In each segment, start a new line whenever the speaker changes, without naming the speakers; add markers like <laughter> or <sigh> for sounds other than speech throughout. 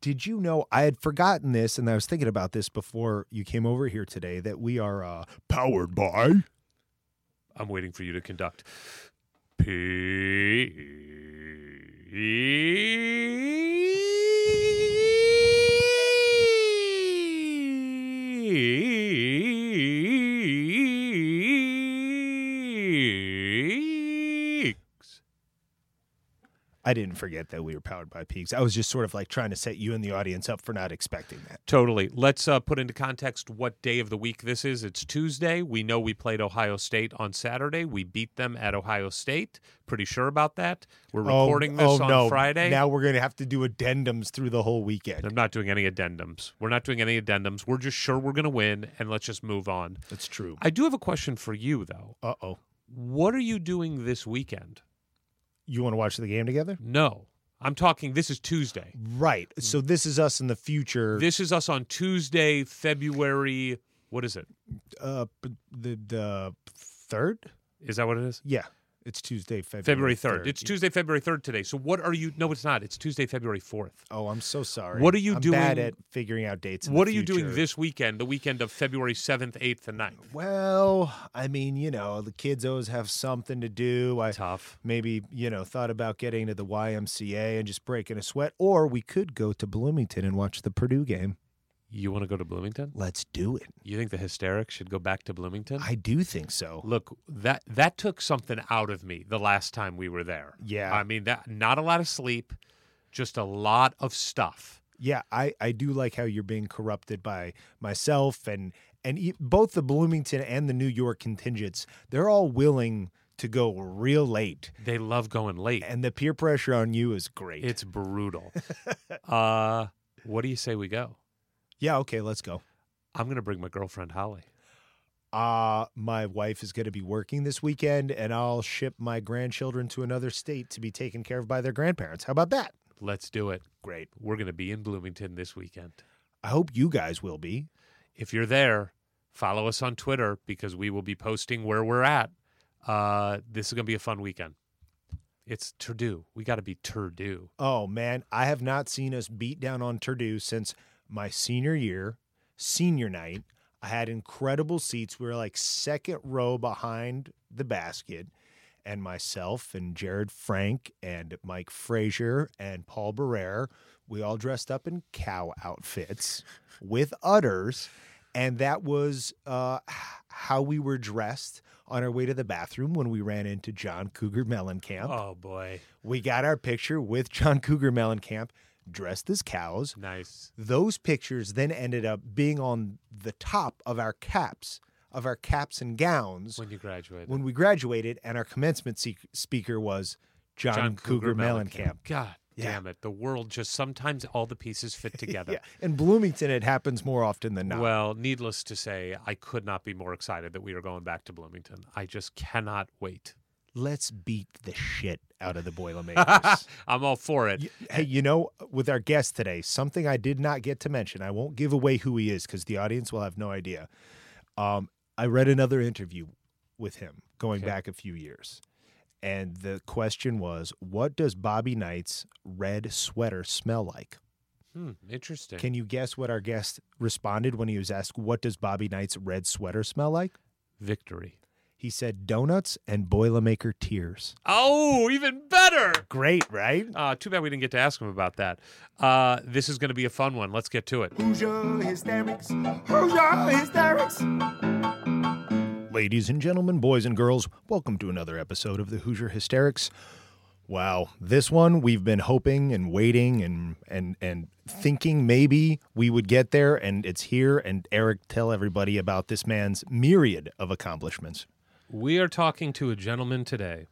Did you know I had forgotten this and I was thinking about this before you came over here today that we are uh, powered by
I'm waiting for you to conduct.
I didn't forget that we were powered by Peaks. I was just sort of like trying to set you and the audience up for not expecting that.
Totally. Let's uh, put into context what day of the week this is. It's Tuesday. We know we played Ohio State on Saturday. We beat them at Ohio State. Pretty sure about that. We're recording
oh,
this
oh,
on
no.
Friday.
Now we're going to have to do addendums through the whole weekend.
I'm not doing any addendums. We're not doing any addendums. We're just sure we're going to win, and let's just move on.
That's true.
I do have a question for you, though.
Uh oh.
What are you doing this weekend?
You want to watch the game together?
No. I'm talking, this is Tuesday.
Right. So this is us in the future.
This is us on Tuesday, February. What is it?
uh, the the third.
Is that what it is?
Yeah, it's Tuesday, February
February 3rd. It's Tuesday, February 3rd today. So what are you? No, it's not. It's Tuesday, February 4th.
Oh, I'm so sorry.
What are you
I'm
doing-
Bad at figuring out dates.
What are you doing this weekend, the weekend of February 7th, 8th, and 9th?
Well, I mean, you know, the kids always have something to do. I
Tough.
maybe you know thought about getting to the YMCA and just breaking a sweat, or we could go to Bloomington and watch the Purdue game.
You want to go to Bloomington?
Let's do it.
You think the hysterics should go back to Bloomington?
I do think so.
Look, that that took something out of me the last time we were there.
Yeah.
I mean, that not a lot of sleep, just a lot of stuff.
Yeah, I, I do like how you're being corrupted by myself and and e- both the Bloomington and the New York contingents. They're all willing to go real late,
They love going late.
and the peer pressure on you is great.
It's brutal. <laughs> uh, what do you say we go?
Yeah, okay, let's go.
I'm going to bring my girlfriend Holly.
Uh, my wife is going to be working this weekend, and I'll ship my grandchildren to another state to be taken care of by their grandparents. How about that?
Let's do it.
Great.
We're going to be in Bloomington this weekend.
I hope you guys will be.
If you're there, follow us on Twitter because we will be posting where we're at. Uh, this is going to be a fun weekend. It's Purdue. We got to be Purdue.
Oh man, I have not seen us beat down on Purdue since my senior year, senior night. I had incredible seats. We were like second row behind the basket, and myself and Jared Frank and Mike Frazier and Paul Barrere, we all dressed up in cow outfits with udders, and that was uh, how we were dressed on our way to the bathroom when we ran into John Cougar Mellencamp.
Oh, boy.
We got our picture with John Cougar Mellencamp dressed as cows.
Nice.
Those pictures then ended up being on the top of our caps, of our caps and gowns
When you graduated.
when we graduated, and our commencement se- speaker was John, Cougar, Mellencamp.
God
Yeah.
damn it. The world just sometimes all the pieces fit <laughs> together.
Yeah, in Bloomington, it happens more often than not.
Well, needless to say, I could not be more excited that we are going back to Bloomington. I just cannot wait.
Let's beat the shit out of the Boilermakers. <laughs>
I'm all for it.
Hey, you know, with our guest today, something I did not get to mention. I won't give away who he is because the audience will have no idea. Um, I read another interview with him going
Okay.
back a few years. And the question was, what does Bobby Knight's red sweater smell like?
Hmm, interesting.
Can you guess what our guest responded when he was asked, what does Bobby Knight's red sweater smell like?
Victory.
He said donuts and Boilermaker tears.
Oh, even better.
Great, right?
Uh, too bad we didn't get to ask him about that. Uh, this is going to be a fun one. Let's get to it.
Hoosier hysterics. Hoosier hysterics.
Ladies and gentlemen, boys and girls, welcome to another episode of the Hoosier Hysterics. Wow, this one we've been hoping and waiting and and and thinking maybe we would get there and it's here and Eric tell everybody about this man's myriad of accomplishments.
We are talking to a gentleman today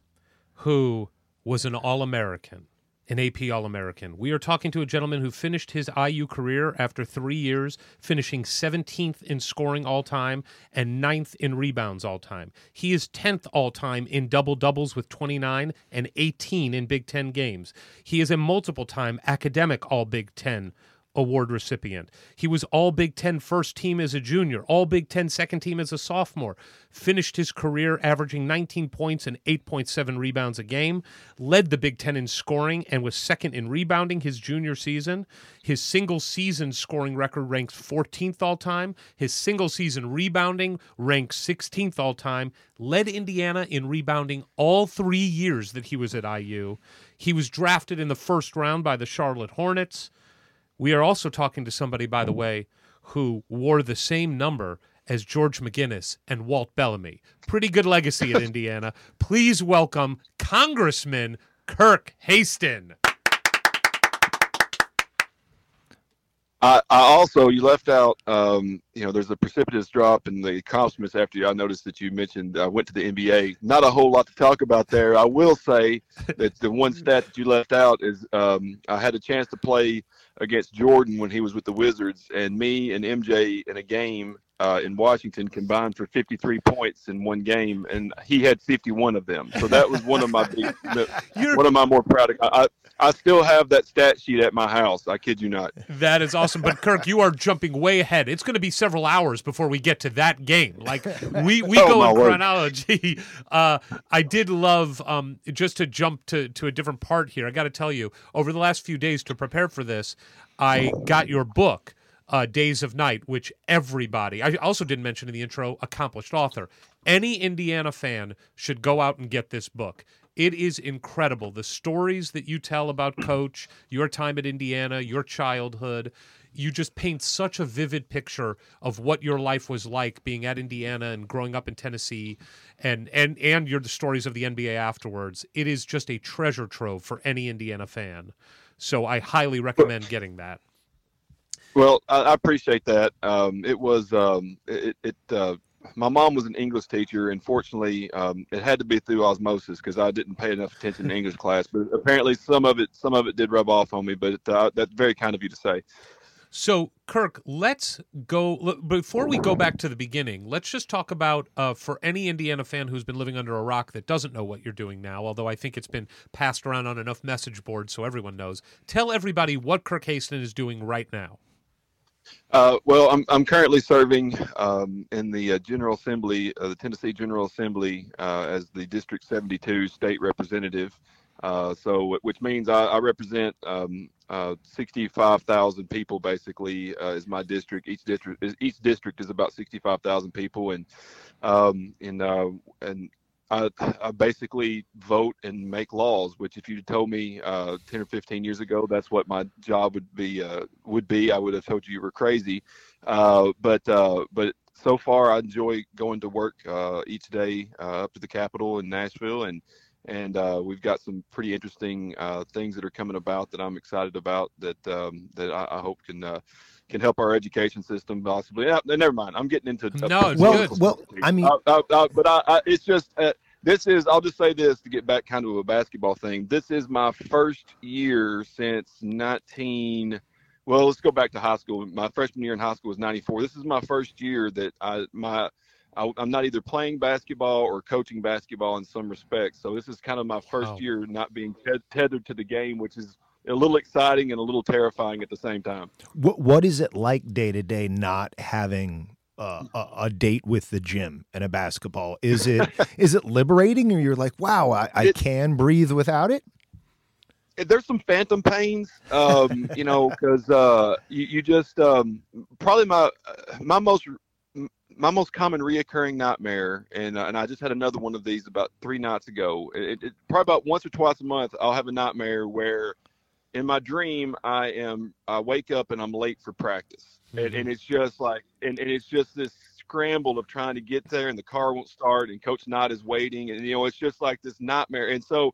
who was an All American, an AP All American. We are talking to a gentleman who finished his IU career after three years, finishing 17th in scoring all time and 9th in rebounds all time. He is 10th all time in double doubles with 29 and 18 in Big Ten games. He is a multiple time academic All Big Ten award recipient. He was all Big Ten first team as a junior, all Big Ten second team as a sophomore. Finished his career averaging 19 points and 8.7 rebounds a game. Led the Big Ten in scoring and was second in rebounding his junior season. His single season scoring record ranks 14th all time. His single season rebounding ranks 16th all time. Led Indiana in rebounding all three years that he was at IU. He was drafted in the first round by the Charlotte Hornets. We are also talking to somebody, by the way, who wore the same number as George McGinnis and Walt Bellamy. Pretty good legacy at <laughs> Indiana. Please welcome Congressman Kirk Haston.
I, I also you left out um, you know there's a precipitous drop in the accomplishments after you, I noticed that you mentioned I went to the NBA not a whole lot to talk about there. I will say that the one <laughs> stat that you left out is um, I had a chance to play against Jordan when he was with the Wizards and me and MJ in a game uh, in Washington combined for 53 points in one game, and he had 51 of them. So that was one of my big, <laughs> one of my more proud. Of, I, I still have that stat sheet at my house. I kid you not.
That is awesome. But Kirk, you are jumping way ahead. It's going to be several hours before we get to that game. Like we we <laughs>
Oh,
go in
word.
chronology. <laughs> Uh, I did love um, just to jump to to a different part here. I got to tell you, over the last few days to prepare for this, I got your book. Uh, Days of Knight, which everybody, I also didn't mention in the intro, accomplished author. Any Indiana fan should go out and get this book. It is incredible. The stories that you tell about <clears throat> Coach, your time at Indiana, your childhood, you just paint such a vivid picture of what your life was like being at Indiana and growing up in Tennessee and and and your the stories of the NBA afterwards. It is just a treasure trove for any Indiana fan. So I highly recommend getting that.
Well, I, I appreciate that. Um, it was um, it. it uh, my mom was an English teacher, and fortunately, um, it had to be through osmosis because I didn't pay enough attention to English class. But apparently, some of it some of it did rub off on me. But uh, that's very kind of you to say.
So, Kirk, let's go before we go back to the beginning. Let's just talk about uh, for any Indiana fan who's been living under a rock that doesn't know what you're doing now. Although I think it's been passed around on enough message boards so everyone knows. Tell everybody what Kirk Haston is doing right now.
Uh, well, I'm I'm currently serving um, in the uh, General Assembly, uh, the Tennessee General Assembly, uh, as the District 72 state representative. Uh, so, which means I, I represent um, uh, 65,000 people. Basically, is my district. Each district is each district is about 65,000 people, and um, and and I, I basically vote and make laws. Which, if you told me uh, 10 or 15 years ago, that's what my job would be uh, would be, I would have told you you were crazy. Uh, but uh, but so far, I enjoy going to work uh, each day uh, up to the Capitol in Nashville, and and uh, we've got some pretty interesting uh, things that are coming about that I'm excited about. That um, that I, I hope can. Can help our education system possibly. Yeah, never mind. I'm getting into
No,
Well,
good.
well, I mean,
I, I, I, but I, I, it's just uh, this is. I'll just say this to get back kind of a basketball thing. This is my first year since 19. Well, let's go back to high school. My freshman year in high school was 94. This is my first year that I my I, I'm not either playing basketball or coaching basketball in some respects. So this is kind of my first year not being tethered to the game, which is a little exciting and a little terrifying at the same time.
what what is it like day to day not having uh, a, a date with the gym and a basketball? Is it <laughs> is it liberating, or you're like, wow, I, I
It-
can breathe without it?
there's some phantom pains, um, <laughs> you know, because uh, you, you just um, probably my my most my most common reoccurring nightmare, and uh, and I just had another one of these about three nights ago. It, it, probably about once or twice a month, I'll have a nightmare where, in my dream, I am I wake up and I'm late for practice, mm-hmm. and, and it's just like, and, and it's just this scramble of trying to get there, and the car won't start, and Coach Knight is waiting, and you know, it's just like this nightmare, and so.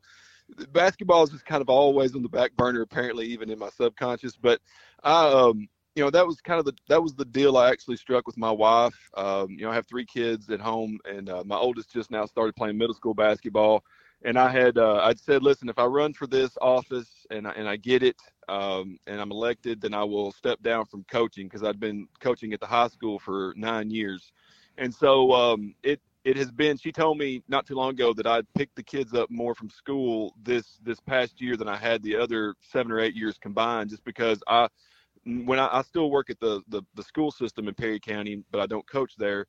Basketball is just kind of always on the back burner, apparently, even in my subconscious. But I, um, you know that was kind of the that was the deal I actually struck with my wife. Um, you know, I have three kids at home, and uh, my oldest just now started playing middle school basketball. And I had uh, I'd said, listen, if I run for this office and I, and I get it, um, and I'm elected, then I will step down from coaching because I'd been coaching at the high school for nine years. And so um, it it has been. She told me not too long ago that I'd picked the kids up more from school this this past year than I had the other seven or eight years combined, just because I when I, I still work at the, the, the school system in Perry County, but I don't coach there.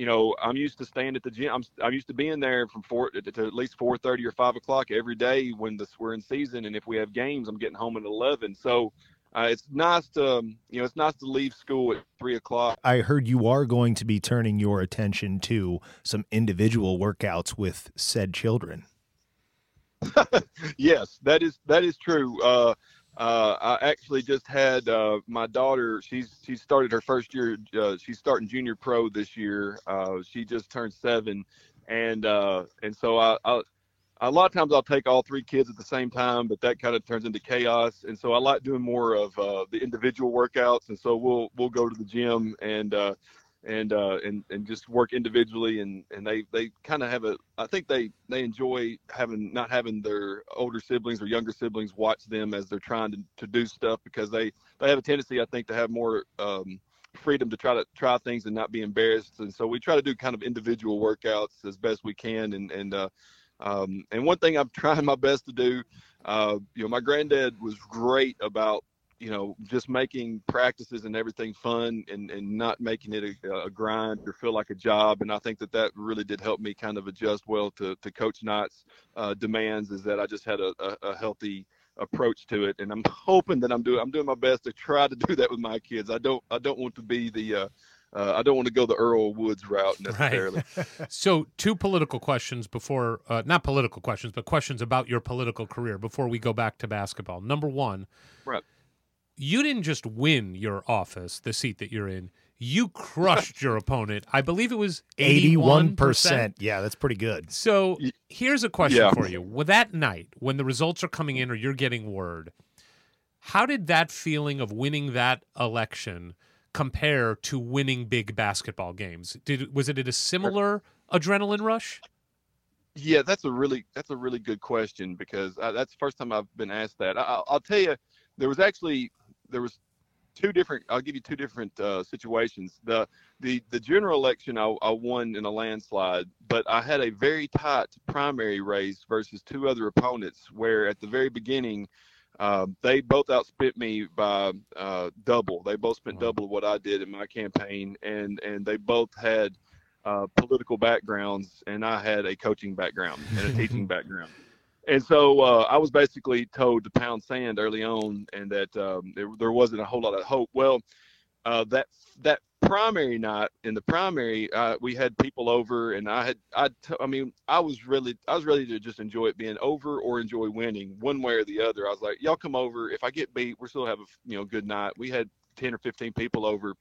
You know, I'm used to staying at the gym. I'm I'm used to being there from four to, at least four thirty or five o'clock every day when this we're in season, and if we have games, I'm getting home at eleven. So uh, it's nice to um, you know it's nice to leave school at three o'clock.
I heard you are going to be turning your attention to some individual workouts with said children. <laughs>
yes, that is that is true. Uh, uh, I actually just had uh, my daughter. She's she started her first year. Uh, she's starting junior pro this year. Uh, she just turned seven, and uh, and so I, I, a lot of times I'll take all three kids at the same time, but that kind of turns into chaos. And so I like doing more of uh, the individual workouts. And so we'll we'll go to the gym and and uh, and and just work individually and and they they kind of have a I think they they enjoy having not having their older siblings or younger siblings watch them as they're trying to, to do stuff because they they have a tendency I think to have more um, freedom to try to try things and not be embarrassed and so we try to do kind of individual workouts as best we can and and uh, um, and one thing I'm <laughs> trying my best to do uh, you know my granddad was great about you know, just making practices and everything fun and, and not making it a, a, grind or feel like a job. And I think that that really did help me kind of adjust well to, to Coach Knight's uh, demands is that I just had a, a, a, healthy approach to it. And I'm <laughs> hoping that I'm doing, I'm doing my best to try to do that with my kids. I don't, I don't want to be the, uh, uh, I don't want to go the Earl Woods route <laughs> necessarily.
Right. <laughs> so, two political questions before, uh, not political questions, but questions about your political career before we go back to basketball. Number one,
right
you didn't just win your office, the seat that you're in. You crushed your opponent. I believe it was 81%. 81%.
Yeah, that's pretty good.
So here's a question yeah. for you. Well, that night, when the results are coming in or you're getting word, how did that feeling of winning that election compare to winning big basketball games? Did was it a similar adrenaline rush?
Yeah, that's a really that's a really good question because I, that's the first time I've been asked that. I, will tell you, there was actually there was two different i'll give you two different uh, situations. The the the general election I, I, won in a landslide but i had a very tight primary race versus two other opponents where at the very beginning uh, they both outspent me by uh, double. They both spent double what i did in my campaign and and they both had uh, political backgrounds and i had a coaching background and a teaching <laughs> background and so uh, I was basically told to pound sand early on, and that um, there, there wasn't a whole lot of hope. Well, uh, that that primary night in the primary, uh, we had people over, and I had I t- I mean I was really I was ready to just enjoy it being over or enjoy winning one way or the other. I was like, y'all come over. If I get beat, we're still have a you know good night. We had ten or fifteen people over,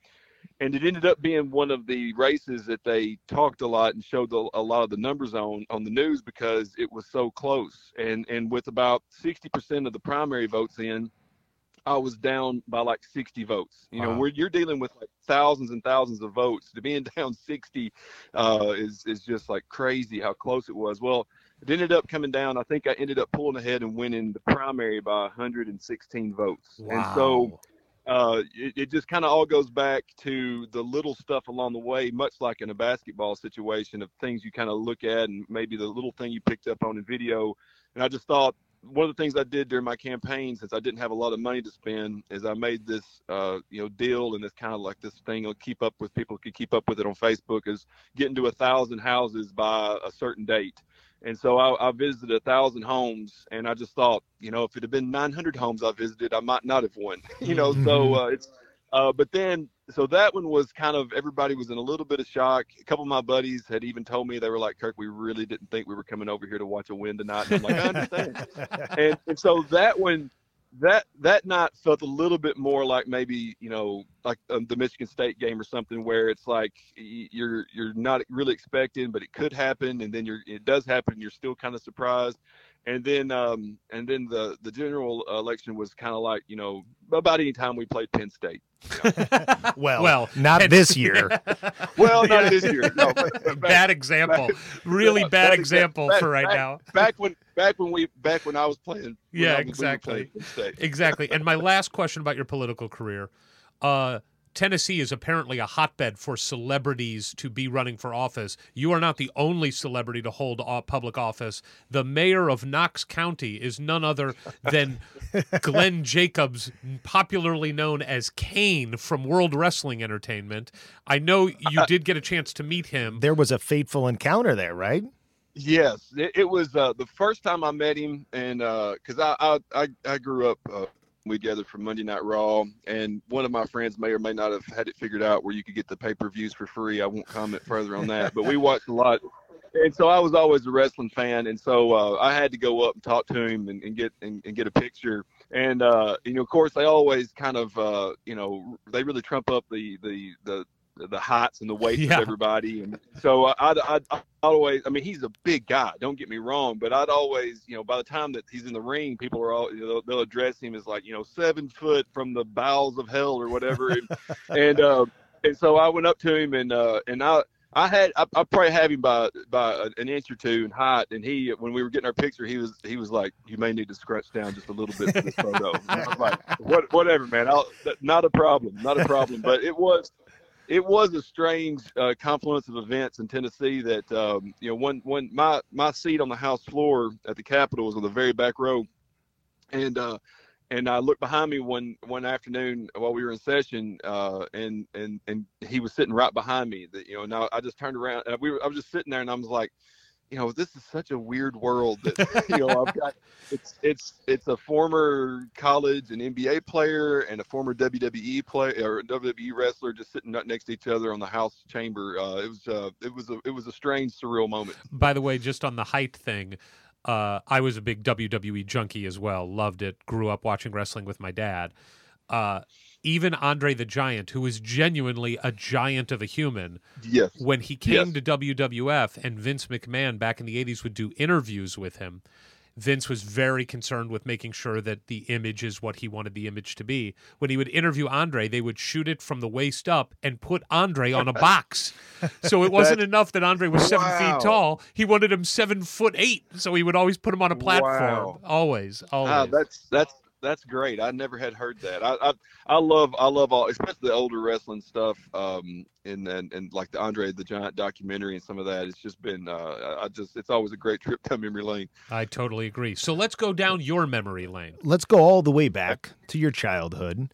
and it ended up being one of the races that they talked a lot and showed a, a lot of the numbers on on the news because it was so close. And and with about 60% of the primary votes in, I was down by like 60 votes. You wow. know, where you're dealing with like thousands and thousands of votes. To being <laughs> down 60 uh, is is just like crazy how close it was. Well, it ended up coming down. I think I ended up pulling ahead and winning the primary by 116 votes. Wow. And so uh, it, it, just kind of all goes back to the little stuff along the way, much like in a basketball situation of things you kind of look at and maybe the little thing you picked up on in video. And I just thought one of the things I did during my campaign, since I didn't have a lot of money to spend, is I made this, uh, you know, deal and this kind of like this thing. I'll keep up with people could keep up with it on Facebook is getting to a thousand houses by a certain date. And so I, I visited a thousand homes, and I just thought, you know, if it had been 900 homes I visited, I might not have won. <laughs> you know, so mm-hmm. uh, it's uh, but then so that one was kind of everybody was in a little bit of shock. A couple of my buddies had even told me they were like, "Kirk, we really didn't think we were coming over here to watch a win tonight." And I'm like, I understand. <laughs> and, and so that one, that that night felt a little bit more like maybe you know like um, the Michigan State game or something where it's like you're you're not really expecting, but it could happen, and then you're it does happen, and you're still kind of surprised and then um, and then the the general election was kind of like you know about any time we played Penn State.
You <laughs> know? well, well, not this year. <laughs>
well, not this year. No,
back, bad example. Back, really bad, bad, example back, for right now.
Back when back when we back when I was playing.
Yeah, exactly. exactly. And my last question about your political career. Uh, Tennessee is apparently a hotbed for celebrities to be running for office. You are not the only celebrity to hold public office. The mayor of Knox County is none other than <laughs> Glenn Jacobs, popularly known as Kane from World Wrestling Entertainment. I know you did get a chance to meet him.
There was a fateful encounter there, right?
Yes, it, it was uh, the first time I met him, and because uh, I, I I grew up uh, we gathered for Monday Night Raw, and one of my friends may or may not have had it figured out where you could get the pay per views for free. I won't comment further on that, but we watched a lot. And so I was always a wrestling fan, and so uh, I had to go up and talk to him and, and get and, and, get a picture. And uh, you know, of course, they always kind of uh, you know they really trump up the the the the heights and the weights yeah. of everybody. And so I'd, I'd, I'd, always, I mean, he's a big guy. Don't get me wrong, but I'd always, you know, by the time that he's in the ring, people are all, you know, they'll, they'll address him as like, you know, seven foot from the bowels of hell or whatever. and <laughs> and, uh, and so I went up to him and uh, and I. I had I, I probably have him by by an inch or two in height, and he when we were getting our picture, he was he was like, "You may need to scratch down just a little bit for this photo." And I was like, "What whatever, man. I'll, not a problem, not a problem." But it was it was a strange uh, confluence of events in Tennessee that um, you know one one my my seat on the House floor at the Capitol was on the very back row, and uh, and I looked behind me one one afternoon while we were in session, uh, and and and he was sitting right behind me. That you know now I just turned around we were I was just sitting there and I was like you know, this is such a weird world that <laughs> you know I've got. It's it's it's a former college and NBA player and a former WWE player or WWE wrestler just sitting next to each other on the house chamber. Uh, it was uh, it was a it was a strange, surreal moment.
By the way, just on the height thing. Uh, I was a big WWE junkie as well. Loved it. Grew up watching wrestling with my dad. Uh, even Andre the Giant, who was genuinely a giant of a human,
yes.
when he came yes. to WWF and Vince McMahon back in the 80s would do interviews with him, Vince was very concerned with making sure that the image is what he wanted the image to be. When he would interview Andre, they would shoot it from the waist up and put Andre on a box. <laughs> so it wasn't enough that Andre was seven wow. feet tall. He wanted him seven foot eight. So he would always put him on a platform. Wow. Always, always.
That's that's that's great. I never had heard that. I, I, I love I love all, especially the older wrestling stuff. Um, and and and like the Andre the Giant documentary and some of that. It's just been uh, I just it's always a great trip down memory lane.
I totally agree. So let's go down your memory lane.
Let's go all the way back to your childhood.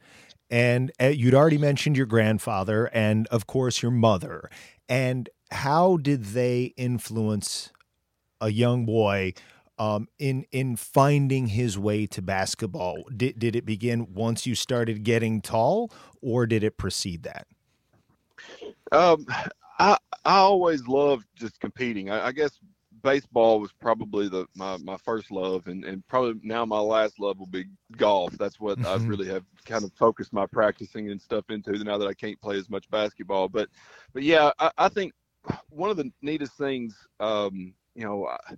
And uh, you'd already mentioned your grandfather and of course your mother. And how did they influence a young boy um, in in finding his way to basketball? Did did it begin once you started getting tall, or did it precede that?
Um, I I always loved just competing. I, I guess baseball was probably the my, my first love and, and probably now my last love will be golf. That's what mm-hmm. I really have kind of focused my practicing and stuff into now that I can't play as much basketball. But but yeah, I, I think one of the neatest things um, you know I,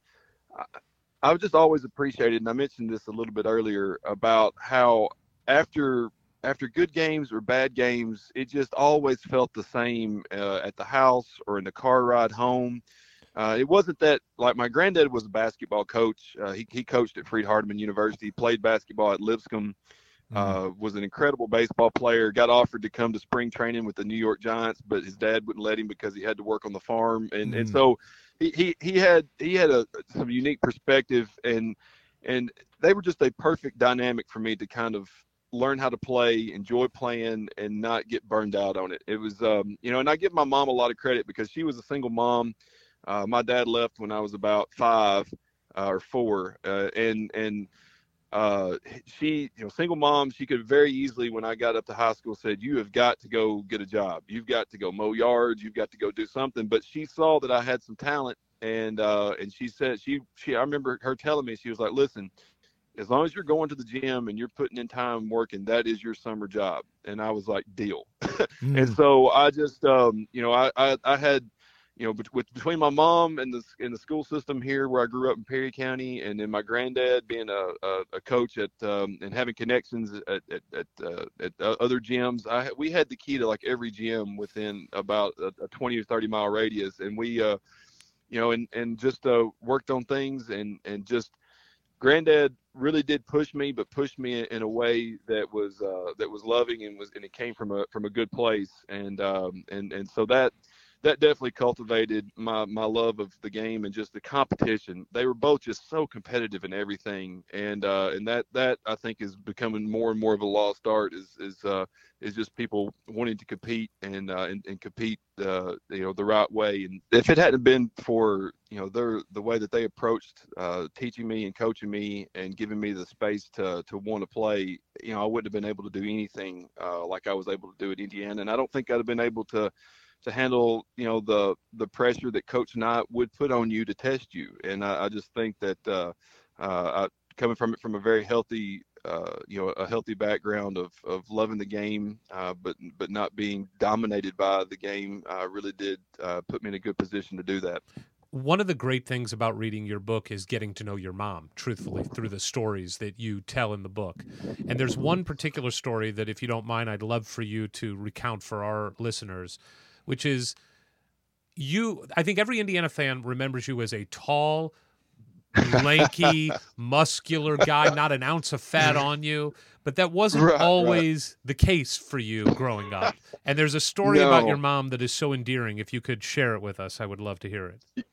I've just always appreciated, and I mentioned this a little bit earlier about how after after good games or bad games, it just always felt the same uh, at the house or in the car ride home. Uh, it wasn't that like my granddad was a basketball coach. Uh, he he coached at Freed Hardeman University, played basketball at Lipscomb. Mm-hmm. Uh, was an incredible baseball player. Got offered to come to spring training with the New York Giants, but his dad wouldn't let him because he had to work on the farm. And mm-hmm. and so he, he he had he had a some unique perspective and and they were just a perfect dynamic for me to kind of learn how to play, enjoy playing, and not get burned out on it. It was, um, you know, and I give my mom a lot of credit because she was a single mom. Uh, my dad left when I was about five uh, or four, uh, and and uh, she, you know, single mom, she could very easily, when I got up to high school, said, "You have got to go get a job. You've got to go mow yards. You've got to go do something." But she saw that I had some talent, and uh, and she said, she, she, I remember her telling me, she was like, "Listen, as long as you're going to the gym and you're putting in time working, that is your summer job." And I was like, "Deal." mm. <laughs> And so I just, um, you know, I, I, I had you know, with, between my mom and the in the school system here where I grew up in Perry County, and then my granddad being a, a, a coach at um, and having connections at at, at, uh, at uh, other gyms, I we had the key to like every gym within about a, a 20 or 30 mile radius, and we, uh, you know, and and just uh, worked on things, and and just granddad really did push me, but pushed me in a way that was uh, that was loving and was and it came from a from a good place, and um, and and so that that definitely cultivated my my love of the game and just the competition. They were both just so competitive in everything, and uh, and that that I think is becoming more and more of a lost art. Is is uh, is just people wanting to compete and uh, and, and compete uh, you know the right way. And if it hadn't been for you know their the way that they approached uh, teaching me and coaching me and giving me the space to to want to play, you know I wouldn't have been able to do anything uh, like I was able to do at Indiana. And I don't think I'd have been able to to handle you know the the pressure that Coach Knight would put on you to test you. And I, I just think that uh, uh, I, coming from it from a very healthy uh, you know a healthy background of of loving the game, uh, but but not being dominated by the game, uh, really did uh, put me in a good position to do that.
One of the great things about reading your book is getting to know your mom, truthfully, through the stories that you tell in the book. And there's one particular story that, if you don't mind, I'd love for you to recount for our listeners which is you. I think every Indiana fan remembers you as a tall, lanky, <laughs> muscular guy, not an ounce of fat on you. But that wasn't right, always right. the case for you growing up. And there's a story no. about your mom that is so endearing. If you could share it with us, I would love to hear it.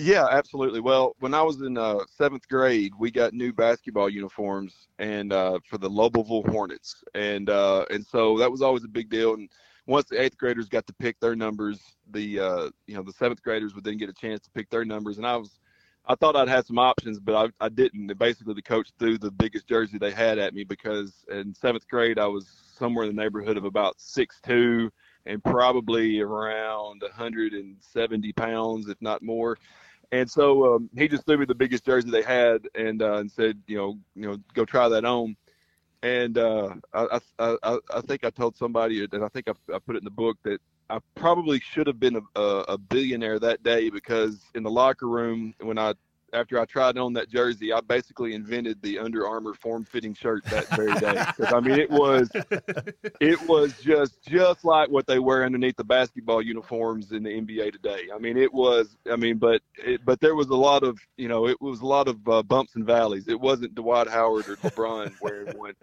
Yeah, absolutely. Well, when I was in uh, seventh grade, we got new basketball uniforms and uh, for the Lobelville Hornets, and uh, and so that was always a big deal. And once the eighth graders got to pick their numbers, the uh, you know the seventh graders would then get a chance to pick their numbers, and I was I thought I'd had some options, but I, I didn't. Basically, the coach threw the biggest jersey they had at me because in seventh grade I was somewhere in the neighborhood of about six two and probably around 170 pounds, if not more. And so um, he just threw me the biggest jersey they had, and uh, and said, you know, you know, go try that on and uh, I, I, I think I told somebody, and I think I, I put it in the book that I probably should have been a, a, billionaire that day because in the locker room when I after I tried on that jersey, I basically invented the Under Armour form-fitting shirt that very day. Because I mean, it was it was just just like what they wear underneath the basketball uniforms in the NBA today. I mean, it was. I mean, but it, but there was a lot of you know, it was a lot of uh, bumps and valleys. It wasn't Dwight Howard or LeBron wearing one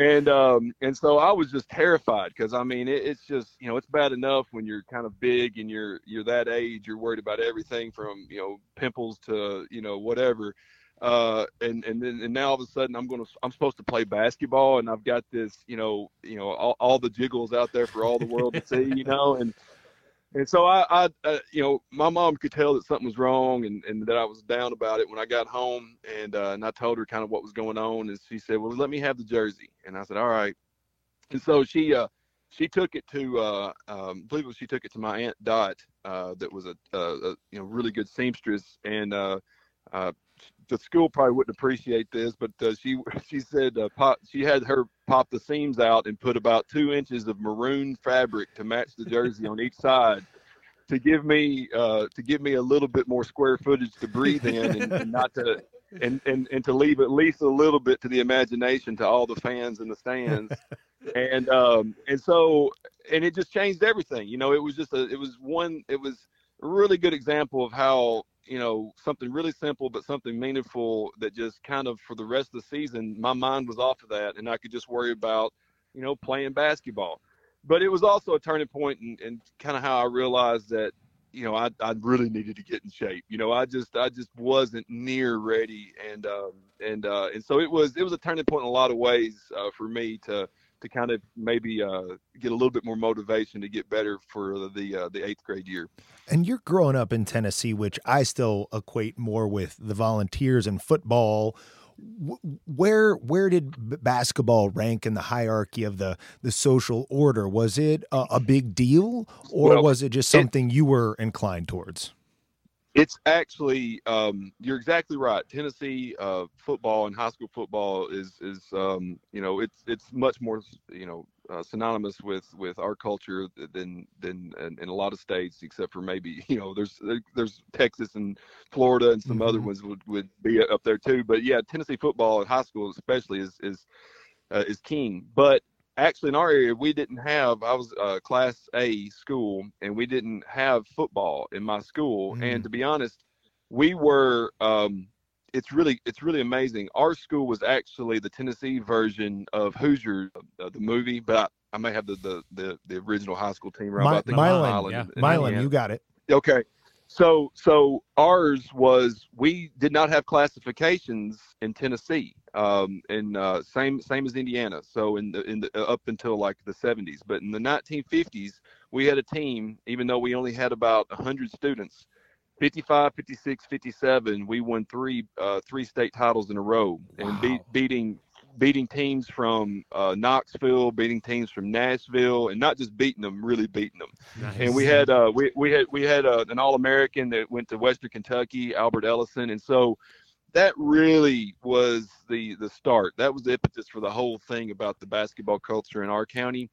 and um and so I was just terrified because I mean it, it's just you know it's bad enough when you're kind of big and you're you're that age you're worried about everything from you know pimples to you know whatever uh and and then and now all of a sudden I'm to I'm supposed to play basketball and I've got this you know you know all, all the jiggles out there for all the world to see you know and and so I, I uh, you know, my mom could tell that something was wrong and, and that I was down about it when I got home. And, uh, and I told her kind of what was going on. And she said, well, let me have the jersey. And I said, all right. And so she, uh, she took it to, uh, um, I believe it was, she took it to my aunt Dot, uh, that was a, a, a you know, really good seamstress. And, uh, uh, the school probably wouldn't appreciate this, but uh, she <laughs> she said uh, pop, she had her pop the seams out and put about two inches of maroon fabric to match the jersey on each side to give me uh, to give me a little bit more square footage to breathe in and, and not to and, and and to leave at least a little bit to the imagination to all the fans in the stands. And um and so and it just changed everything you know it was just a it was one it was a really good example of how you know something really simple but something meaningful that just kind of for the rest of the season my mind was off of that and i could just worry about you know playing basketball. But it was also a turning point and, kind of how i realized that you know I, I really needed to get in shape. You know i just i just wasn't near ready and um and uh and so it was it was a turning point in a lot of ways uh, for me to to kind of maybe uh, get a little bit more motivation to get better for the uh, the eighth grade year.
And you're growing up in Tennessee, which I still equate more with the Volunteers and football. where where did basketball rank in the hierarchy of the the social order? Was it a, a big deal, or well, was it just something it, you were inclined towards?
It's actually um, you're exactly right. Tennessee uh, football and high school football is is um, you know it's it's much more you know uh, synonymous with with our culture than than in, in, a lot of states, except for maybe <laughs> you know there's there's Texas and Florida and some mm-hmm. other ones would, would be up there too. But yeah, Tennessee football in high school especially is is uh, is king. But actually in our area we didn't have i was a class a school and we didn't have football in my school mm. and to be honest we were um, it's really it's really amazing. Our school was actually the Tennessee version of Hoosier, uh, the movie, but I, I, may have the, the the the original high school team right.
My, Milan, yeah. Milan, you got it.
Okay, so so ours was we did not have classifications in Tennessee, um, and uh, same same as Indiana. So in the in the uh, up until like the 70s, but in the 1950s we had a team, even though we only had about 100 students 55, 56, 57, we won three uh, three state titles in a row and wow. beat, beating beating teams from uh, Knoxville, beating teams from Nashville, and not just beating them, really beating them. Nice. And we had uh, we we had we had uh, an All American that went to Western Kentucky, Albert Ellison, and so that really was the the start. That was the impetus for the whole thing about the basketball culture in our county.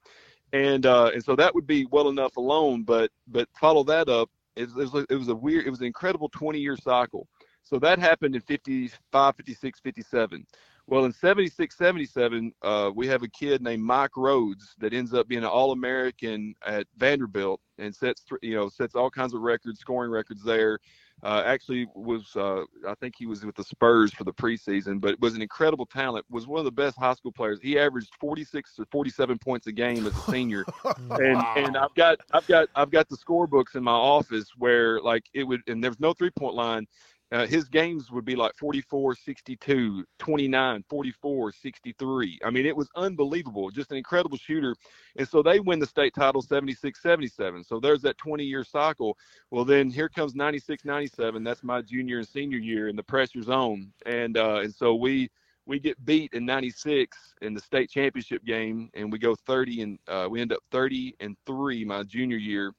And uh, and so that would be well enough alone, but but follow that up it was, it was a weird, it was an incredible 20 year cycle. So that happened in 55, 56, 57. Well, in 76, 77, uh, we have a kid named Mike Rhodes that ends up being an All-American at Vanderbilt and sets, you know, sets all kinds of records, scoring records there. Uh, actually, was uh, I think he was with the Spurs for the preseason, but was an incredible talent. Was one of the best high school players. He averaged 46 to 47 points a game as a <laughs> senior, and and I've got I've got I've got the scorebooks in my office where like it would, and there was no three point line uh, his games would be like 44, 62, 29, 44, 63. I mean, it was unbelievable. Just an incredible shooter. And so they win the state title 76, 77. So there's that 20 year cycle. Well, then here comes 96, 97. That's my junior and senior year in the pressure zone. And, uh, and so we, we get beat in 96 in the state championship game and we go 30 and uh, we end up 30 and three my junior year.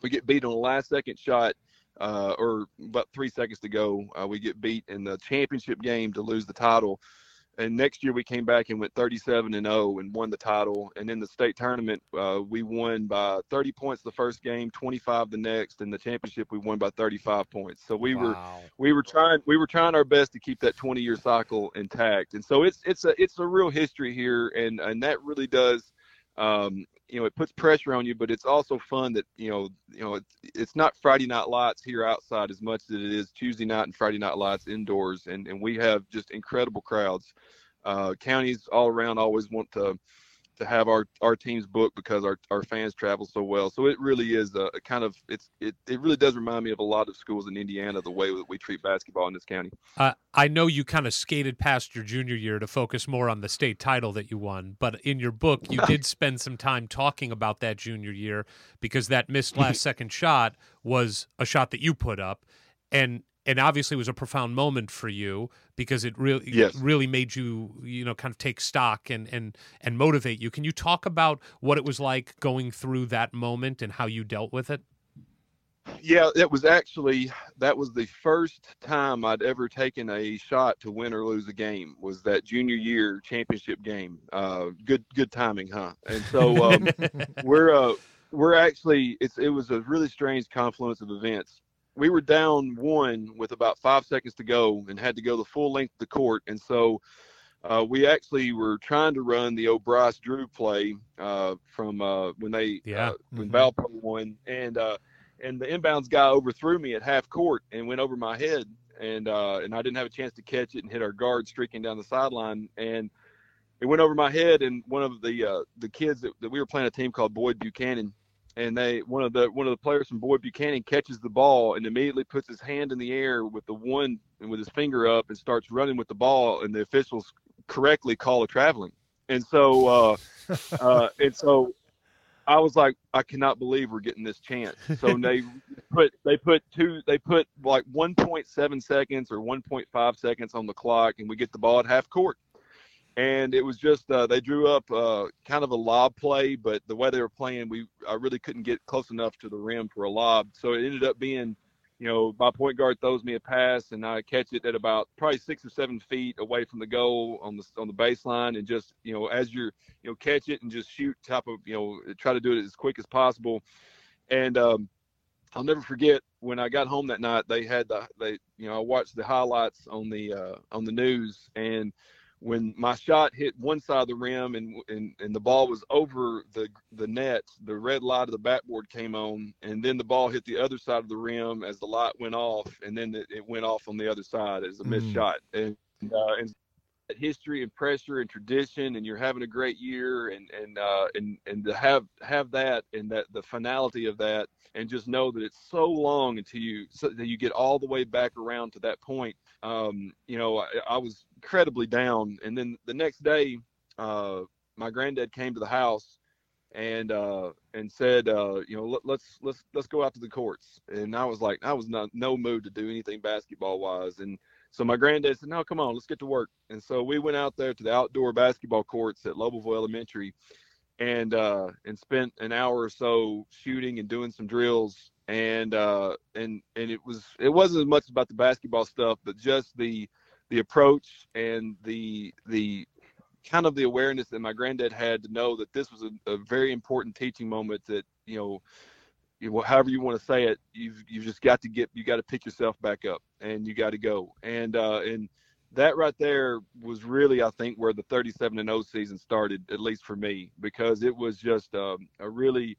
We get beat on the last second shot uh, or about three seconds to go, uh, we get beat in the championship game to lose the title. And next year we came back and went 37 and 0 and won the title. And in the state tournament, uh, we won by 30 points the first game, 25 the next, and the championship we won by 35 points. So we wow. were we were trying we were trying our best to keep that 20 year cycle intact. And so it's it's a it's a real history here, and and that really does um, you know it puts pressure on you but it's also fun that you know you know it's, it's not friday night lights here outside as much as it is tuesday night and friday night lights indoors. And and we have just incredible crowds. Uh, counties all around always want to to have our our teams booked because our, our fans travel so well. So it really is a, a, kind of it's it, it really does remind me of a lot of schools in Indiana the way that we treat basketball in this county.
Uh, I know you kind of skated past your junior year to focus more on the state title that you won, but in your book you did spend some time talking about that junior year because that missed last second shot was a shot that you put up and and obviously it was a profound moment for you because it really yes. really made you you know kind of take stock and and and motivate you. Can you talk about what it was like going through that moment and how you dealt with it?
Yeah it was actually that was the first time i'd ever taken a shot to win or lose a game was that junior year championship game. Uh, good good timing huh? And so um, <laughs> we're uh, we're actually it's it was a really strange confluence of events we were down one with about five seconds to go and had to go the full length of the court. And so uh, we actually were trying to run the old Drew play uh, from uh, when they
yeah.
Uh, when mm-hmm. Valpo won, and uh, and the inbounds guy overthrew me at half court and went over my head, and uh, and I didn't have a chance to catch it and hit our guard streaking down the sideline and. It went over my head, and one of the the kids that, that we were playing a team called Boyd Buchanan and they one of the one of the players from Boyd Buchanan catches the ball and immediately puts his hand in the air with the one and with his finger up and starts running with the ball and the officials correctly call a traveling and so uh, <laughs> uh, and so I was like, I cannot believe we're getting this chance. So <laughs> they put they put two they put like 1.7 seconds or 1.5 seconds on the clock, and we get the ball at half court. And it was just uh, they drew up uh, kind of a lob play, but the way they were playing, we I really couldn't get close enough to the rim for a lob. So it ended up being you know, my point guard throws me a pass and I catch it at about probably six or seven feet away from the goal on the on the baseline, and just you know, as you're you know, catch it and just shoot top of you know, try to do it as quick as possible. And um, I'll never forget when I got home that night. They had the they you know I watched the highlights on the uh, on the news and when my shot hit one side of the rim and, and and the ball was over the the net, the red light of the backboard came on, and then the ball hit the other side of the rim as the light went off, and then it, it went off on the other side as a missed mm. shot. And, uh, and history and pressure and tradition, and you're having a great year, and and uh, and and to have have that and that the finality of that, and just know that it's so long until you so that you get all the way back around to that point. Um, you know, I, I was incredibly down. And then the next day, uh, my granddad came to the house and uh, and said, uh, you know, let, let's let's let's go out to the courts. And I was like, I was not no mood to do anything basketball wise. And so my granddad said, no, come on, let's get to work. And so we went out there to the outdoor basketball courts at Lobelville Elementary, and uh, and spent an hour or so shooting and doing some drills. And uh, and and it was it wasn't as much about the basketball stuff, but just the the approach and the the kind of the awareness that my granddad had to know that this was a, a very important teaching moment that you know however you want to say it you've you've just got to get you got to pick yourself back up and you got to go. And uh and that right there was really i think where the 37 and 0 season started at least for me because it was just um, a really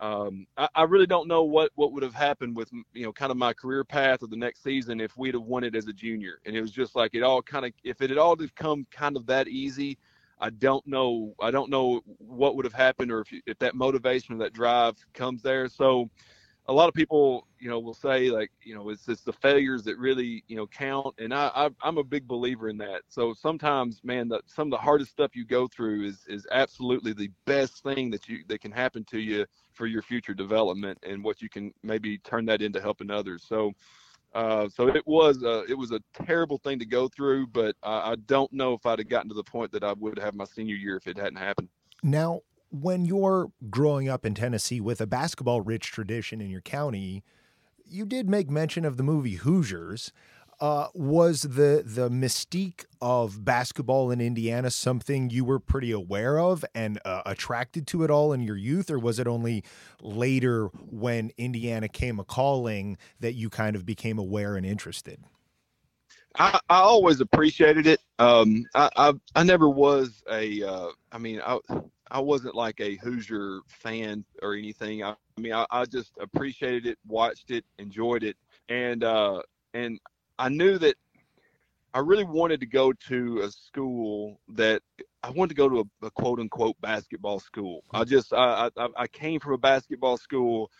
um, I, I, really don't know what, what would have happened with you know kind of my career path of the next season if we'd have won it as a junior. And it was just like it all kind of if it had all come kind of that easy, I don't know I don't know what would have happened or if if that motivation or that drive comes there. So a lot of people, you know, will say like, you know, it's it's the failures that really, you know, count, and I, I am a big believer in that. So sometimes, man, that some of the hardest stuff you go through is is absolutely the best thing that you that can happen to you for your future development and what you can maybe turn that into helping others. So. Uh, so it was a, it was a terrible thing to go through, but I, I don't know if I'd have gotten to the point that I would have my senior year if it hadn't happened.
Now, when you're growing up in Tennessee with a basketball rich tradition in your county, you did make mention of the movie Hoosiers. Uh, was the the mystique of basketball in Indiana something you were pretty aware of and uh, attracted to it all in your youth, or was it only later when Indiana came a calling that you kind of became aware and interested?
I, I always appreciated it. Um, I, I, I never was a. Uh, I mean, I I wasn't like a Hoosier fan or anything. I, I mean, I, I, just appreciated it, watched it, enjoyed it, and uh, and I knew that I really wanted to go to a school that I wanted to go to a, a quote unquote basketball school. I just I, I, I came from a basketball school.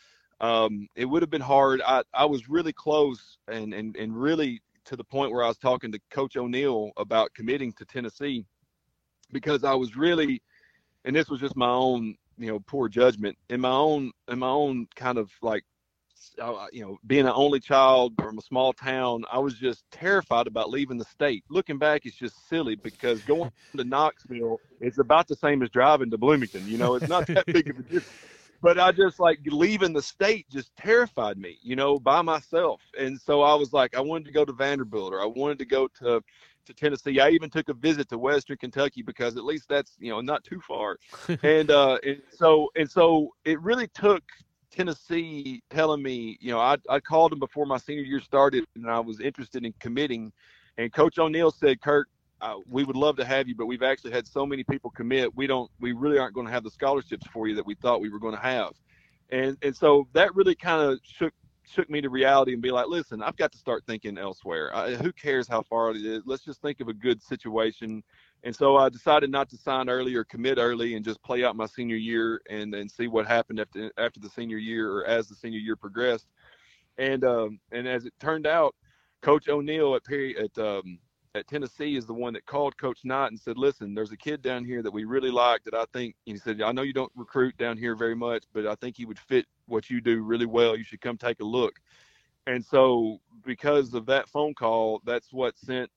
Um, it would have been hard. I, I was really close and, and, and really to the point where I was talking to Coach O'Neill about committing to Tennessee because I was really and this was just my own you know poor judgment in my own in my own kind of like uh, you know being an only child from a small town i was just terrified about leaving the state. Looking back it's just silly because going <laughs> to knoxville it's about the same as driving to bloomington you know it's not that big of a difference but i just like leaving the state just terrified me you know by myself and so i was like i wanted to go to vanderbilt or i wanted to go to to Tennessee. I even took a visit to Western Kentucky because at least that's you know not too far. <laughs> and uh, and so and so it really took Tennessee telling me, you know, I I called them before my senior year started, and I was interested in committing. And Coach O'Neill said, Kirk, uh, we would love to have you, but we've actually had so many people commit. We don't, we really aren't going to have the scholarships for you that we thought we were going to have. And and so that really kind of shook shook me to reality and be like, listen, I've got to start thinking elsewhere. I, who cares how far it is? Let's just think of a good situation. And so I decided not to sign early or commit early and just play out my senior year and and see what happened after after the senior year or as the senior year progressed. And um, and as it turned out, Coach O'Neill at Perry at um, at Tennessee is the one that called Coach Knight and said, "Listen, there's a kid down here that we really like that I think." He said, "I know you don't recruit down here very much, but I think he would fit what you do really well. You should come take a look." And so, because of that phone call, that's what sent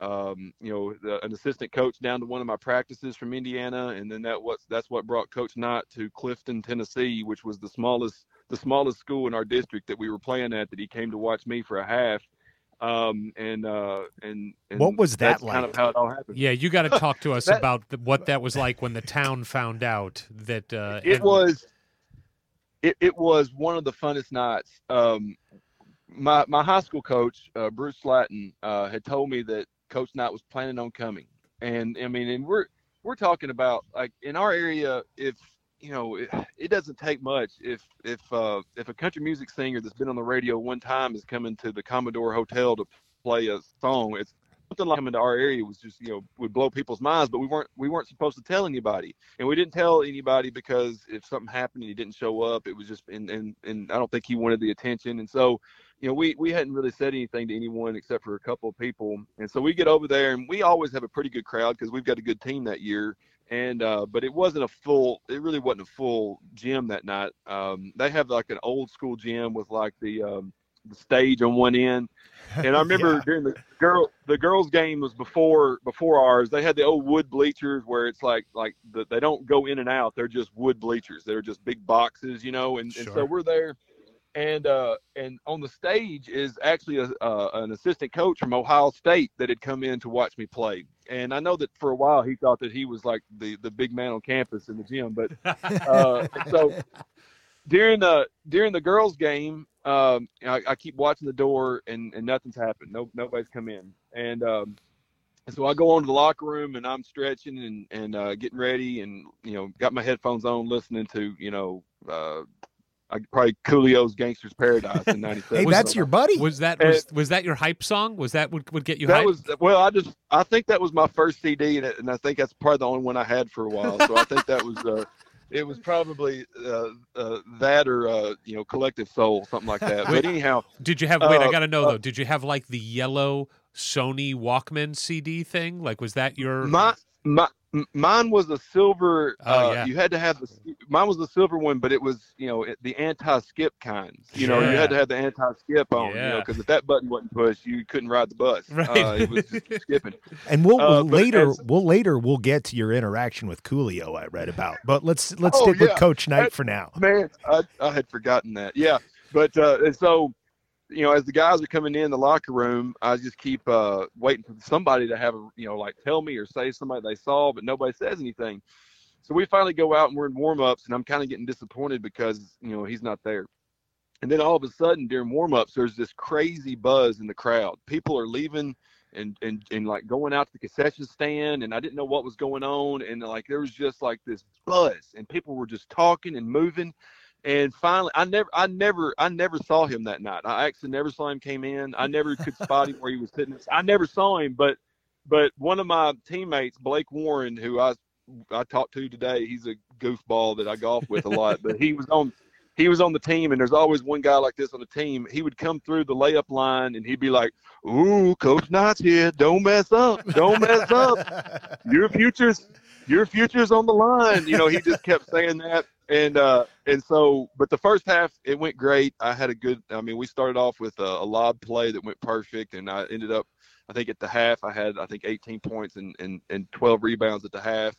um, you know, the, an assistant coach down to one of my practices from Indiana, and then that was that's what brought Coach Knight to Clifton, Tennessee, which was the smallest the smallest school in our district that we were playing at. That he came to watch me for a half. Um, and, uh, and and
What was that
that's
like?
Kind of how it all happened.
Yeah, you got to talk to <laughs> us
That-
about the, what that was like when the town found out that uh,
it
and-
was it, it was one of the funnest nights um my my high school coach uh, bruce slatton uh, had told me that coach knight was planning on coming and i mean and we're we're talking about like in our area if you know it, it doesn't take much if if uh if a country music singer that's been on the radio one time is coming to the commodore hotel to play a song it's something like coming to our area was just you know would blow people's minds but we weren't we weren't supposed to tell anybody. And we didn't tell anybody because if something happened and he didn't show up it was just and and, and i don't think he wanted the attention. And so you know we we hadn't really said anything to anyone except for a couple of people. And so we get over there and we always have a pretty good crowd because we've got a good team that year and uh but it wasn't a full it really wasn't a full gym that night um they have like an old school gym with like the um the stage on one end and I <laughs> remember
Yeah.
during the girl the girls game was before before ours. They had the old wood bleachers where it's like like the, they don't go in and out. They're just wood bleachers. They're just big boxes, you know. And, and so we're there, and uh and on the stage is actually a, uh, an assistant coach from Ohio State that had come in to watch me play. And I know that for a while he thought that he was like the the big man on campus in the gym, but <laughs> uh, so during the during the girls game, um, I, I keep watching the door and, and nothing's happened. No nobody's come in, and um, so I go on to the locker room and I'm stretching and and uh, getting ready and you know got my headphones on listening to you know uh, I, probably Coolio's Gangsta's Paradise in '97.
Hey, that's your buddy.
was that was, was that your hype song? Was that would, would get you
that
hype?
was well. I just I think that was my first CD, and, it, and I think that's probably the only one I had for a while. So I think that was uh, it was probably uh, uh, that or uh, you know Collective Soul, something like that. But anyhow,
Did you have? Wait, I
uh,
got to know
uh,
though. Did you have like the yellow Sony Walkman CD thing? Like, was that your?
my my mine was a silver.
Oh,
uh,
yeah.
You had to have the mine was the silver one, but it was you know it, the anti-skip kinds. You know, you had to have the anti-skip on. You
Yeah.
know, because if that button wasn't pushed, you couldn't ride the bus. <laughs>
Right.
Uh, it was just skipping.
And we'll,
Uh,
we'll
but
later
as-
we'll later we'll get to your interaction with Coolio I read about. But let's let's
Oh,
stick with. Coach Knight
That-
for now.
Man, I, I had forgotten that. Yeah, but uh, and so you know, as the guys are coming in the locker room, I just keep uh, waiting for somebody to have a you know like tell me or say somebody they saw, but nobody says anything. So we finally go out and we're in warm ups, and I'm kind of getting disappointed because you know he's not there. And then all of a sudden during warm ups, there's this crazy buzz in the crowd. People are leaving and, and and like going out to the concession stand, and I didn't know what was going on, and like there was just like this buzz, and people were just talking and moving. And finally, I never, I never, I never saw him that night. I actually never saw him came in. I never could spot him where he was sitting. I never saw him, but but one of my teammates, Blake Warren, who I I talked to today, he's a goofball that I golf with a lot, but he was on he was on the team, and there's always one guy like this on the team. He would come through the layup line, and he'd be like, "Ooh, Coach Knight's here. Don't mess up. Don't mess up. <laughs> Your future's your future's on the line." You know, he just kept saying that, and uh, and so, but the first half it went great. I had a good. I mean, we started off with a, a lob play that went perfect, and I ended up. I think at the half, I had I think 18 points and, and, and 12 rebounds at the half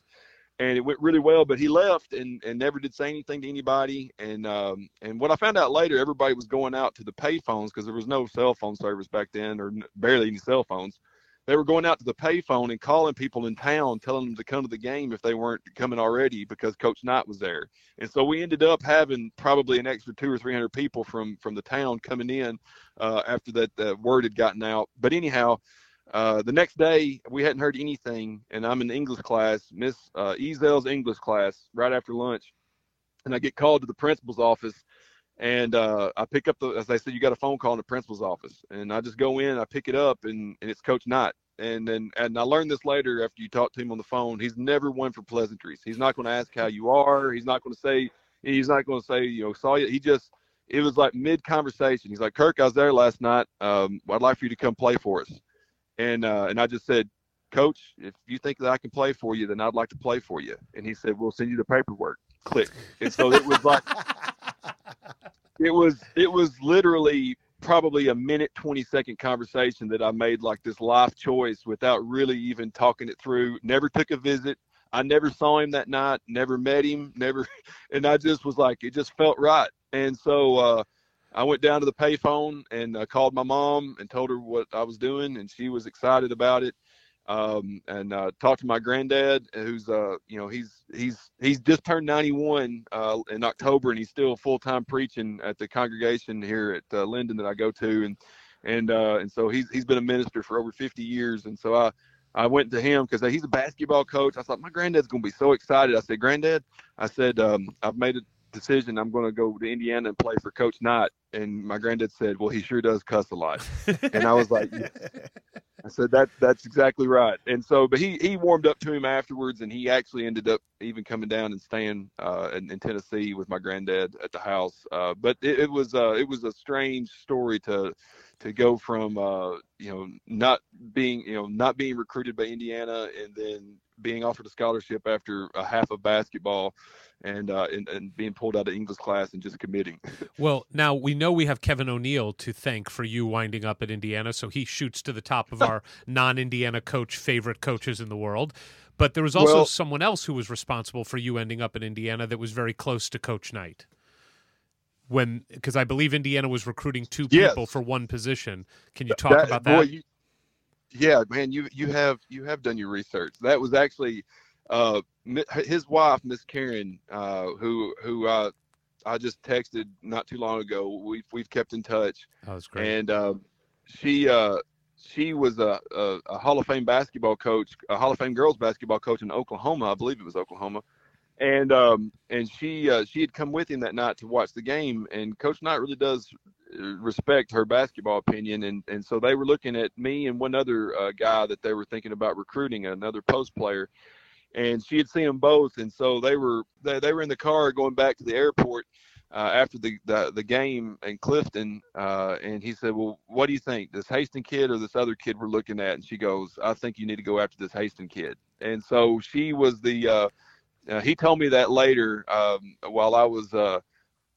and it went really well. But he left and, and never did say anything to anybody. And um, and what I found out later, everybody was going out to the payphones because there was no cell phone service back then, or barely any cell phones. They were going out to the payphone and calling people in town, telling them to come to the game if they weren't coming already because Coach Knight was there. And so we ended up having probably an extra two or three hundred people from from the town coming in uh, after that uh, word had gotten out. But anyhow, uh, the next day we hadn't heard anything, and I'm in English class, Miss uh, Ezel's English class, right after lunch, and I get called to the principal's office, and uh, I pick up the as they said, you got a phone call in the principal's office, and I just go in, I pick it up, and, and it's Coach Knight. And then, and I learned this later after you talk to him on the phone. He's never one for pleasantries. He's not going to ask how you are. He's not going to say. He's not going to say, you know, saw you. He just, it was like mid conversation. He's like, Kirk, I was there last night. Um, I'd like for you to come play for us. and uh, and I just said, Coach, if you think that I can play for you, then I'd like to play for you. And he said, We'll send you the paperwork. Click. And so it was like <laughs> it was it was literally probably a minute 20 second conversation that I made like this life choice without really even talking it through. Never took a visit. I never saw him that night, never met him, never <laughs> and I just was like it just felt right. And so uh I went down to the payphone and uh, called my mom and told her what I was doing, and she was excited about it. Um, and uh, talked to my granddad, who's uh, you know, he's he's he's just turned 91 uh, in October, and he's still full time preaching at the congregation here at uh, Linden that I go to, and and uh, and so he's he's been a minister for over 50 years, and so I I went to him because he's a basketball coach. I thought my granddad's gonna be so excited. I said, Granddad, I said um, I've made a decision. I'm going to go to Indiana and play for Coach Knight. And my granddad said, "Well, he sure does cuss a lot." and I was like, I said that that's exactly right. And so, but he he warmed up to him afterwards, and he actually ended up even coming down and staying uh, in, in Tennessee with my granddad at the house. Uh, but it, it was uh, it was a strange story to to go from uh, you know not being you know not being recruited by Indiana and then being offered a scholarship after a half of basketball and, uh, and and being pulled out of English class and just committing. <laughs>
Well, now we know we have Kevin O'Neill to thank for you winding up at Indiana, so he shoots to the top of our <laughs> non-Indiana coach favorite coaches in the world. But there was also
Well-
someone else who was responsible for you ending up in Indiana that was very close to Coach Knight. When, because I believe Indiana was recruiting two
Yes.
people for one position. Can you talk about that?
boy,
that?
you, yeah, man, you you have you have done your research. That was actually uh, his wife, Miss Karen, uh, who who I I just texted not too long ago. We've we've kept in touch,
that was great.
and uh, she uh, she was a, a, a Hall of Fame basketball coach, a Hall of Fame girls basketball coach in Oklahoma, I believe it was Oklahoma, and um, and she uh, she had come with him that night to watch the game, and Coach Knight really does uh, respect her basketball opinion, and and so they were looking at me and one other uh, guy that they were thinking about recruiting, another post player. And she had seen them both, and so they were they, they were in the car going back to the airport, uh, after the, the the game in Clifton, uh, and he said, "Well, what do you think, this Haston kid or this other kid we're looking at?" And she goes, "I think you need to go after this Haston kid." And so she was the. Uh, uh, he told me that later um, while I was uh,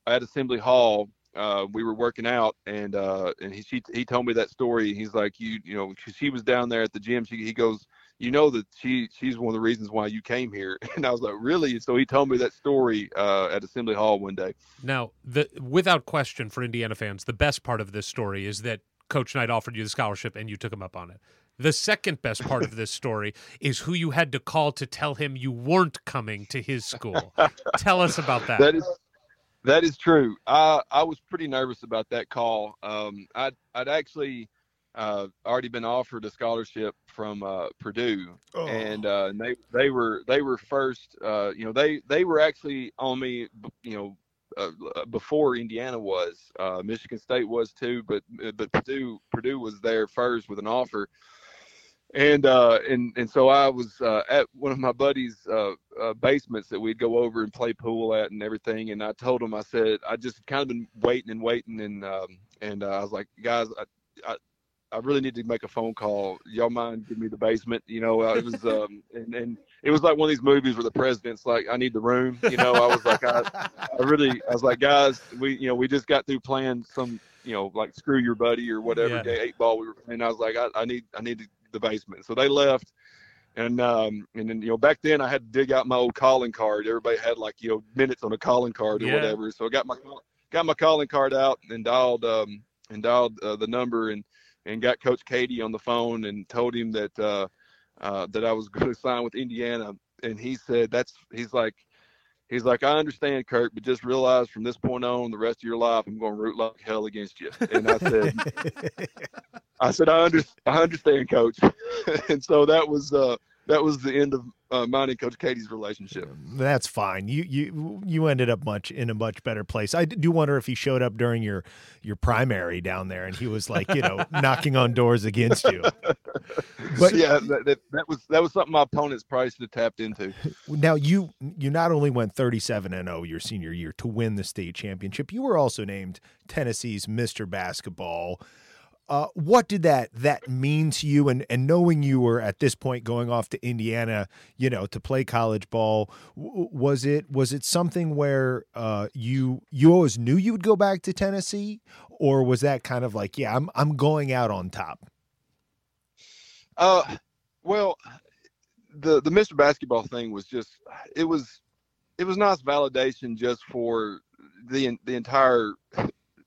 at Assembly Hall. Uh, we were working out, and uh, and he she, he told me that story. He's like, you you know, she was down there at the gym. She, he goes, you know that she she's one of the reasons why you came here. <laughs> And I was like, really? So he told me that story uh, at Assembly Hall one day.
Now, the without question for Indiana fans, the best part of this story is that Coach Knight offered you the scholarship and you took him up on it. The second best part of this story is who you had to call to tell him you weren't coming to his school. tell us about that.
That is that is true. I I was pretty nervous about that call. Um, I'd I'd actually uh, already been offered a scholarship from uh, Purdue,
Oh.
and uh, they they were they were first. Uh, you know they they were actually on me. You know. Uh, before Indiana was, uh, Michigan State was too, but but Purdue Purdue was there first with an offer, and uh, and and so I was uh, at one of my buddies' uh, uh, basements that we'd go over and play pool at and everything. And I told him, I said, I just kind of been waiting and waiting, and um, and uh, I was like, guys, I, I I really need to make a phone call. Y'all mind give me the basement? You know, it was um, and and it was like one of these movies where the president's like, I need the room. You know, I was like, I, I really, I was like, guys, we you know we just got through playing some you know like screw your buddy or whatever
Yeah.
day eight ball we were playing. I was like, I, I need I need the basement. So they left. And um and then you know back then I had to dig out my old calling card. Everybody had like you know minutes on a calling card or
Yeah.
whatever. So I got my call- got my calling card out and dialed um and dialed uh, the number and and got Coach Keady on the phone and told him that uh, uh, that I was <laughs> going to sign with Indiana. And he said that's he's like he's like I understand Kirk, but just realize from this point on the rest of your life I'm going to root like hell against you. And I said <laughs> I said I under, I understand, Coach. <laughs> and so that was uh, that was the end of uh, mine and Coach Keady's relationship.
That's fine. You you you ended up much in a much better place. I do wonder if he showed up during your your primary down there and he was like, you know, <laughs> knocking on doors against you. But-
yeah, that, that, that was that was something my opponents probably should have tapped into.
Now you you not only went 37 and 0 your senior year to win the state championship, you were also named Tennessee's Mr. Basketball. Uh, what did that that mean to you? And and knowing you were at this point going off to Indiana, you know, to play college ball, w- was it was it something where uh, you you always knew you would go back to Tennessee, or was that kind of like, yeah, I'm I'm going out on top?
Uh, well, the the Mr. Basketball thing was just it was it was nice validation just for the the entire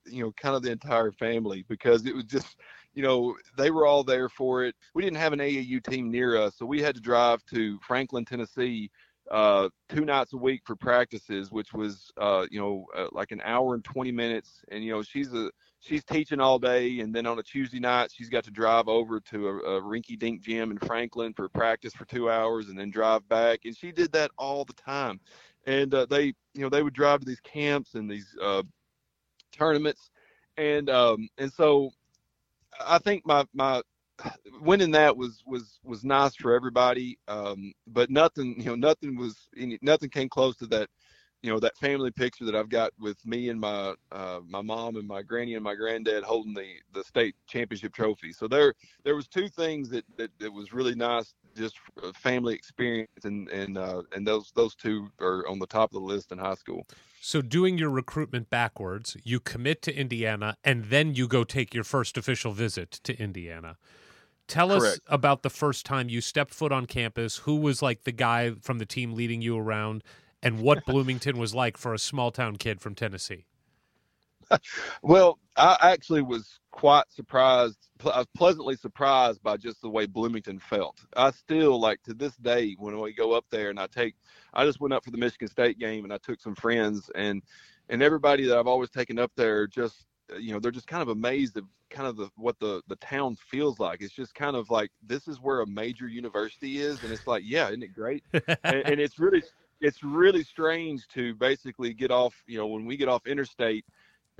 you know kind of the entire family because it was just you know they were all there for it. We didn't have an AAU team near us, so we had to drive to Franklin, Tennessee, uh, two nights a week for practices, which was uh, you know uh, like an hour and twenty minutes. And you know she's a she's teaching all day, and then on a Tuesday night she's got to drive over to a, a rinky-dink gym in Franklin for practice for two hours, and then drive back. And she did that all the time. And uh, they you know they would drive to these camps and these uh, tournaments, and um, and so I think my my winning that was was was nice for everybody um, but nothing you know nothing was nothing came close to that you know that family picture that I've got with me and my uh, my mom and my granny and my granddad holding the the state championship trophy. So there there was two things that that, that was really nice, just family experience, and and uh, and those those two are on the top of the list in high school.
So doing your recruitment backwards, you commit to Indiana, and then you go take your first official visit to Indiana. Tell
Correct.
us about the first time you stepped foot on campus. Who was like the guy from the team leading you around, and what <laughs> Bloomington was like for a small town kid from Tennessee? <laughs>
well, I actually was quite surprised. I was pleasantly surprised by just the way Bloomington felt. I still like to this day when we go up there and I take. I just went up for the Michigan State game and I took some friends and and everybody that I've always taken up there just you know they're just kind of amazed at kind of the what the the town feels like it's just kind of like this is where a major university is and it's like yeah isn't it great and, and <laughs> it's really it's really strange to basically get off you know when we get off interstate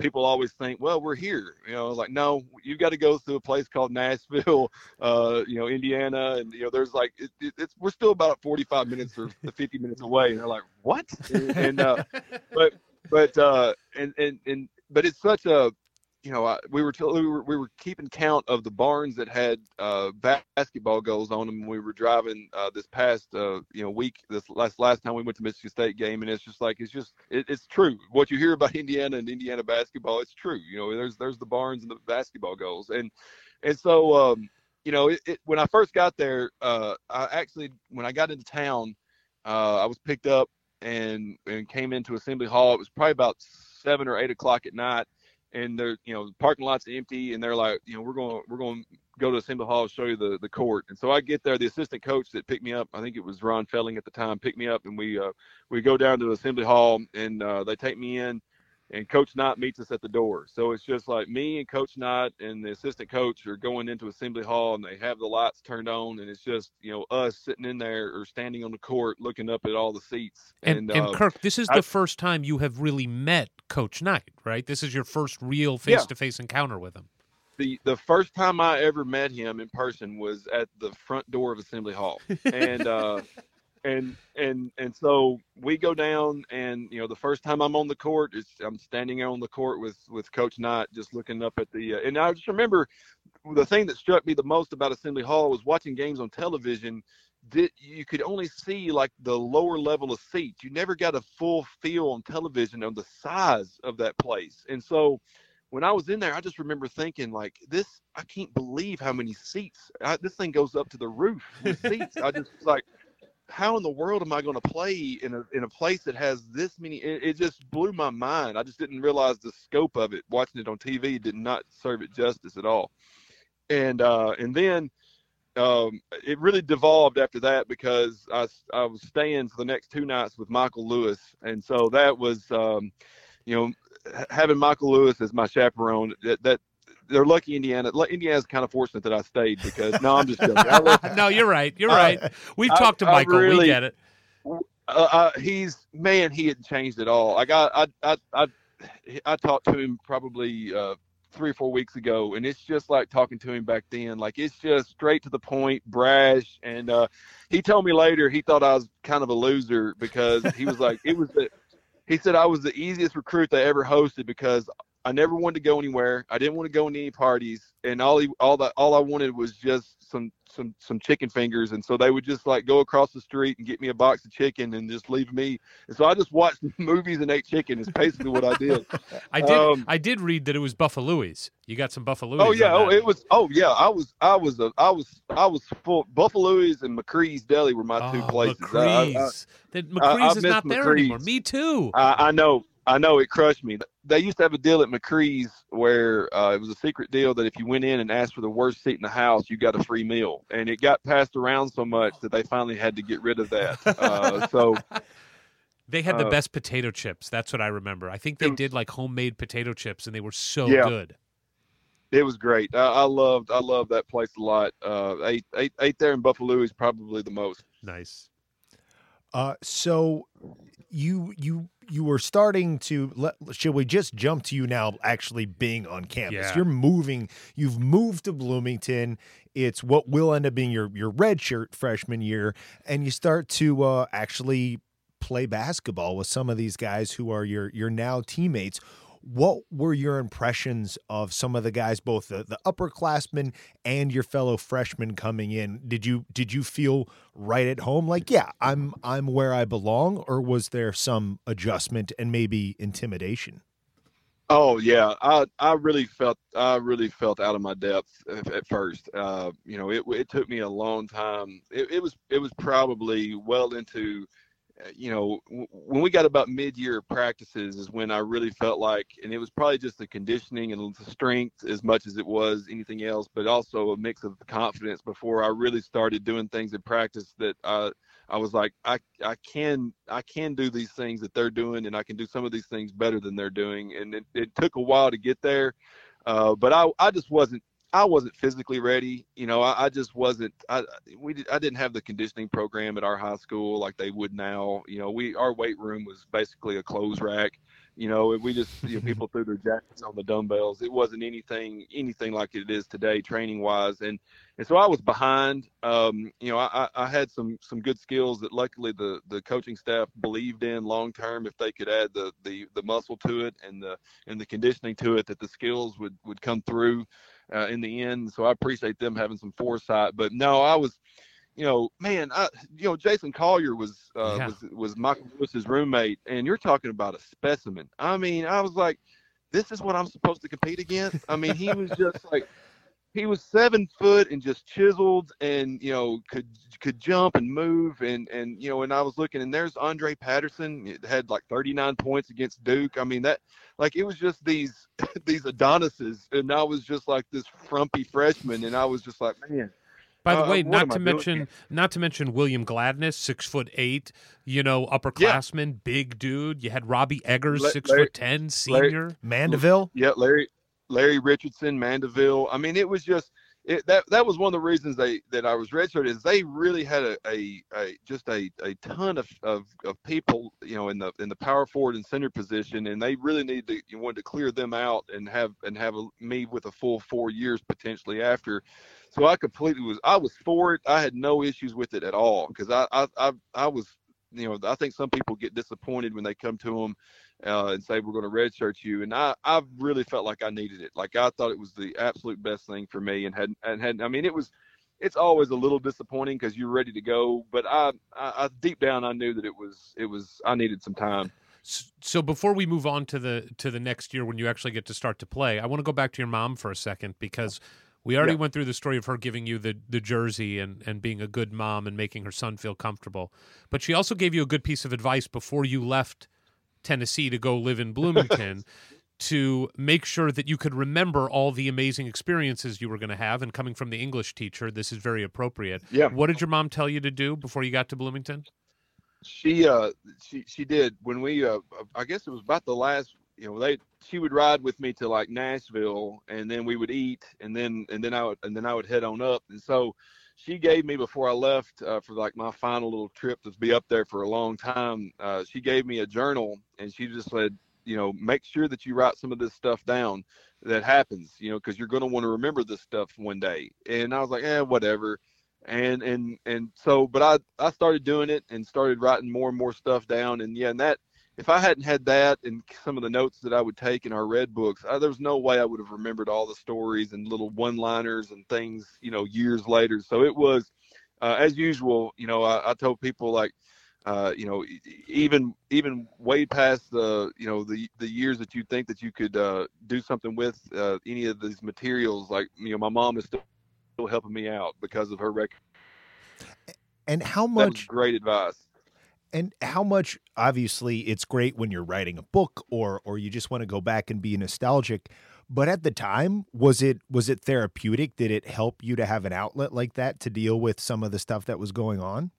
people always think well we're here you know like no you've got to go through a place called nashville <laughs> uh you know indiana and you know there's like it, it, it's we're still about 45 minutes or <laughs> 50 minutes away and they're like what? And, <laughs> and uh but but uh and and and but it's such a you know, I, we were, t- we were we were keeping count of the barns that had uh, basketball goals on them. We were driving uh, this past uh, you know week, this last last time we went to Michigan State game, and it's just like it's just it, it's true. What you hear <laughs> about Indiana and Indiana basketball, it's true. You know, there's there's the barns and the basketball goals, and and so um, you know, it, it, when I first got there, uh, I actually when I got into town, uh, I was picked up and and came into Assembly Hall. It was probably about seven or eight o'clock at night and they're you know the parking lot's empty and they're like you know we're going we're going to go to assembly hall show you the the court. And so i get there the assistant coach that picked me up i think it was ron felling at the time picked me up and we uh we go down to the assembly hall and uh they take me in and coach Knight meets us at the door so it's just like me and coach Knight and the assistant coach are going into assembly hall and they have the lights turned on and it's just you know us sitting in there or standing on the court looking up at all the seats
And,
and,
and
uh,
Kirk, this is
I-
the first time you have really met Coach Knight, right? This is your first real face to face encounter with him.
the the first time I ever met him in person was at the front door of Assembly Hall, and uh, <laughs> and and and so we go down, and you know, the first time I'm on the court, I'm standing on the court with with Coach Knight, just looking up at the, uh, and I just remember the thing that struck me the most about Assembly Hall was watching games on television. Did you could only see like the lower level of seats. You never got a full feel on television of the size of that place, and so when I was in there, I just remember thinking like this. I can't believe how many seats. I, this thing goes up to the roof seats. I just like, how in the world am I going to play in a in a place that has this many? It, it just blew my mind. I just didn't realize the scope of it. Watching it on TV did not serve it justice at all. And uh, and then um, it really devolved after that because I, I was staying for the next two nights with Michael Lewis, and so that was, um, you know, having Michael Lewis as my chaperone. That, that they're lucky Indiana. Indiana's kind of fortunate that I stayed because no, I'm just joking. <laughs>
No, you're right. You're
I-
right. We've
I-
talked to
I
Michael. we
really-
get it.
uh, uh, he's man, he hadn't changed at all. I got I I I, I talked to him probably uh, three or four weeks ago, and it's just like talking to him back then. Like it's just straight to the point, brash. And uh, he told me later he thought I was kind of a loser because he was like it was the. He said I was the easiest recruit they ever hosted because I never wanted to go anywhere. I didn't want to go to any parties, and all he, all that all I wanted was just some some some chicken fingers. And so they would just like go across the street and get me a box of chicken and just leave me. And so I just watched <laughs> movies and ate chicken. Is basically what I did. <laughs>
I did.
Um,
I did read that it was Buffalo's. You got some Buffalo's.
Oh yeah, oh it was. Oh yeah, I was, I was, a, I was, I was full. Buffalo's and McCree's Deli were my two
Oh,
places. I- I-
McCree's. That
I- I
McCree's is not there anymore. Me too.
I, I know, I know, it crushed me. They used to have a deal at McCree's where uh, it was a secret deal that if you went in and asked for the worst seat in the house, you got a free meal, and it got passed around so much that they finally had to get rid of that. Uh, <laughs> so
They had the
uh,
best potato chips. That's what I remember. I think they
it was-
did like homemade potato chips, and they were so
Yeah.
good.
it was great. I, I loved, I loved that place a lot. Uh, ate, ate, ate there in Buffalo is probably the most.
Nice.
Uh, so you you you were starting to let should we just jump to you now actually being on campus?
Yeah.
you're moving you've moved to bloomington. It's what will end up being your your red shirt freshman year. And you start to uh, actually play basketball with some of these guys who are your your now teammates what were your impressions of some of the guys both the, the upperclassmen and your fellow freshmen coming in did you did you feel right at home like yeah i'm i'm where i belong or was there some adjustment and maybe intimidation
Oh yeah, I I really felt I really felt out of my depth at, at first. Uh, you know, it it took me a long time. It, it was it was probably well into, you know, w- when we got about mid year practices is when I really felt like, and it was probably just the conditioning and the strength as much as it was anything else, but also a mix of confidence before I really started doing things in practice that I I was like, I I can I can do these things that they're doing, and I can do some of these things better than they're doing. And it, it took a while to get there, uh, but I I just wasn't I wasn't physically ready. You know, I, I just wasn't. I we I didn't have the conditioning program at our high school like they would now. You know, we our weight room was basically a clothes rack. You know, and we just you know, <laughs> people threw their jackets on the dumbbells. It wasn't anything anything like it is today, training wise. And and so I was behind. Um, you know, I, I I had some some good skills that luckily the the coaching staff believed in long term. If they could add the the the muscle to it and the and the conditioning to it, that the skills would would come through uh, in the end. So I appreciate them having some foresight. But no, I was, you know, man, I, you know, Jason Collier was uh,
Yeah.
was was Michael Lewis's roommate, and you're talking about a specimen. I mean, I was like, this is what I'm supposed to compete against. I mean, he was just like. He was seven foot and just chiseled, and you know could could jump and move, and and you know, and I was looking, and there's Andrae Patterson it had like 39 points against Duke. I mean that, like it was just these <laughs> these Adonises, and I was just like this frumpy freshman, and I was just like, man,
By the
Uh,
way, not to
I doing
mention
here?
not to mention William Gladness, six foot eight, you know, upperclassman, big dude. You had Robbie Eggers,
La-
six
Larry-
foot ten,
Larry-
senior.
mandeville
yeah, Larry Larry Richardson, Mandeville. I mean, it was just it, that that was one of the reasons they that I was redshirted is they really had a, a, a just a, a ton of, of, of people you know in the in the power forward and center position and they really needed to you wanted to clear them out and have and have a, me with a full four years potentially after. So I completely was I was for it. I had no issues with it at all because I, I I I was you know I think some people get disappointed when they come to them uh, and say we're going to redshirt you. And I, I really felt like I needed it. Like I thought it was the absolute best thing for me, and had and had. I mean, it was. It's always a little disappointing because you're ready to go, but I, I, I deep down I knew that it was it was I needed some time.
So before we move on to the to the next year when you actually get to start to play, I want to go back to your mom for a second because we already
Yeah.
went through the story of her giving you the the jersey and and being a good mom and making her son feel comfortable. But she also gave you a good piece of advice before you left Tennessee to go live in Bloomington <laughs> to make sure that you could remember all the amazing experiences you were going to have and coming from the English teacher, this is very appropriate.
Yeah.
What did your mom tell you to do before you got to Bloomington?
She uh she she did when we uh I guess it was about the last you know they she would ride with me to like Nashville and then we would eat and then and then I would and then I would head on up and so she gave me before I left uh, for like my final little trip to be up there for a long time uh, she gave me a journal and she just said you know make sure that you write some of this stuff down that happens you know because you're going to want to remember this stuff one day. And I was like eh whatever. And and and so but i i started doing it and started writing more and more stuff down and yeah and that if I hadn't had that and some of the notes that I would take in our red books, I, there's no way I would have remembered all the stories and little one-liners and things, you know, years later. So it was, uh, as usual, you know, I, I told people like, uh, you know, even even way past the you know the the years that you think that you could uh, do something with uh, any of these materials, like you know, my mom is still, still helping me out because of her record.
And how much
great advice.
And how much obviously it's great when you're writing a book or or you just want to go back and be nostalgic, but at the time was it was it therapeutic? Did it help you to have an outlet like that to deal with some of the stuff that was going on?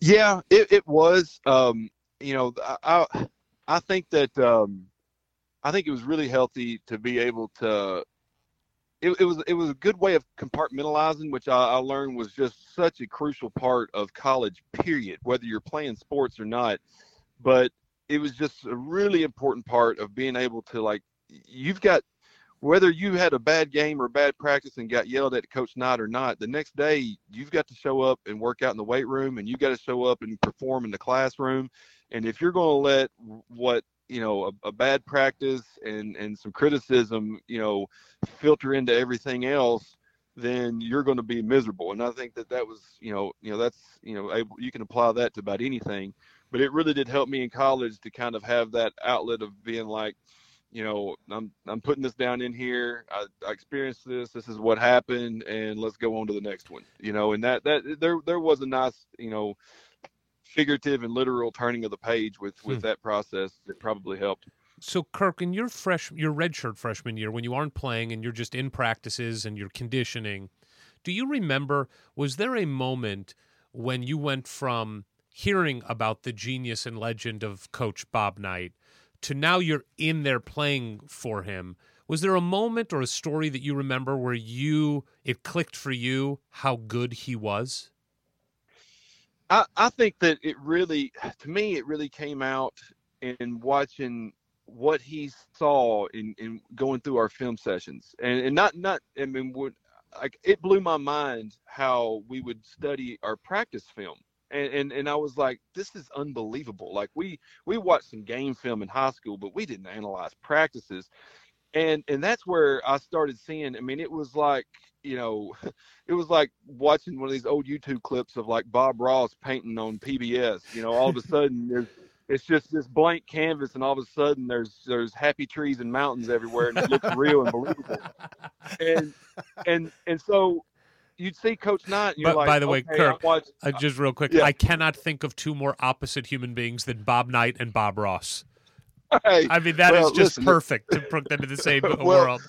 Yeah, it, it was. Um, you know, I I think that um, I think it was really healthy to be able to. It, it was it was a good way of compartmentalizing, which I, I learned was just such a crucial part of college. Period. Whether you're playing sports or not, but it was just a really important part of being able to like. You've got whether you had a bad game or bad practice and got yelled at Coach Knight or not, the next day you've got to show up and work out in the weight room, and you've got to show up and perform in the classroom. And if you're going to let what you know a, a, bad practice and and some criticism, you know, filter into everything else, then you're going to be miserable. And I think that that was you know you know that's you know able, you can apply that to about anything. But it really did help me in college to kind of have that outlet of being like you know, I'm I'm putting this down in here. I, I, experienced this. This is what happened, and let's go on to the next one. You know, and that that there there was a nice, you know, figurative and literal turning of the page with with hmm. that process that probably helped.
So Kirk, in your fresh your redshirt freshman year, when you aren't playing and you're just in practices and you're conditioning, do you remember? Was there a moment when you went from hearing about the genius and legend of Coach Bob Knight to now you're in there playing for him. Was there a moment or a story that you remember where you it clicked for you how good he was?
I, I think that it really <sighs> to me it really came out in watching what he saw in, in going through our film sessions and, and not not I mean like it blew my mind how we would study our practice film and, and and I was like, this is unbelievable. Like we we watched some game film in high school, but we didn't analyze practices, and and that's where I started seeing. I mean, it was like you know, <laughs> it was like watching one of these old YouTube clips of like Bob Ross painting on PBS. You know, all of a <laughs> sudden there's it's just this blank canvas, and all of a sudden there's there's happy trees and mountains everywhere, and it looks real and believable. And and and so you'd see Coach Knight.
but
like,
by the way,
okay,
Kirk, uh, just real quick, yeah. I cannot think of two more opposite human beings than Bob Knight and Bob Ross.
Hey,
I mean, that well, is just listen, perfect to put them in the same <laughs> well, world.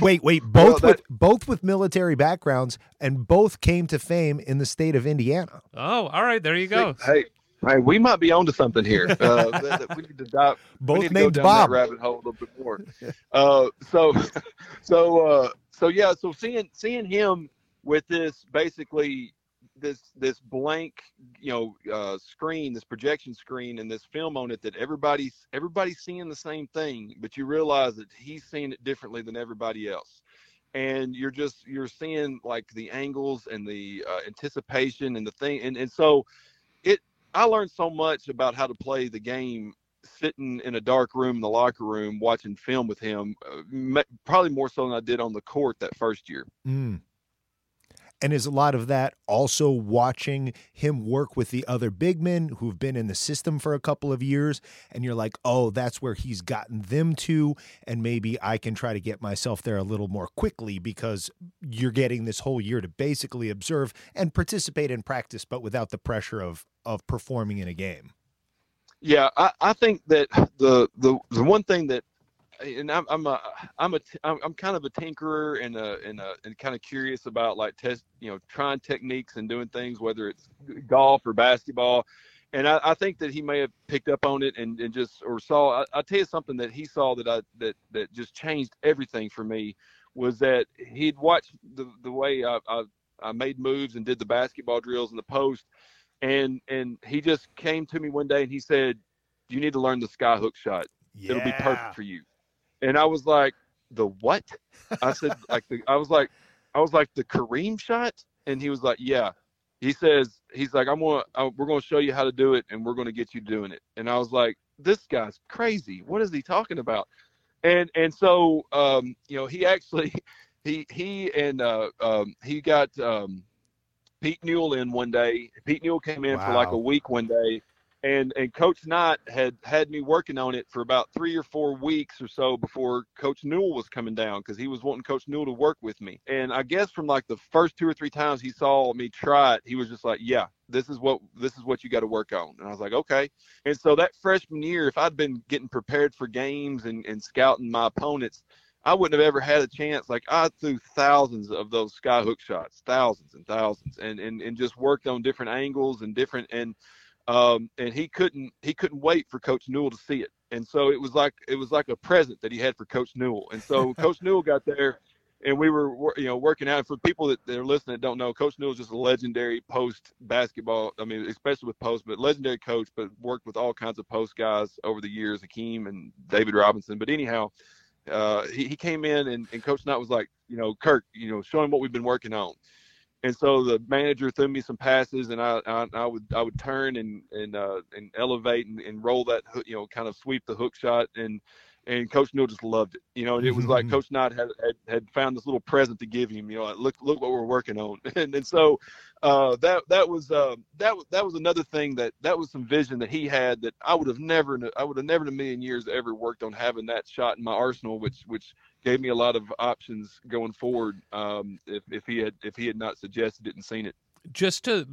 Wait, wait, both well, that, with both with military backgrounds, and both came to fame in the state of Indiana.
Oh, all right, there you go.
Hey, hey, we might be onto something here. Uh, <laughs> that, that we need to dive.
Both
we need
named
to go
down Bob.
That rabbit hole a little bit more. Uh, so, <laughs> so, uh, so yeah. So seeing seeing him with this basically this this blank you know uh, screen this projection screen and this film on it that everybody's everybody's seeing the same thing but you realize that he's seeing it differently than everybody else and you're just you're seeing like the angles and the uh, anticipation and the thing and, and so it i learned so much about how to play the game sitting in a dark room in the locker room watching film with him uh, probably more so than i did on the court that first year
mm. And is a lot of that also watching him work with the other big men who've been in the system for a couple of years? And you're like, oh, that's where he's gotten them to. And maybe I can try to get myself there a little more quickly because you're getting this whole year to basically observe and participate in practice, but without the pressure of, of performing in a game.
Yeah, I, I think that the, the the one thing that and I'm I'm a I'm a I'm kind of a tinkerer and a and a and kind of curious about like test you know trying techniques and doing things whether it's golf or basketball, and I, I think that he may have picked up on it and, and just or saw I, I'll tell you something that he saw that I that that just changed everything for me was that he'd watched the the way I, I I made moves and did the basketball drills in the post, and and he just came to me one day and he said, "You need to learn the sky hook shot. Yeah. It'll be perfect for you." And I was like, the what? I said, <laughs> like, the, I was like, I was like, the Kareem shot? And he was like, yeah. he says he's like I'm gonna uh, we're gonna show you how to do it and we're gonna get you doing it. And I was like, this guy's crazy. What is he talking about? And and so um, you know he <laughs> actually he he and uh, um, he got um, Pete Newell in one day. Pete Newell came in wow. for like a week one day and and Coach Knight had had me working on it for about three or four weeks or so before Coach Newell was coming down because he was wanting Coach Newell to work with me. And I guess from like the first two or three times he saw me try it, he was just like, "Yeah, this is what this is what you got to work on." And I was like, "Okay." And so that freshman year, if I'd been getting prepared for games and and scouting my opponents. I wouldn't have ever had a chance. Like I threw thousands of those sky hook shots, thousands and thousands, and and and just worked on different angles and different and um, and he couldn't he couldn't wait for Coach Newell to see it. And so it was like it was like a present that he had for Coach Newell. And so <laughs> Coach Newell got there, and we were you know working out. For people that, that are listening that don't know, Coach Newell is just a legendary post basketball. I mean, especially with post, but legendary coach. But worked with all kinds of post guys over the years, Hakeem and David Robinson. But anyhow. Uh, he, he came in and, and Coach Knight was like, you know, Kirk, you know, show him what we've been working on and so the manager threw me some passes, and I I, I would I would turn and and uh, and elevate and, and roll that you know kind of sweep the hook shot, and and Coach Newell just loved it. You know, and it was like Coach Knight had, had had found this little present to give him. You know, like, look look what we're working on, <laughs> and and so uh, that that was uh, that that was another thing that that was some vision that he had that I would have never I would have never in a million years ever worked on having that shot in my arsenal, which which gave me a lot of options going forward. Um, if if he had if he had not suggested it and seen it.
Just to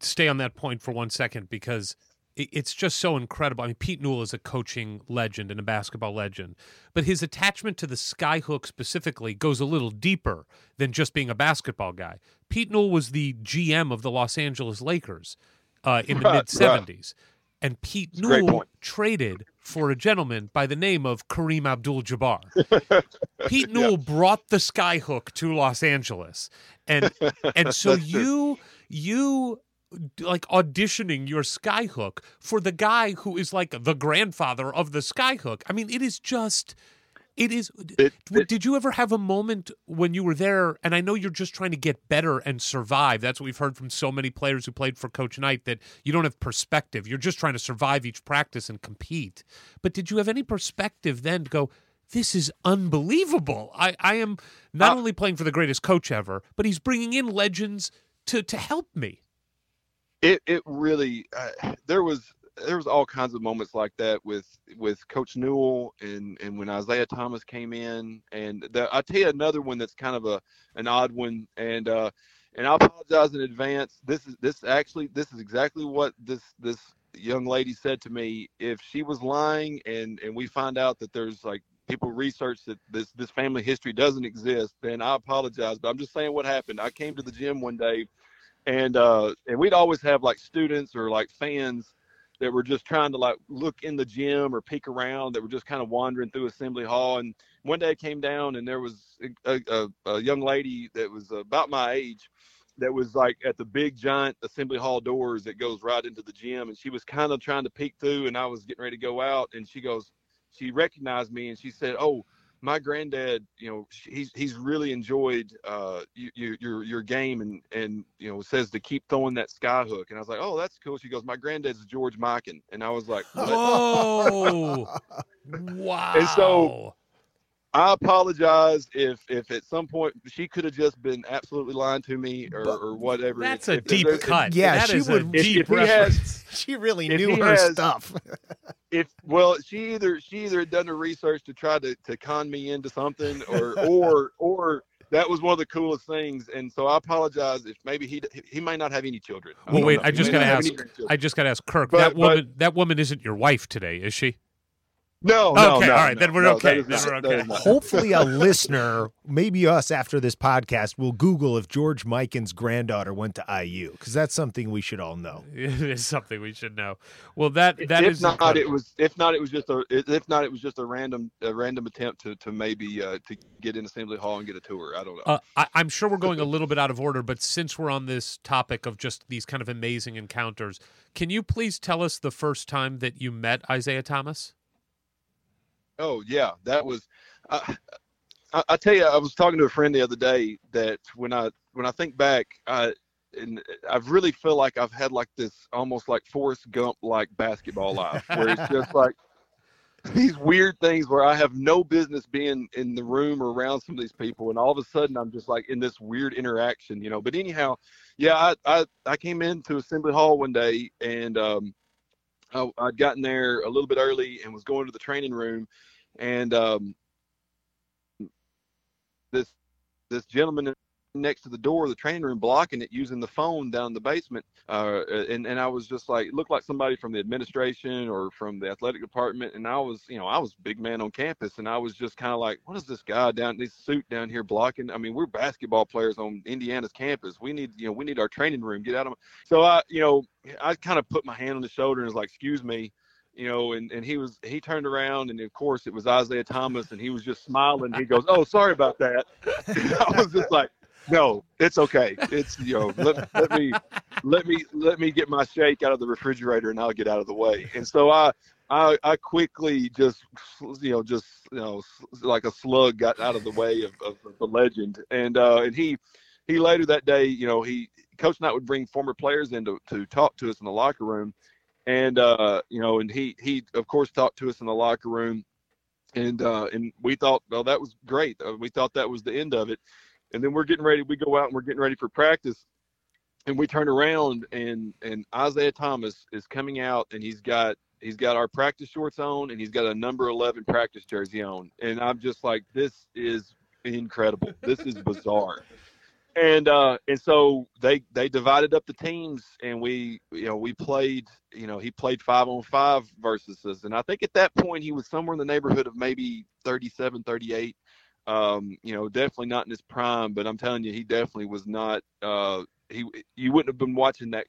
stay on that point for one second, because it's just so incredible. I mean, Pete Newell is a coaching legend and a basketball legend, but his attachment to the skyhook specifically goes a little deeper than just being a basketball guy. Pete Newell was the GM of the Los Angeles Lakers uh, in the right, mid 70s. Right. And Pete Newell traded for a gentleman by the name of Kareem Abdul Jabbar. <laughs> Pete Newell yeah. brought the skyhook to Los Angeles. And and <laughs> so you you like auditioning your skyhook for the guy who is like the grandfather of the skyhook. I mean, it is just it is it, it, did you ever have a moment when you were there and I know you're just trying to get better and survive. That's what we've heard from so many players who played for Coach Knight that you don't have perspective. You're just trying to survive each practice and compete. But did you have any perspective then to go this is unbelievable. I, I am not uh, only playing for the greatest coach ever, but he's bringing in legends to to help me
it it really uh, there was there was all kinds of moments like that with with Coach Newell and and when Isiah Thomas came in and the, I'll tell you another one that's kind of a an odd one and uh and I apologize in advance. This is this actually this is exactly what this this young lady said to me. If she was lying and and we find out that there's like people research that this this family history doesn't exist, then I apologize. But I'm just saying what happened. I came to the gym one day and uh, and we'd always have like students or like fans that were just trying to like look in the gym or peek around that were just kind of wandering through assembly hall. And one day I came down and there was a, a, a young lady that was about my age that was like at the big giant assembly hall doors that goes right into the gym. And she was kind of trying to peek through and I was getting ready to go out. And she goes she recognized me and she said oh my granddad, you know, he's he's really enjoyed uh, you, you, your your game and and you know says to keep throwing that sky hook. And I was like, oh, that's cool. She goes, my granddad's George Mikan, and I was like, what?
oh, <laughs> wow.
And so I apologize if if at some point she could have just been absolutely lying to me or, or whatever.
That's
if,
a if, deep
if,
cut.
Yeah,
that
she would.
deep
if has, <laughs> she really knew her has, stuff. <laughs>
if well, she either she either had done the research to try to, to con me into something, or or or that was one of the coolest things. And so I apologize if maybe he he might not have any children.
Well, wait, know. I just gotta ask. I just gotta ask Kirk. But, that woman, but, that woman isn't your wife today, is she?
No, no,
okay,
no,
all right,
no,
then we're
no,
okay.
Then
we're okay.
Hopefully, a listener, maybe us after this podcast, will Google if George Mikan's granddaughter went to IU because that's something we should all know. <laughs>
It is something we should know. Well, that that
if
is
not,
incredible.
it was if not, it was just a if not, it was just a random a random attempt to to maybe uh, to get in Assembly Hall and get a tour. I don't know.
Uh, I, I'm sure we're going a little bit out of order, but since we're on this topic of just these kind of amazing encounters, can you please tell us the first time that you met Isiah Thomas?
Oh yeah, that was. I, I, I, tell you, I was talking to a friend the other day that when I when I think back, I and I really feel like I've had like this almost like Forrest Gump like basketball life, where it's just <laughs> like these weird things where I have no business being in the room or around some of these people, and all of a sudden I'm just like in this weird interaction, you know. But anyhow, yeah, I I, I came into Assembly Hall one day and um, I, I'd gotten there a little bit early and was going to the training room, and um, this this gentleman next to the door of the training room blocking it using the phone down in the basement uh, and and I was just like looked like somebody from the administration or from the athletic department and I was you know I was big man on campus and I was just kind of like what is this guy down this suit down here blocking I mean we're basketball players on Indiana's campus we need you know we need our training room get out of my... so I you know I kind of put my hand on his shoulder and was like excuse me you know, and, and he was he turned around and of course it was Isiah Thomas and he was just smiling. He goes, "Oh, sorry about that." <laughs> I was just like, "No, it's okay. It's you know, let, let me let me let me get my shake out of the refrigerator and I'll get out of the way." And so I I I quickly just you know just you know like a slug got out of the way of, of, the legend and uh and he he later that day you know he coach knight would bring former players in to, to talk to us in the locker room and uh, you know, and he he of course talked to us in the locker room, and uh, and we thought, well, that was great. Uh, we thought that was the end of it, and then we're getting ready. We go out and we're getting ready for practice, and we turn around and and Isiah Thomas is coming out, and he's got he's got our practice shorts on, and he's got a number eleven practice jersey on, and I'm just like, this is incredible. This is bizarre <laughs> and uh and so they they divided up the teams and we you know we played you know he played five on five versus us and i think at that point he was somewhere in the neighborhood of maybe 37 38 um you know definitely not in his prime but i'm telling you he definitely was not uh he you wouldn't have been watching that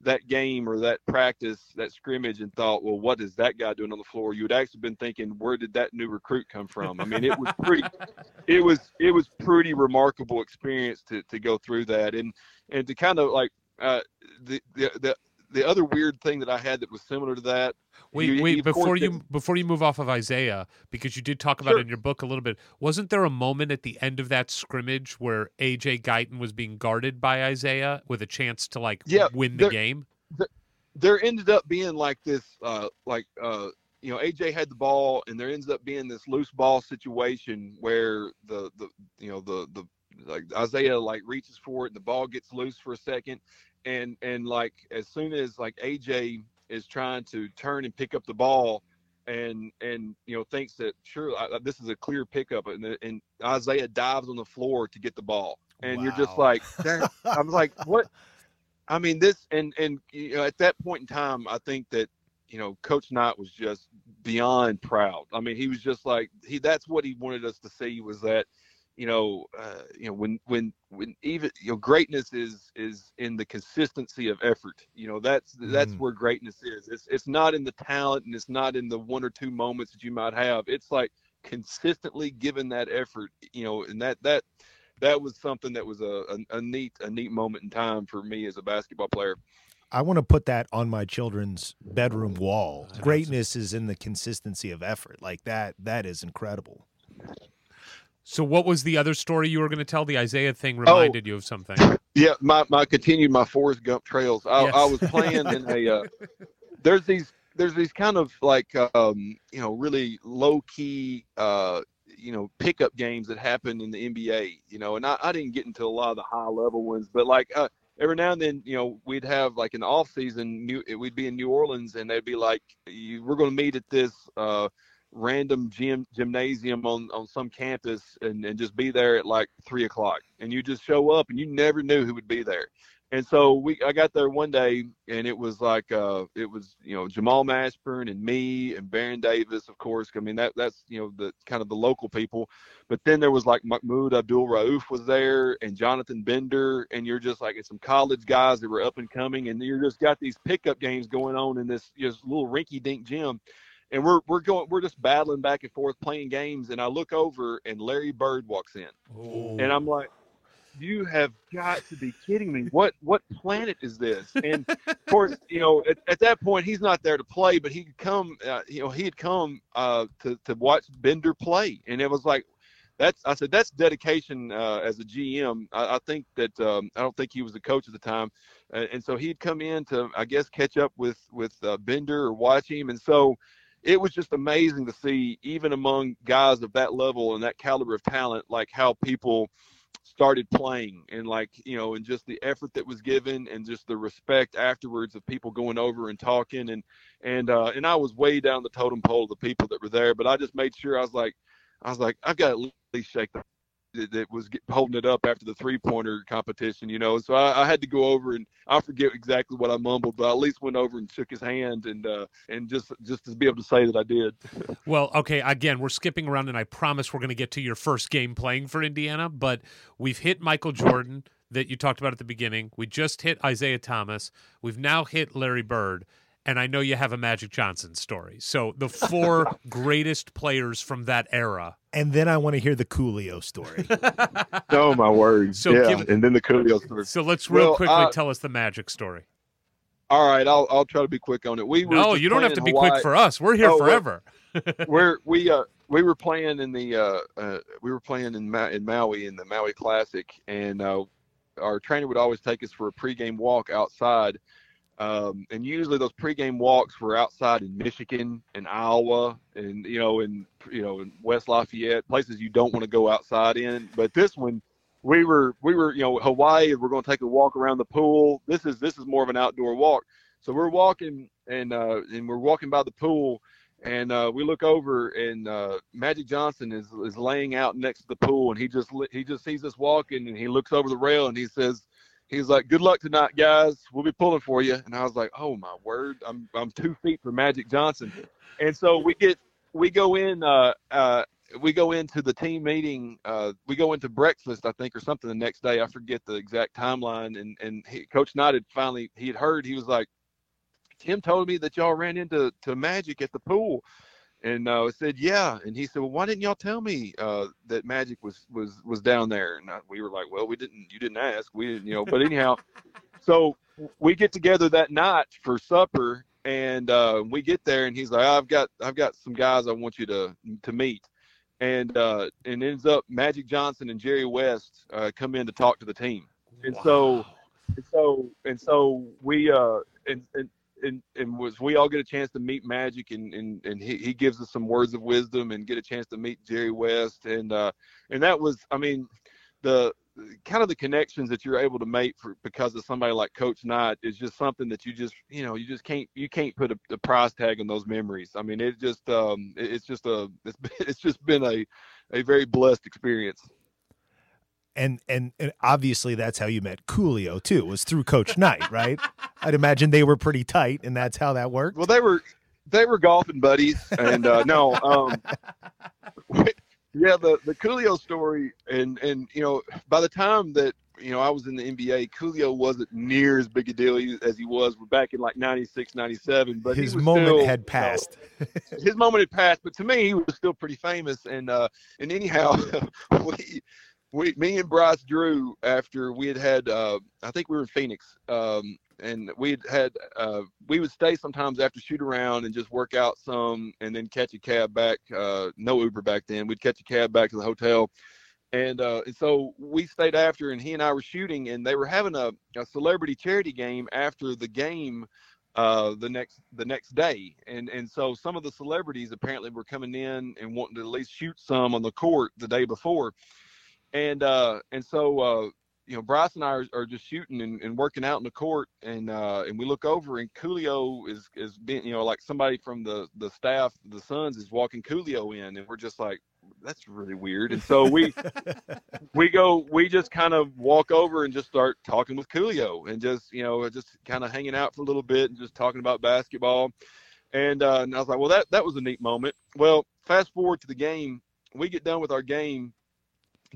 that game or that practice, that scrimmage, and thought, well, what is that guy doing on the floor? You would actually been thinking, where did that new recruit come from? I mean, it was pretty, <laughs> it was it was pretty remarkable experience to to go through that and and to kind of like uh, the the the the other weird thing that I had that was similar to that.
Wait, wait, before you before you move off of Isiah, because you did talk about sure. it in your book a little bit. Wasn't there a moment at the end of that scrimmage where AJ Guyton was being guarded by Isiah with a chance to like yeah, win the
there,
game?
There, there ended up being like this, uh, like uh, you know, AJ had the ball, and there ends up being this loose ball situation where the the you know the the like Isiah like reaches for it, and the ball gets loose for a second, and and like as soon as like AJ is trying to turn and pick up the ball and and you know thinks that sure I, this is a clear pickup and, uh, and Isiah dives on the floor to get the ball. And wow. you're just like <laughs> I'm like what? I mean this and and you know at that point in time I think that you know coach Knight was just beyond proud. I mean he was just like he that's what he wanted us to see was that you know, uh, you know, when when when even you know, greatness is is in the consistency of effort. You know, that's that's mm. where greatness is. It's it's not in the talent and it's not in the one or two moments that you might have. It's like consistently giving that effort. You know, and that that that was something that was a, a, a neat a neat moment in time for me as a basketball player.
I want to put that on my children's bedroom wall. Greatness is in the consistency of effort. Like that that is incredible.
So, what was the other story you were going to tell? The Isiah thing oh. reminded oh, you of something.
Yeah, my my continued my Forrest Gump trails. I, yes. I was playing in a. Uh, <laughs> there's these there's these kind of like um, you know really low key uh, you know pickup games that happen in the NBA. You know, and I, I didn't get into a lot of the high level ones, but like uh, every now and then, you know, we'd have like an off season. New, we'd be in New Orleans, and they'd be like, "We're going to meet at this." Uh, random gym gymnasium on on some campus and, and just be there at like three o'clock. And you just show up and you never knew who would be there. And so we i got there one day and it was like uh it was you know jamal mashburn and me and baron davis of course. I mean that that's you know the kind of the local people. But then there was like mahmoud abdul rauf was there and jonathan bender. And you're just like it's some college guys that were up and coming. And you just got these pickup games going on in this just little rinky dink gym and we're we're going we're just battling back and forth playing games and i look over and larry bird walks in. Ooh. and i'm like you have got to be kidding me. What what planet is this? And of <laughs> course you know at, at that point he's not there to play but he could come uh, you know he had come uh, to, to watch bender play. And it was like that's I said that's dedication uh, as a GM. I, I think that um, I don't think he was a coach at the time, uh, and so he'd come in to I guess catch up with with uh, Bender or watch him, and so it was just amazing to see even among guys of that level and that caliber of talent, like how people started playing and like you know and just the effort that was given and just the respect afterwards of people going over and talking. And and uh and I was way down the totem pole of the people that were there but I just made sure I was like I was like I've got to at least shake the that was holding it up after the three pointer competition, you know. So I, I, had to go over and I forget exactly what I mumbled, but I at least went over and shook his hand and uh, and just just to be able to say that I did. <laughs>
well, okay, again, we're skipping around, and I promise we're going to get to your first game playing for Indiana, but we've hit Michael Jordan that you talked about at the beginning. We just hit Isiah Thomas. We've now hit Larry Bird and I know you have a Magic Johnson story. So the four <laughs> greatest players from that era.
And then I want to hear the Coolio story. <laughs>
oh my word! So yeah, give, and then the Coolio <laughs> story.
So let's real well, quickly uh, tell us the Magic story.
All right, I'll I'll try to be quick on it. We
no, you don't have to be quick for us. We're here oh, forever.
we're we uh we were playing in the uh, uh we were playing in Ma- in Maui in the Maui Classic, and uh, our trainer would always take us for a pregame walk outside um, and usually those pregame walks were outside in Michigan and Iowa and you know in you know in West Lafayette places you don't want to go outside in. But this one, we were we were you know Hawaii. We're going to take a walk around the pool. This is this is more of an outdoor walk. So we're walking and uh, and we're walking by the pool and uh, we look over and uh, Magic Johnson is is laying out next to the pool and he just he just sees us walking and he looks over the rail and he says he's like, "Good luck tonight, guys. We'll be pulling for you." And I was like, "Oh my word! I'm I'm two feet from Magic Johnson." And so we get we go in uh, uh, we go into the team meeting. Uh, we go into breakfast, I think, or something the next day. I forget the exact timeline. And and he, Coach Knight had finally he had heard. He was like, "Tim told me that y'all ran into to Magic at the pool." And uh, I said, yeah. And he said, well, why didn't y'all tell me uh, that Magic was was was down there? And I, we were like, well, we didn't. You didn't ask. We didn't, you know. But anyhow, so we get together that night for supper, and uh, we get there, and he's like, I've got I've got some guys I want you to to meet, and uh, and ends up Magic Johnson and Jerry West uh, come in to talk to the team, and wow. so and so and so we uh and, and and, and was we all get a chance to meet Magic and and, and he, he gives us some words of wisdom and get a chance to meet Jerry West and uh and that was I mean the kind of the connections that you're able to make for because of somebody like Coach Knight is just something that you just you know you just can't you can't put a, a price tag on those memories. I mean it just um it's just a it's, <laughs> it's just been a a very blessed experience
and and and obviously that's how you met Coolio too. Was through Coach Knight, right? I'd imagine they were pretty tight, and that's how that worked.
Well, they were they were golfing buddies, and uh, no, um, <laughs> yeah, the the Coolio story, and and you know, by the time that you know I was in the NBA, Coolio wasn't near as big a deal as he was back in like 96, 97, But
his moment
still,
had passed.
You know, his moment had passed, but to me, he was still pretty famous. And uh, and anyhow, <laughs> we we, me and Bryce Drew, after we had had, uh, I think we were in Phoenix, um, and we had had, uh, we would stay sometimes after shoot around and just work out some, and then catch a cab back. Uh, no Uber back then. We'd catch a cab back to the hotel, and uh, and so we stayed after, and he and I were shooting, and they were having a, a celebrity charity game after the game uh, the next the next day, and and so some of the celebrities apparently were coming in and wanting to at least shoot some on the court the day before and uh, and so uh, you know, Bryce and I are, are just shooting and, and, working out in the court, and uh, and we look over, and Coolio is is being, you know, like somebody from the the staff, the Suns is walking Coolio in, and we're just like, that's really weird. And so we <laughs> we go, we just kind of walk over and just start talking with Coolio, and just you know, just kind of hanging out for a little bit and just talking about basketball. And, uh, and I was like, well, that that was a neat moment. Well, fast forward to the game, we get done with our game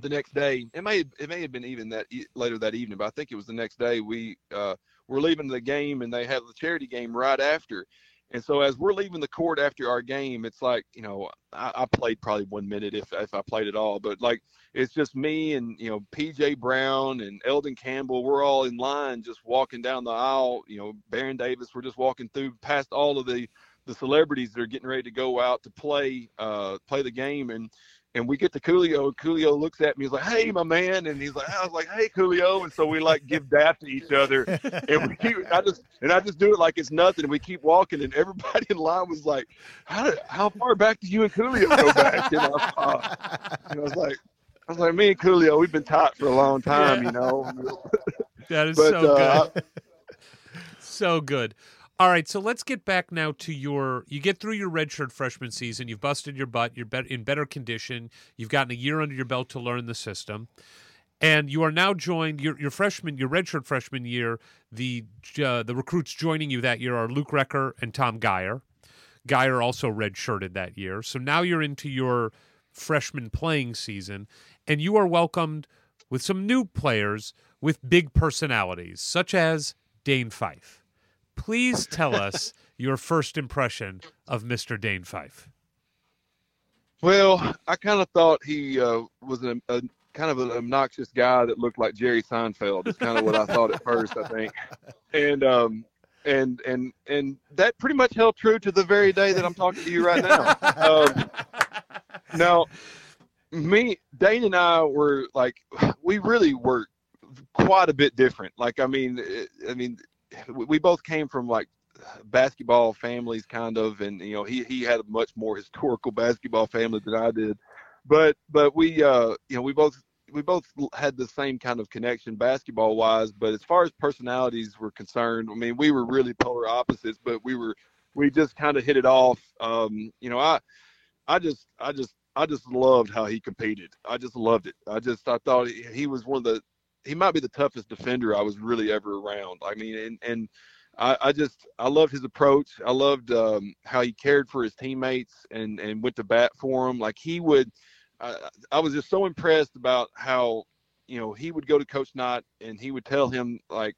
the next day. It may it may have been even that later that evening but i think it was the next day we uh, were leaving the game and they have the charity game right after. And so as we're leaving the court after our game it's like you know i, I played probably one minute if, if i played at all but like it's just me and you know pj brown and elden campbell we're all in line just walking down the aisle you know baron davis we're just walking through past all of the the celebrities that are getting ready to go out to play uh play the game. And and we get to Coolio. And Coolio looks at me. He's like, "Hey, my man," and he's like, "I was like, hey, Coolio," and so we like give dap to each other, and we keep. I just and I just do it like it's nothing, and we keep walking, and everybody in line was like, "How did, how far back do you and Coolio go back?" And I, was, uh, and I was like, I was like, me and Coolio, we've been tight for a long time, you know.
That is
But,
so
uh,
good. so good. All right, so let's get back now to your. You get through your redshirt freshman season. You've busted your butt. You're in better condition. You've gotten a year under your belt to learn the system, and you are now joined. Your your freshman, your redshirt freshman year. The uh, the recruits joining you that year are Luke Recker and Tom Geyer. Geyer also redshirted that year. So now you're into your freshman playing season, and you are welcomed with some new players with big personalities, such as Dane Fife. Please tell us your first impression of Mr. Dane Fife.
Well, I kind of thought he uh, was a, a kind of an obnoxious guy that looked like Jerry Seinfeld. Is kind of what I thought at first, I think. And um, and and and that pretty much held true to the very day that I'm talking to you right now. Um, now, me, Dane, and I were like, we really were quite a bit different. Like, I mean, I mean, we both came from like basketball families, kind of, and you know, he he had a much more historical basketball family than I did. But but we, uh, you know, we both we both had the same kind of connection basketball wise. But as far as personalities were concerned, I mean, we were really polar opposites, but we were we just kind of hit it off. Um, you know, I I just I just I just loved how he competed. I just loved it. I just I thought he, he was one of the he might be the toughest defender I was really ever around. I mean, and and I, I just I loved his approach. I loved um, how he cared for his teammates and and went to bat for them. Like he would, I, I was just so impressed about how you know he would go to Coach Knight and he would tell him like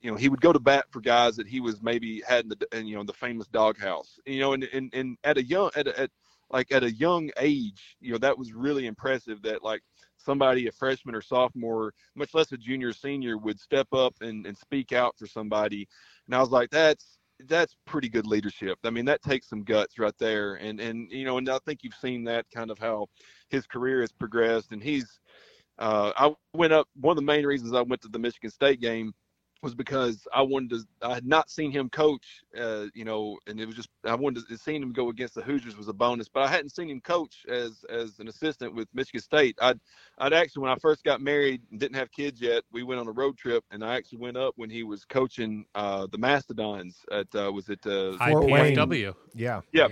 you know he would go to bat for guys that he was maybe had in the in, you know the famous doghouse. You know, and and and at a young at a, at like at a young age, you know that was really impressive. That like somebody, a freshman or sophomore, much less a junior or senior, would step up and, and speak out for somebody. And I was like, that's that's pretty good leadership. I mean, that takes some guts right there. And and you know, and I think you've seen that kind of how his career has progressed. And he's uh, I went up. One of the main reasons I went to the Michigan State game was because I wanted to. I had not seen him coach, uh, you know, and it was just I wanted to see him go against the Hoosiers was a bonus, but I hadn't seen him coach as as an assistant with Michigan State. I'd I'd actually when I first got married and didn't have kids yet, we went on a road trip, and I actually went up when he was coaching uh, the Mastodons at uh, was it uh,
Fort Wayne.
IPFW.
Yeah.
yeah.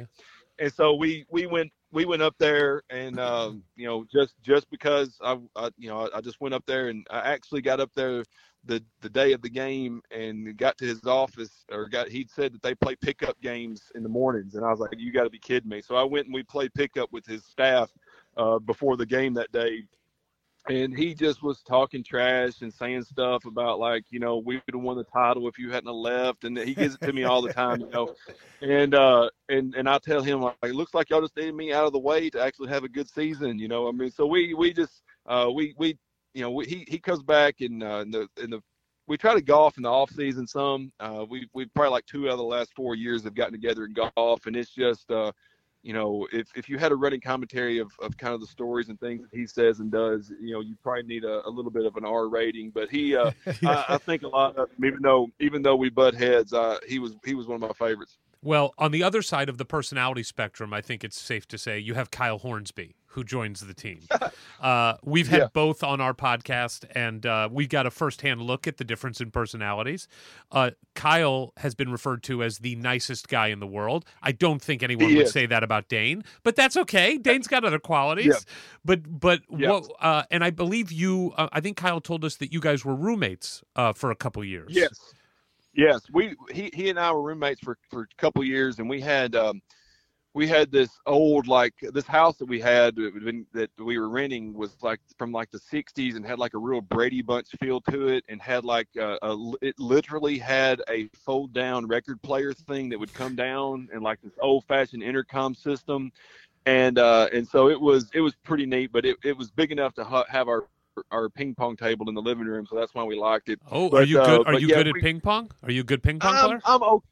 And so we we went we went up there and um, <clears throat> you know just just because I, I you know I, I just went up there and I actually got up there the the day of the game and got to his office or got he'd said that they play pickup games in the mornings. And I was like you got to be kidding me. So I went and we played pickup with his staff uh, before the game that day. And he just was talking trash and saying stuff about like you know we would have won the title if you hadn't left. And he gives it to me all the time you know. And uh and and I tell him like it looks like y'all just needed me out of the way to actually have a good season you know. I mean so we we just uh we we you know we, he he comes back and uh in the in the we try to golf in the off season some uh we we probably like two out of the last four years have gotten together and golf and it's just uh you know, if, if you had a running commentary of, of kind of the stories and things that he says and does, you know, you probably need a, a little bit of an R rating. But he, uh, <laughs> I, I think a lot of him, even though even though we butt heads, uh, he was he was one of my favorites.
Well, on the other side of the personality spectrum, I think it's safe to say you have Kyle Hornsby, who joins the team. <laughs> Uh, we've had
Yeah.
both on our podcast, and uh, we got a firsthand look at the difference in personalities. Uh, Kyle has been referred to as the nicest guy in the world. I don't think anyone
He
would
is.
say that about Dane, but that's okay. Dane's got other qualities.
Yeah.
But but
Yeah.
what? Uh, and I believe you. Uh, I think Kyle told us that you guys were roommates uh, for a couple years.
Yes, yes. We he he and I were roommates for for a couple years, and we had um, we had this old like this house that we had that we'd been- that we were renting was like from like the 60s and had like a real Brady Bunch feel to it, and had like a, a it literally had a fold down record player thing that would come down and like this old fashioned intercom system. And uh, and so it was it was pretty neat, but it, it was big enough to ha- have our our ping pong table in the living room, so that's why we liked it.
Oh, are you
uh,
good? Are
but
you
yeah,
good at
we-
ping pong? Are you a good ping pong
I'm,
player?
I'm o-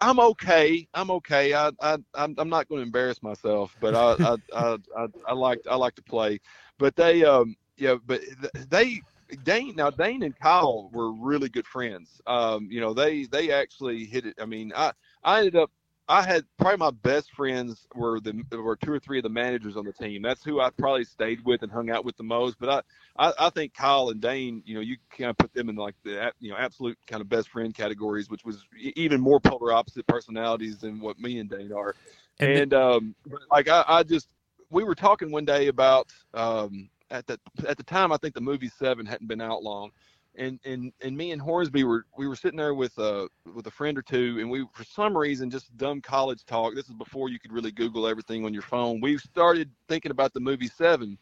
I'm okay. I'm okay. I, I I'm, I'm not going to embarrass myself, but I I, I, I, like I like to play. But they um yeah, but they Dane now Dane and Kyle were really good friends. Um, you know, they they actually hit it. I mean, I I ended up I had probably my best friends were the were two or three of the managers on the team. That's who I probably stayed with and hung out with the most. But I, I, I think Kyle and Dane, you know, you kind of put them in like the you know absolute kind of best friend categories, which was even more polar opposite personalities than what me and Dane are. And, and um, like I, I just we were talking one day about um, at the at the time I think the movie Seven hadn't been out long and and and me and Hornsby were we were sitting there with a with a friend or two, and we for some reason just dumb college talk. This is before you could really Google everything on your phone. We started thinking about the movie Seven,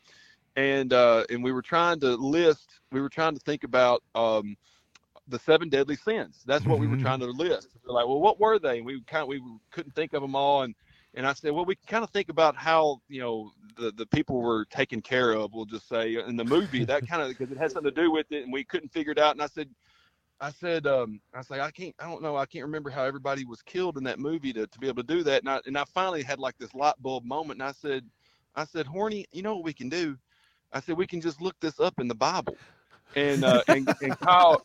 and uh, and we were trying to list. We were trying to think about um, the seven deadly sins. That's what mm-hmm. we were mm-hmm. trying to list. We are like, well, what were they? And we kind of we couldn't think of them all, and and I said, well, we can kind of think about how you know the the people were taken care of. We'll just say in the movie that kind of because it has something to do with it, and we couldn't figure it out. And I said, I said, um, I said, I can't, I don't know, I can't remember how everybody was killed in that movie to, to be able to do that. And I and I finally had like this light bulb moment, and I said, I said, Horny, you know what we can do? I said we can just look this up in the Bible. And uh, and, and Kyle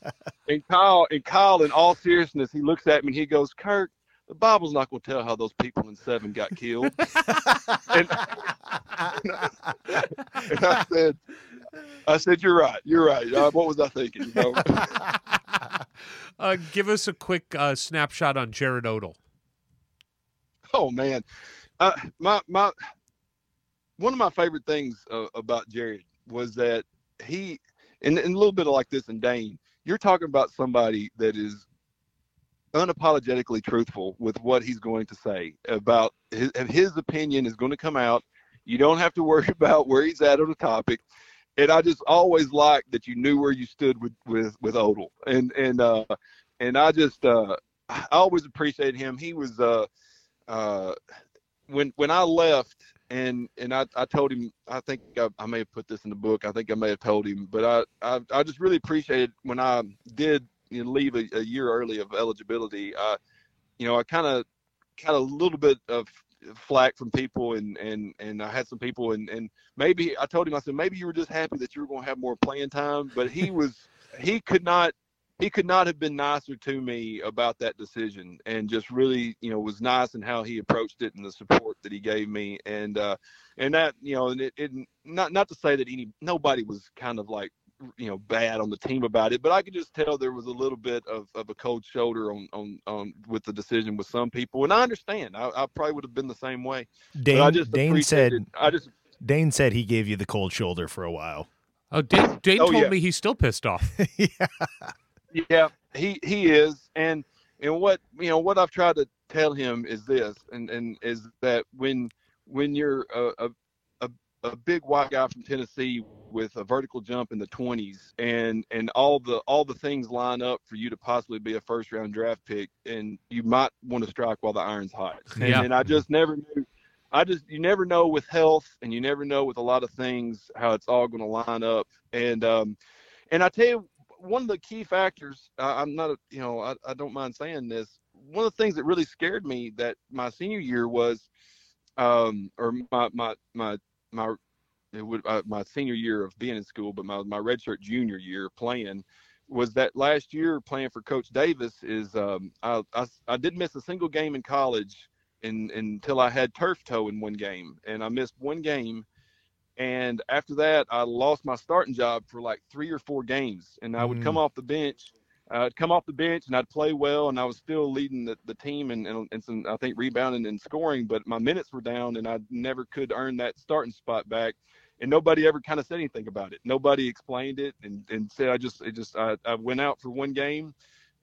and Kyle and Kyle, in all seriousness, he looks at me and he goes, Kirk, the Bible's not going to tell how those people in seven got killed. and, and, I said, I said, you're right. You're right. Uh, what was I thinking? You know? <laughs>
uh, give us a quick uh, snapshot on Jarrad Odle.
Oh man, uh, my my one of my favorite things uh, about Jared was that he, and, and a little bit of like this in Dane, you're talking about somebody that is unapologetically truthful with what he's going to say about his, his opinion is going to come out. You don't have to worry <laughs> about where he's at on the topic. And I just always liked that you knew where you stood with with with Odle, and and uh, and I just uh, I always appreciated him. He was uh, uh, when when I left, and and I, I told him I think I, I, may have put this in the book. I think I may have told him, but I I, I just really appreciated when I did you know, leave a, a, year early of eligibility, uh, you know, I kind of of a little bit of flack from people and and and I had some people and and maybe I told him I said maybe you were just happy that you were going to have more playing time, but he was he could not he could not have been nicer to me about that decision and just really you know was nice in how he approached it and the support that he gave me and uh and that you know and it, it not not to say that any nobody was kind of like you know bad on the team about it, but I could just tell there was a little bit of, of a cold shoulder on, on on with the decision with some people, and I understand. I, I probably would have been the same way.
Dane, I just Dane said I just Dane said he gave you the cold shoulder for a while.
Oh, Dane, Dane oh, told yeah. me he's still pissed off. <laughs>
yeah, yeah, he he is, and and what you know what I've tried to tell him is this, and and is that when when you're a, a a, big white guy from Tennessee with a vertical jump in the 20s and and all the all the things line up for you to possibly be a first round draft pick and you might want to strike while the iron's hot and, <laughs> yeah. and i just never knew i just you never know with health and you never know with a lot of things how it's all going to line up and um and i tell you one of the key factors i'm not a, you know I, I don't mind saying this one of the things that really scared me that my senior year was um or my my my my it would uh, my senior year of being in school, but my my redshirt junior year playing was that last year playing for Coach Davis is um, I, I, I didn't miss a single game in college in, until I had turf toe in one game, and I missed one game. And after that, I lost my starting job for like three or four games, and I would mm. come off the bench. I'd come off the bench and I'd play well, and I was still leading the, the team and, and, and some I think rebounding and scoring, but my minutes were down, and I never could earn that starting spot back and nobody ever kind of said anything about it. Nobody explained it and, and said I just it just I, I went out for one game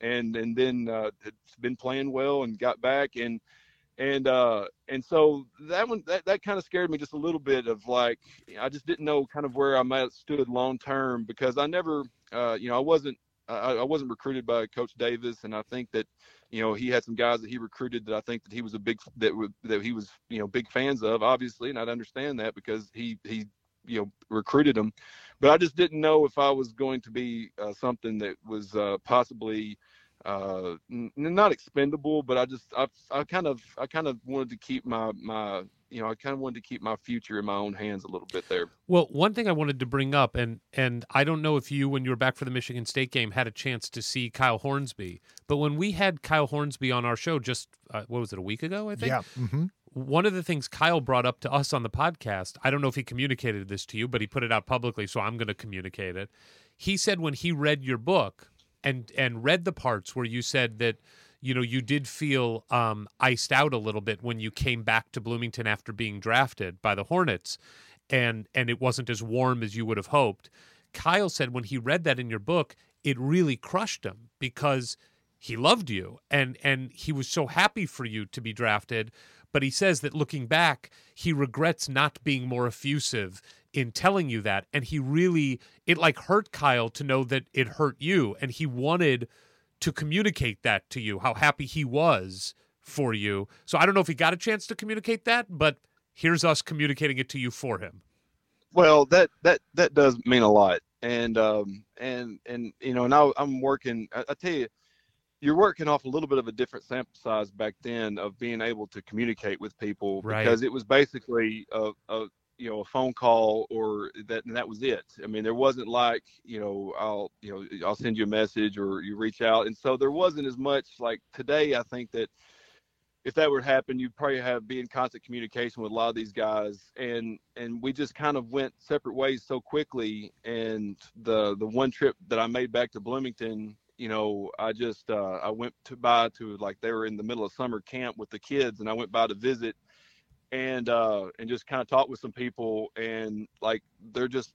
and and then uh, it's been playing well and got back and and uh and so that one that, that kind of scared me just a little bit of like I just didn't know kind of where I might have stood long term because I never uh you know I wasn't I, I wasn't recruited by Coach Davis and I think that you know he had some guys that he recruited that I think that he was a big that that he was you know big fans of obviously and I'd understand that because he he you know recruited him but i just didn't know if i was going to be uh, something that was uh, possibly uh, n- not expendable, but I just I, I kind of I kind of wanted to keep my my you know I kind of wanted to keep my future in my own hands a little bit there.
Well, one thing I wanted to bring up, and and I don't know if you, when you were back for the Michigan State game, had a chance to see Kyle Hornsby, but when we had Kyle Hornsby on our show just uh, what was it a week ago? I think.
Yeah. hmm
One of the things Kyle brought up to us on the podcast, I don't know if he communicated this to you, but he put it out publicly, so I'm going to communicate it. He said when he read your book and and read the parts where you said that you know you did feel um, iced out a little bit when you came back to Bloomington after being drafted by the Hornets, and and it wasn't as warm as you would have hoped. Kyle said when he read that in your book, it really crushed him because he loved you and and he was so happy for you to be drafted. But he says that looking back, he regrets not being more effusive in telling you that, and he really it like hurt Kyle to know that it hurt you, and he wanted to communicate that to you, how happy he was for you. So I don't know if he got a chance to communicate that, but here's us communicating it to you for him.
Well, that that that does mean a lot, and um and and you know now I'm working. I, I tell you, you're working off a little bit of a different sample size back then of being able to communicate with people
Right.
because it was basically a, a you know a phone call or that and that was it. I mean, there wasn't like you know I'll you know I'll send you a message or you reach out, and so there wasn't as much like today. I think that if that would happen, you'd probably have be in constant communication with a lot of these guys, and and we just kind of went separate ways so quickly. And the the one trip that I made back to Bloomington, you know, I just uh, I went to by to like they were in the middle of summer camp with the kids, and I went by to visit, and uh, and just kind of talked with some people, and like they're just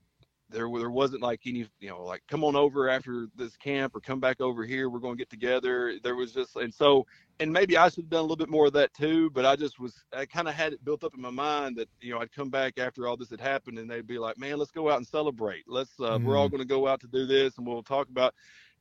there there wasn't like any you know like come on over after this camp or come back over here we're going to get together there was just and so and maybe I should have done a little bit more of that too, but I just was I kind of had it built up in my mind that you know I'd come back after all this had happened and they'd be like, man, let's go out and celebrate. Let's uh, we're all going to go out to do this and we'll talk about.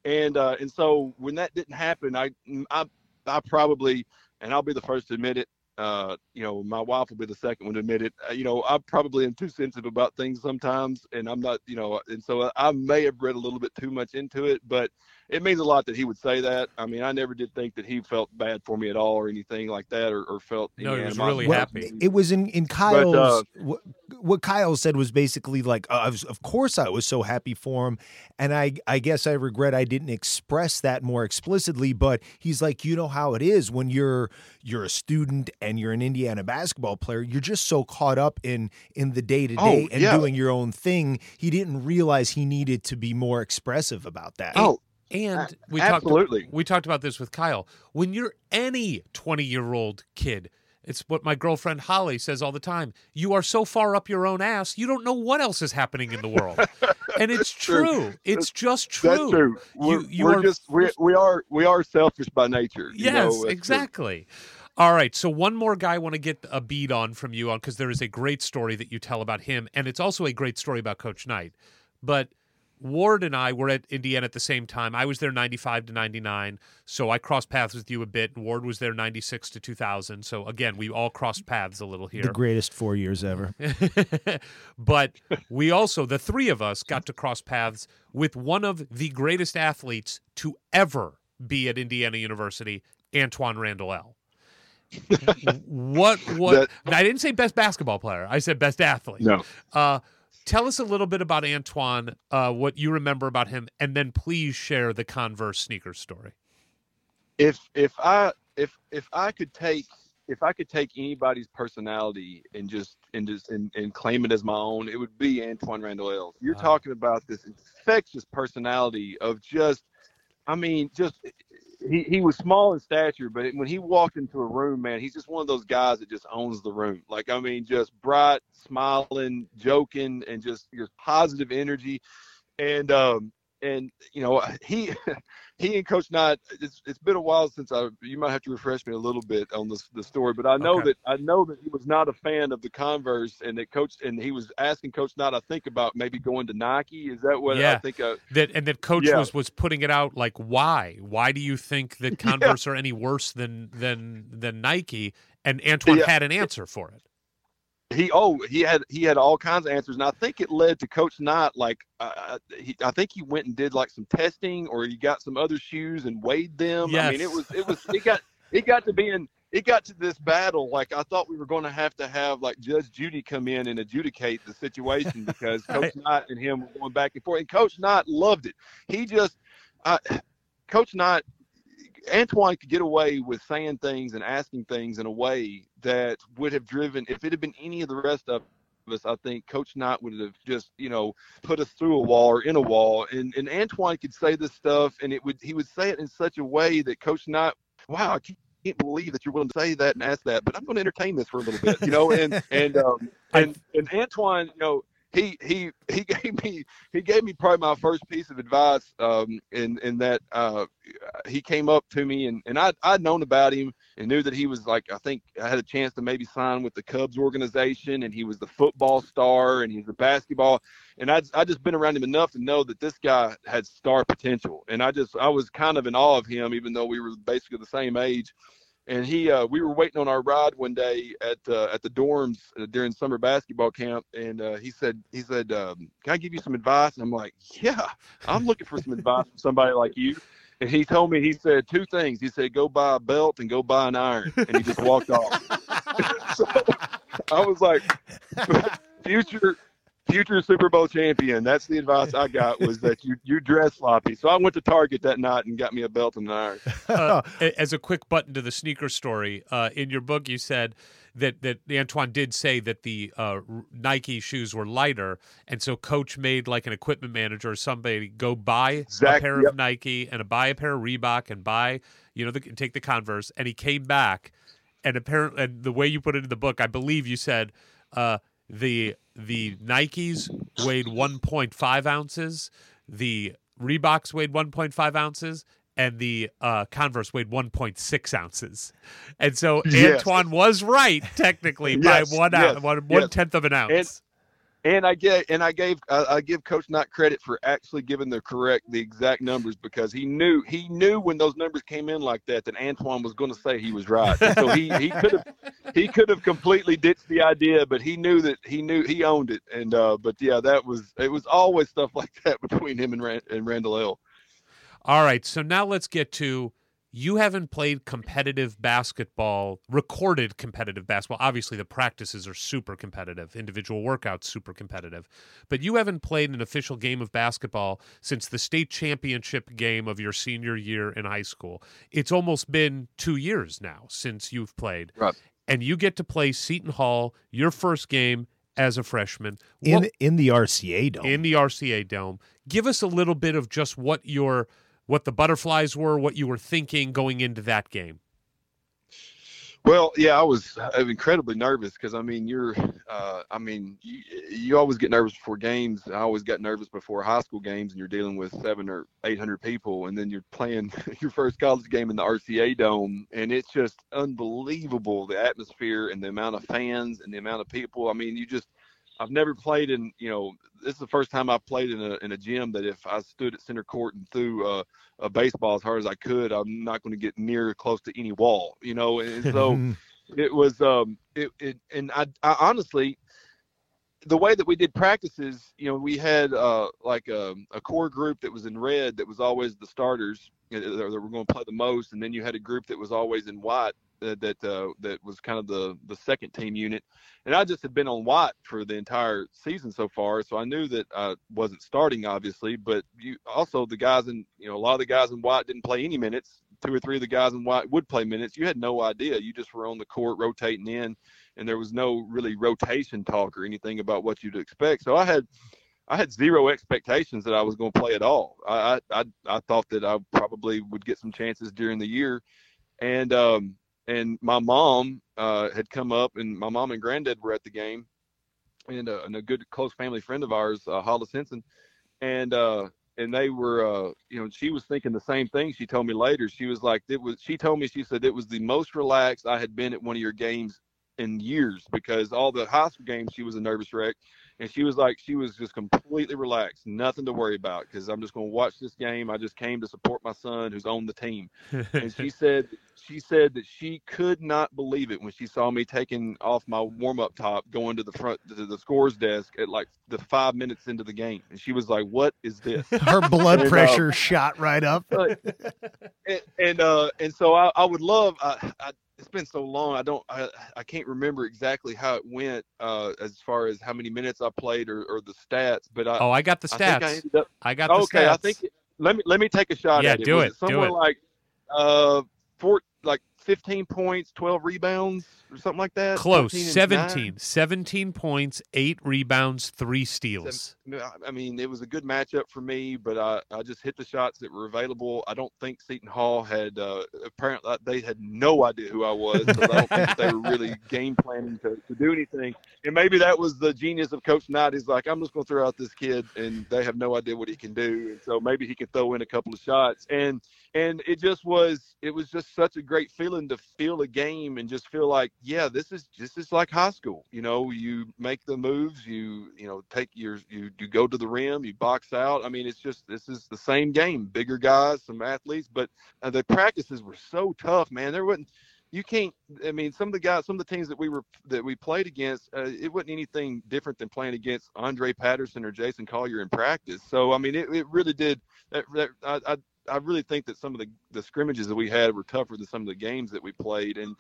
And uh, and so when that didn't happen, I I I probably and I'll be the first to admit it. Uh, you know, my wife will be the second one to admit it. Uh, you know, I probably am too sensitive about things sometimes, and I'm not. You know, and so I may have read a little bit too much into it, but it means a lot that he would say that. I mean, I never did think that he felt bad for me at all or anything like that, or, or felt.
No,
any
he was
animosity.
really happy.
It was in in Kyle's.
uh,
what, what Kyle said was basically like, uh, I was, of course, I was so happy for him, and I I guess I regret I didn't express that more explicitly. But he's like, you know how it is when you're you're a student and you're an Indiana basketball player. You're just so caught up in in the day to day
Oh,
and
yeah.
doing your own thing. He didn't realize he needed to be more expressive about that.
Oh,
And we
absolutely.
talked we talked about this with Kyle. When you're any 20-year-old kid, it's what my girlfriend Holly says all the time. You are so far up your own ass, you don't know what else is happening in the world. <laughs> and it's
true.
true. It's just true.
That's true. We're,
You- you
we're
are-
just we we are we are selfish by nature. you
Yes,
know, that's true.
exactly. All right, so one more guy I want to get a beat on from you on because there is a great story that you tell about him, and it's also a great story about Coach Knight. But Ward and I were at Indiana at the same time. I was there 95 to 99, so I crossed paths with you a bit, and Ward was there 96 to 2000. So again, we all crossed paths a little here.
The greatest four years ever. <laughs>
but we also, the three of us, got to cross paths with one of the greatest athletes to ever be at Indiana University, Antwaan Randle El. <laughs> what what I didn't say best basketball player. I said best athlete.
No.
Uh tell us a little bit about Antwaan, uh, what you remember about him, and then please share the Converse sneaker story.
if if I if if I could take if I could take anybody's personality and just and just and, and claim it as my own, it would be Antwaan Randle El's. You're
Wow.
talking about this infectious personality of just I mean, just he, he was small in stature, but when he walked into a room, man, he's just one of those guys that just owns the room. Like, I mean, just bright, smiling, joking, and just just positive energy. And um and you know <laughs> he he and Coach Knight It's it's been a while since I. You might have to refresh me a little bit on this the story, but I know
Okay.
that I know that he was not a fan of the Converse, and that Coach and he was asking Coach Knight I think about maybe going to Nike. Is that what
Yeah.
I think? Uh,
That and that coach
Yeah.
was was putting it out like why? Why do you think that <laughs> Converse are any worse than than than Nike? And Antwaan
Yeah.
had an answer for it.
He oh he had he had all kinds of answers. And i think it led to coach Knight like uh, he, i think he went and did like some testing or he got some other shoes and weighed them.
Yes.
i mean it was it was it got it got to being it got to this battle. Like i thought we were going to have to have like judge judy come in and adjudicate the situation because <laughs> coach Knight and him were going back and forth. And coach Knight loved it. He just uh, coach Knight Antwaan could get away with saying things and asking things in a way that would have driven, if it had been any of the rest of us, I think Coach Knight would have just, you know, put us through a wall or in a wall. And and Antwaan could say this stuff, and it would he would say it in such a way that Coach Knight, wow, I can't believe that you're willing to say that and ask that, but I'm going to entertain this for a little bit, you know. And <laughs> and um, and and Antwaan, you know, he he he <laughs> gave me he gave me probably my first piece of advice um in in that uh he came up to me and and I I'd known about him and knew that he was like I think I had a chance to maybe sign with the Cubs organization and he was the football star and he's the basketball. And I I just been around him enough to know that this guy had star potential. And I just I was kind of in awe of him even though we were basically the same age and he uh, we were waiting on our ride one day at uh, at the dorms uh, during summer basketball camp. And uh, he said he said um, can i give you some advice? And i'm like yeah i'm looking for some advice from somebody like you. And he told me he said two things. He said go buy a belt and go buy an iron. And he just walked off. <laughs> So i was like future future Super Bowl champion. That's the advice I got was that you you dress sloppy. So I went to Target that night and got me a belt and an iron.
Uh, <laughs> as a quick button to the sneaker story, uh, in your book you said that that Antwaan did say that the uh, Nike shoes were lighter, and so Coach made like an equipment manager or somebody go buy
Exact-
a pair
yep.
of Nike and a buy a pair of Reebok and buy you know the, take the Converse, and he came back, and apparently and the way you put it in the book, I believe you said. Uh, the the Nikes weighed 1.5 ounces, the Reeboks weighed 1.5 ounces, and the uh, Converse weighed 1.6 ounces. And so
Yes.
Antwaan was right technically by one
yes,
ounce, one,
yes.
one tenth of an ounce.
And I get and I gave I, I give Coach Knight credit for actually giving the correct the exact numbers because he knew he knew when those numbers came in like that that Antwaan was going to say he was right. And so he he could have he <laughs> could have completely ditched the idea, but he knew that he knew he owned it. And uh, but yeah, that was it was always stuff like that <laughs> between him and Rand, and Randle El.
All right, so now let's get to you haven't played competitive basketball, recorded competitive basketball. Obviously, the practices are super competitive, individual workouts super competitive. But you haven't played an official game of basketball since the state championship game of your senior year in high school. It's almost been two years now since you've played.
Right.
And you get to play Seton Hall, your first game as a freshman.
in
What-
in the RCA dome.
in the RCA Dome. Give us a little bit of just what your what the butterflies were, what you were thinking going into that game.
Well, yeah, I was uh, incredibly nervous because I mean, you're, uh, I mean, you, you always get nervous before games. I always got nervous before high school games, and you're dealing with seven or eight hundred people, and then you're playing <laughs> your first college game in the RCA Dome, and it's just unbelievable the atmosphere and the amount of fans and the amount of people. I mean, you just, I've never played in, you know, this is the first time I've played in a in a gym that if I stood at center court and threw uh, a baseball as hard as I could, I'm not going to get near close to any wall, you know, and so <laughs> it was um it, it and I, I honestly the way that we did practices you know we had uh like a, a core group that was in red that was always the starters that that were going to play the most and then you had a group that was always in white uh, that uh, that was kind of the the second team unit and I just had been on white for the entire season so far so I knew that I wasn't starting obviously but you also the guys in you know a lot of the guys in white didn't play any minutes two or three of the guys in white would play minutes. You had no idea. You just were on the court rotating in, and there was no really rotation talk or anything about what you'd expect. So I had, I had zero expectations that I was going to play at all. I, I, I, thought that I probably would get some chances during the year, and um, and my mom uh, had come up, and my mom and granddad were at the game, and, uh, and a good close family friend of ours, uh, Hollis Henson, and uh, and they were uh you know she was thinking the same thing she told me later. She was like it was she told me she said it was the most relaxed i had been at one of your games in years because all the high school games she was a nervous wreck and she was like, she was just completely relaxed, nothing to worry about, because I'm just going to watch this game. I just came to support my son, who's on the team. and she <laughs> said, she said that she could not believe it when she saw me taking off my warm up top, going to the front to the scores desk at like the five minutes into the game, and she was like, "What is this?" <laughs>
Her blood
And, uh,
pressure shot right up. <laughs>
and and, uh, and so I, I would love. I, I, it's been so long. I don't. I, I can't remember exactly how it went uh, as far as how many minutes I played or, or the stats. But I,
Oh, I got the
I think I
stats.
ended up.
I, got the
okay,
stats.
I think. Let me let me take a shot
Yeah,
at it.
do it, do
Somewhere
it.
like uh, four like fifteen points, twelve rebounds, or something like that.
Close. 17. 17 points, eight rebounds, three steals.
I mean, it was a good matchup for me, but I, I just hit the shots that were available. I don't think Seton Hall had uh, apparently they had no idea who I was, so I don't think they were really <laughs> game planning to, to do anything. And maybe that was the genius of Coach Knight. He's like, I'm just going to throw out this kid, and they have no idea what he can do, and so maybe he can throw in a couple of shots. And and it just was it was just such a great feeling to feel a game and just feel like yeah this is this is like high school you know you make the moves you you know take your you you go to the rim you box out. I mean it's just this is the same game bigger guys some athletes but uh, the practices were so tough man. There wasn't you can't i mean some of the guys some of the teams that we were that we played against uh, it wasn't anything different than playing against andrae patterson or jason collier in practice. So i mean it, it really did that, that I, I I really think that some of the, the scrimmages that we had were tougher than some of the games that we played, and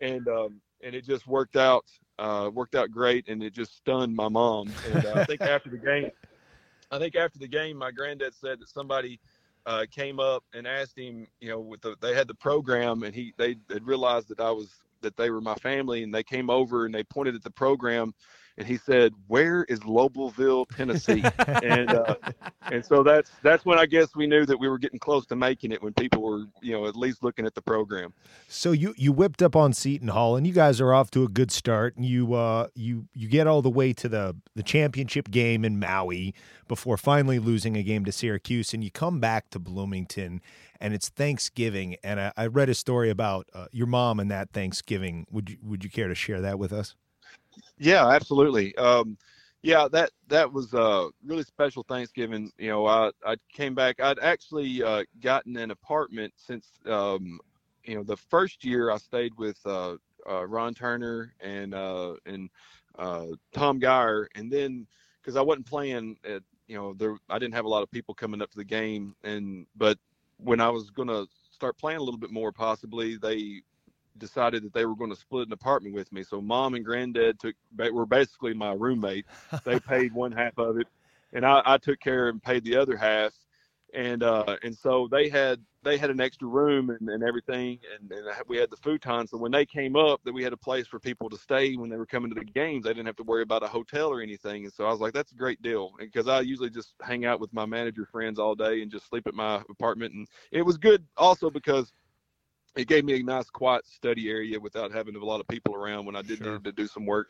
and um, and it just worked out uh, worked out great, and it just stunned my mom. And uh, I think after the game, I think after the game, my granddad said that somebody uh, came up and asked him, you know, with the they had the program, and he they had realized that I was that they were my family, and they came over and they pointed at the program, and he said, "Where is Lobelville, Tennessee?" and uh, <laughs> and so that's that's when I guess we knew that we were getting close to making it when people were you know at least looking at the program.
So you you whipped up on Seton Hall, and you guys are off to a good start. And you uh you you get all the way to the the championship game in Maui before finally losing a game to Syracuse, and you come back to Bloomington, and it's Thanksgiving. And I, I read a story about uh, your mom and that Thanksgiving. Would you would you care to share that with us?
Yeah, absolutely. Um, yeah, that that was a really special Thanksgiving. You know, I I came back. I'd actually uh, gotten an apartment since um, you know the first year I stayed with uh, uh, Ron Turner and uh, and uh, Tom Geyer, and then because I wasn't playing at you know there I didn't have a lot of people coming up to the game, and but when I was gonna start playing a little bit more, possibly they decided that they were going to split an apartment with me. So mom and granddad took were basically my roommate. They <laughs> paid one half of it, and I, I took care and paid the other half. And uh, and so they had they had an extra room and, and everything, and, and we had the futon. So when they came up, that we had a place for people to stay when they were coming to the games. They didn't have to worry about a hotel or anything. And so I was like, that's a great deal, because I usually just hang out with my manager friends all day and just sleep at my apartment. And it was good also because it gave me a nice quiet study area without having a lot of people around when I did
Sure.
need to do some work.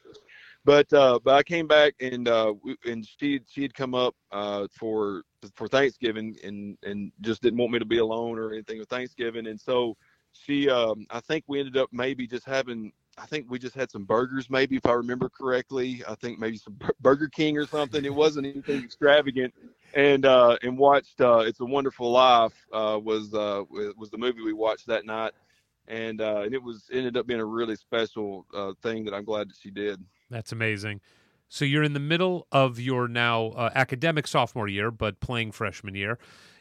But uh, but I came back and uh, and she she had come up uh, for for Thanksgiving and and just didn't want me to be alone or anything with Thanksgiving and so she um, I think we ended up maybe just having I think we just had some burgers maybe if I remember correctly I think maybe some Burger King or something it wasn't anything extravagant and uh, and watched uh, It's a Wonderful Life uh, was uh, was the movie we watched that night, and uh, and it was ended up being a really special uh, thing that I'm glad that she did.
That's amazing. So you're in the middle of your now uh, academic sophomore year, but playing freshman year.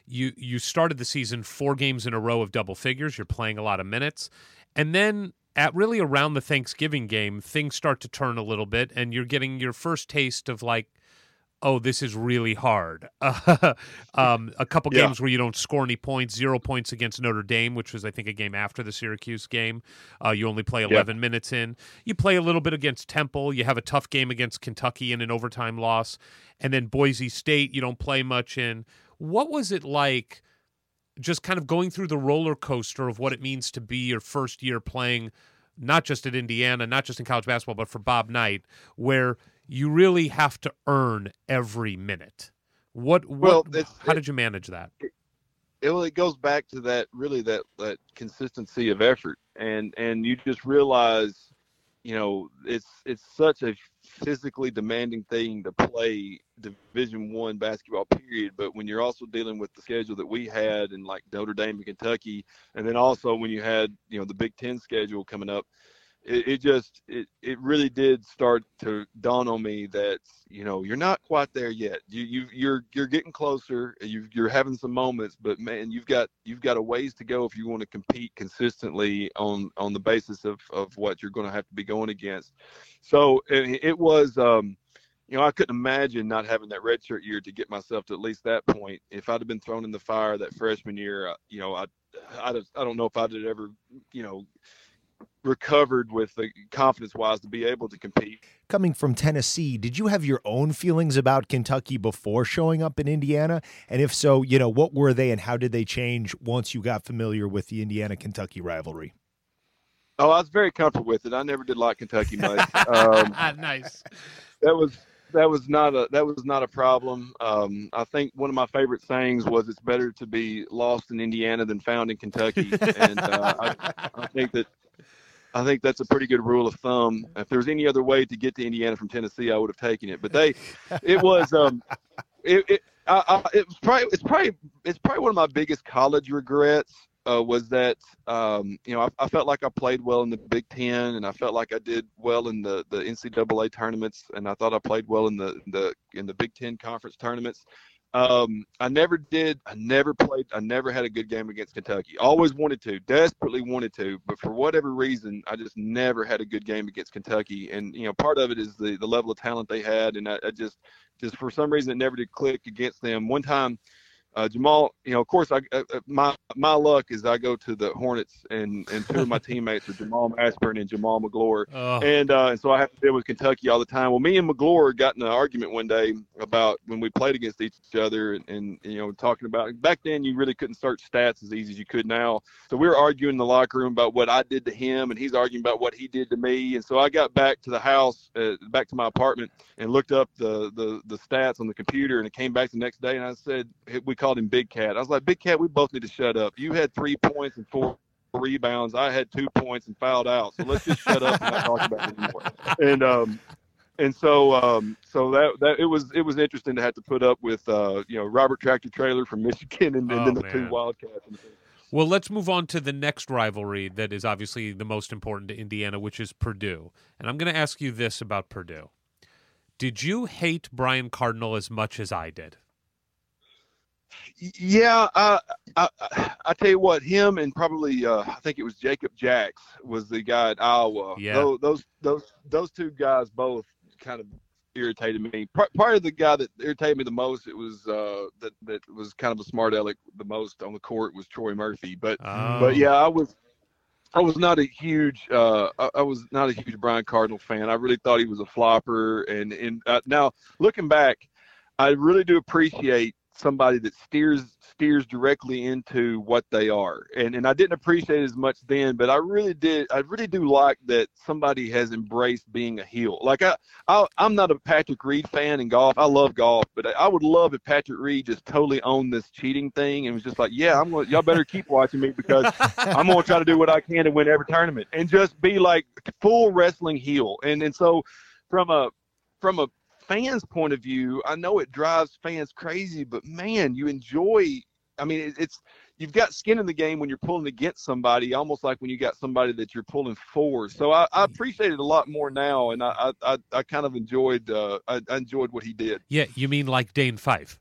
You you started the season four games in a row of double figures. You're playing a lot of minutes, and then at really around the Thanksgiving game, things start to turn a little bit, and you're getting your first taste of like, oh, this is really hard. <laughs> um, a couple
Yeah.
games where you don't score any points, zero points against Notre Dame, which was I think a game after the Syracuse game. Uh, you only play 11 minutes in. You play a little bit against Temple. You have a tough game against Kentucky in an overtime loss, and then Boise State you don't play much in. What was it like? Just kind of going through the roller coaster of what it means to be your first year playing, not just at Indiana, not just in college basketball, but for Bob Knight, where you really have to earn every minute. What? what
Well,
how did you manage that?
It, well, it goes back to that really that that consistency of effort, and and you just realize you know, it's it's such a physically demanding thing to play Division One basketball. Period. But when you're also dealing with the schedule that we had in like Notre Dame and Kentucky, and then also when you had you know the Big Ten schedule coming up, it, it, just it, it really did start to dawn on me that you know you're not quite there yet you, you you're you're getting closer you you're having some moments but man you've got you've got a ways to go if you want to compete consistently on on the basis of of what you're going to have to be going against so it, it was um you know, I couldn't imagine not having that redshirt year to get myself to at least that point. If I'd have been thrown in the fire that freshman year, uh, you know, I, I, I don't know if I'd have ever, you know, recovered with the confidence wise to be able to compete.
Coming from Tennessee, did you have your own feelings about Kentucky before showing up in Indiana? And if so, you know, what were they and how did they change once you got familiar with the Indiana Kentucky rivalry?
Oh, I was very comfortable with it. I never did like Kentucky much. <laughs> Um, <laughs>
nice.
That was that was not a that was not a problem. Um, I think one of my favorite sayings was, "It's better to be lost in Indiana than found in Kentucky," <laughs> and uh, I, I think that I think that's a pretty good rule of thumb. If there was any other way to get to Indiana from Tennessee, I would have taken it. But they, it was, um, <laughs> it, it, I, I, it was probably, it's probably, it's probably one of my biggest college regrets. Uh, was that um, you know I, I, felt like I played well in the Big Ten, and I felt like I did well in the the NCAA tournaments, and I thought I played well in the the in the Big Ten conference tournaments. Um, I never did. I never played. I never had a good game against Kentucky. Always wanted to, desperately wanted to, but for whatever reason, I just never had a good game against Kentucky. And you know, part of it is the the level of talent they had, and I, I just, just for some reason, it never did click against them. One time, uh, Jamal, you know, of course, I uh, uh, my my luck is I go to the Hornets, and and two of my <laughs> teammates are Jamal Mashburn and Jamaal Magloire, oh. and uh, and so I have to deal with Kentucky all the time. Well, me and Magloire got in an argument one day about when we played against each other, and, and you know, talking about back then you really couldn't search stats as easy as you could now. So we were arguing in the locker room about what I did to him, and he's arguing about what he did to me. And so I got back to the house, uh, back to my apartment, and looked up the the the stats on the computer, and it came back the next day, and I said we called him Big Cat. I was like, Big Cat, we both need to shut up. You had three points and four rebounds. I had two points and fouled out. So let's just shut up and not talk about it anymore. <laughs> And um, and so um, so that that it was it was interesting to have to put up with uh, you know Robert Tractor Traylor from Michigan and, and oh, then the man. two Wildcats.
Well, let's move on to the next rivalry that is obviously the most important to Indiana, which is Purdue. And I'm going to ask you this about Purdue. Did you hate Brian Cardinal as much as I did?
Yeah, uh, I, I tell you what, him and probably uh, I think it was Jacob Jaacks was the guy at Iowa.
Yeah.
Those those those, those two guys both kind of irritated me. Part of the guy that irritated me the most, it was uh, that that was kind of a smart aleck the most on the court was Troy Murphy. But
oh.
but yeah, I was I was not a huge uh, I, I, was not a huge Brian Cardinal fan. I really thought he was a flopper. And and uh, now looking back, I really do appreciate somebody that steers steers directly into what they are. And and I didn't appreciate it as much then, but I really did. I really do like that somebody has embraced being a heel. Like I, I am not a Patrick Reed fan in golf. I love golf, but I would love if Patrick Reed just totally owned this cheating thing and was just like, yeah, I'm gonna, Y'all better keep watching me because I'm to try to do what I can to win every tournament and just be like full wrestling heel. And and so from a from a fans' point of view, I know it drives fans crazy, but man, you enjoy. I mean, it's you've got skin in the game when you're pulling against somebody, almost like when you got somebody that you're pulling for. So I, I appreciate it a lot more now, and I I, I kind of enjoyed uh, I, I, enjoyed what he did.
Yeah, you mean like Dane Fife?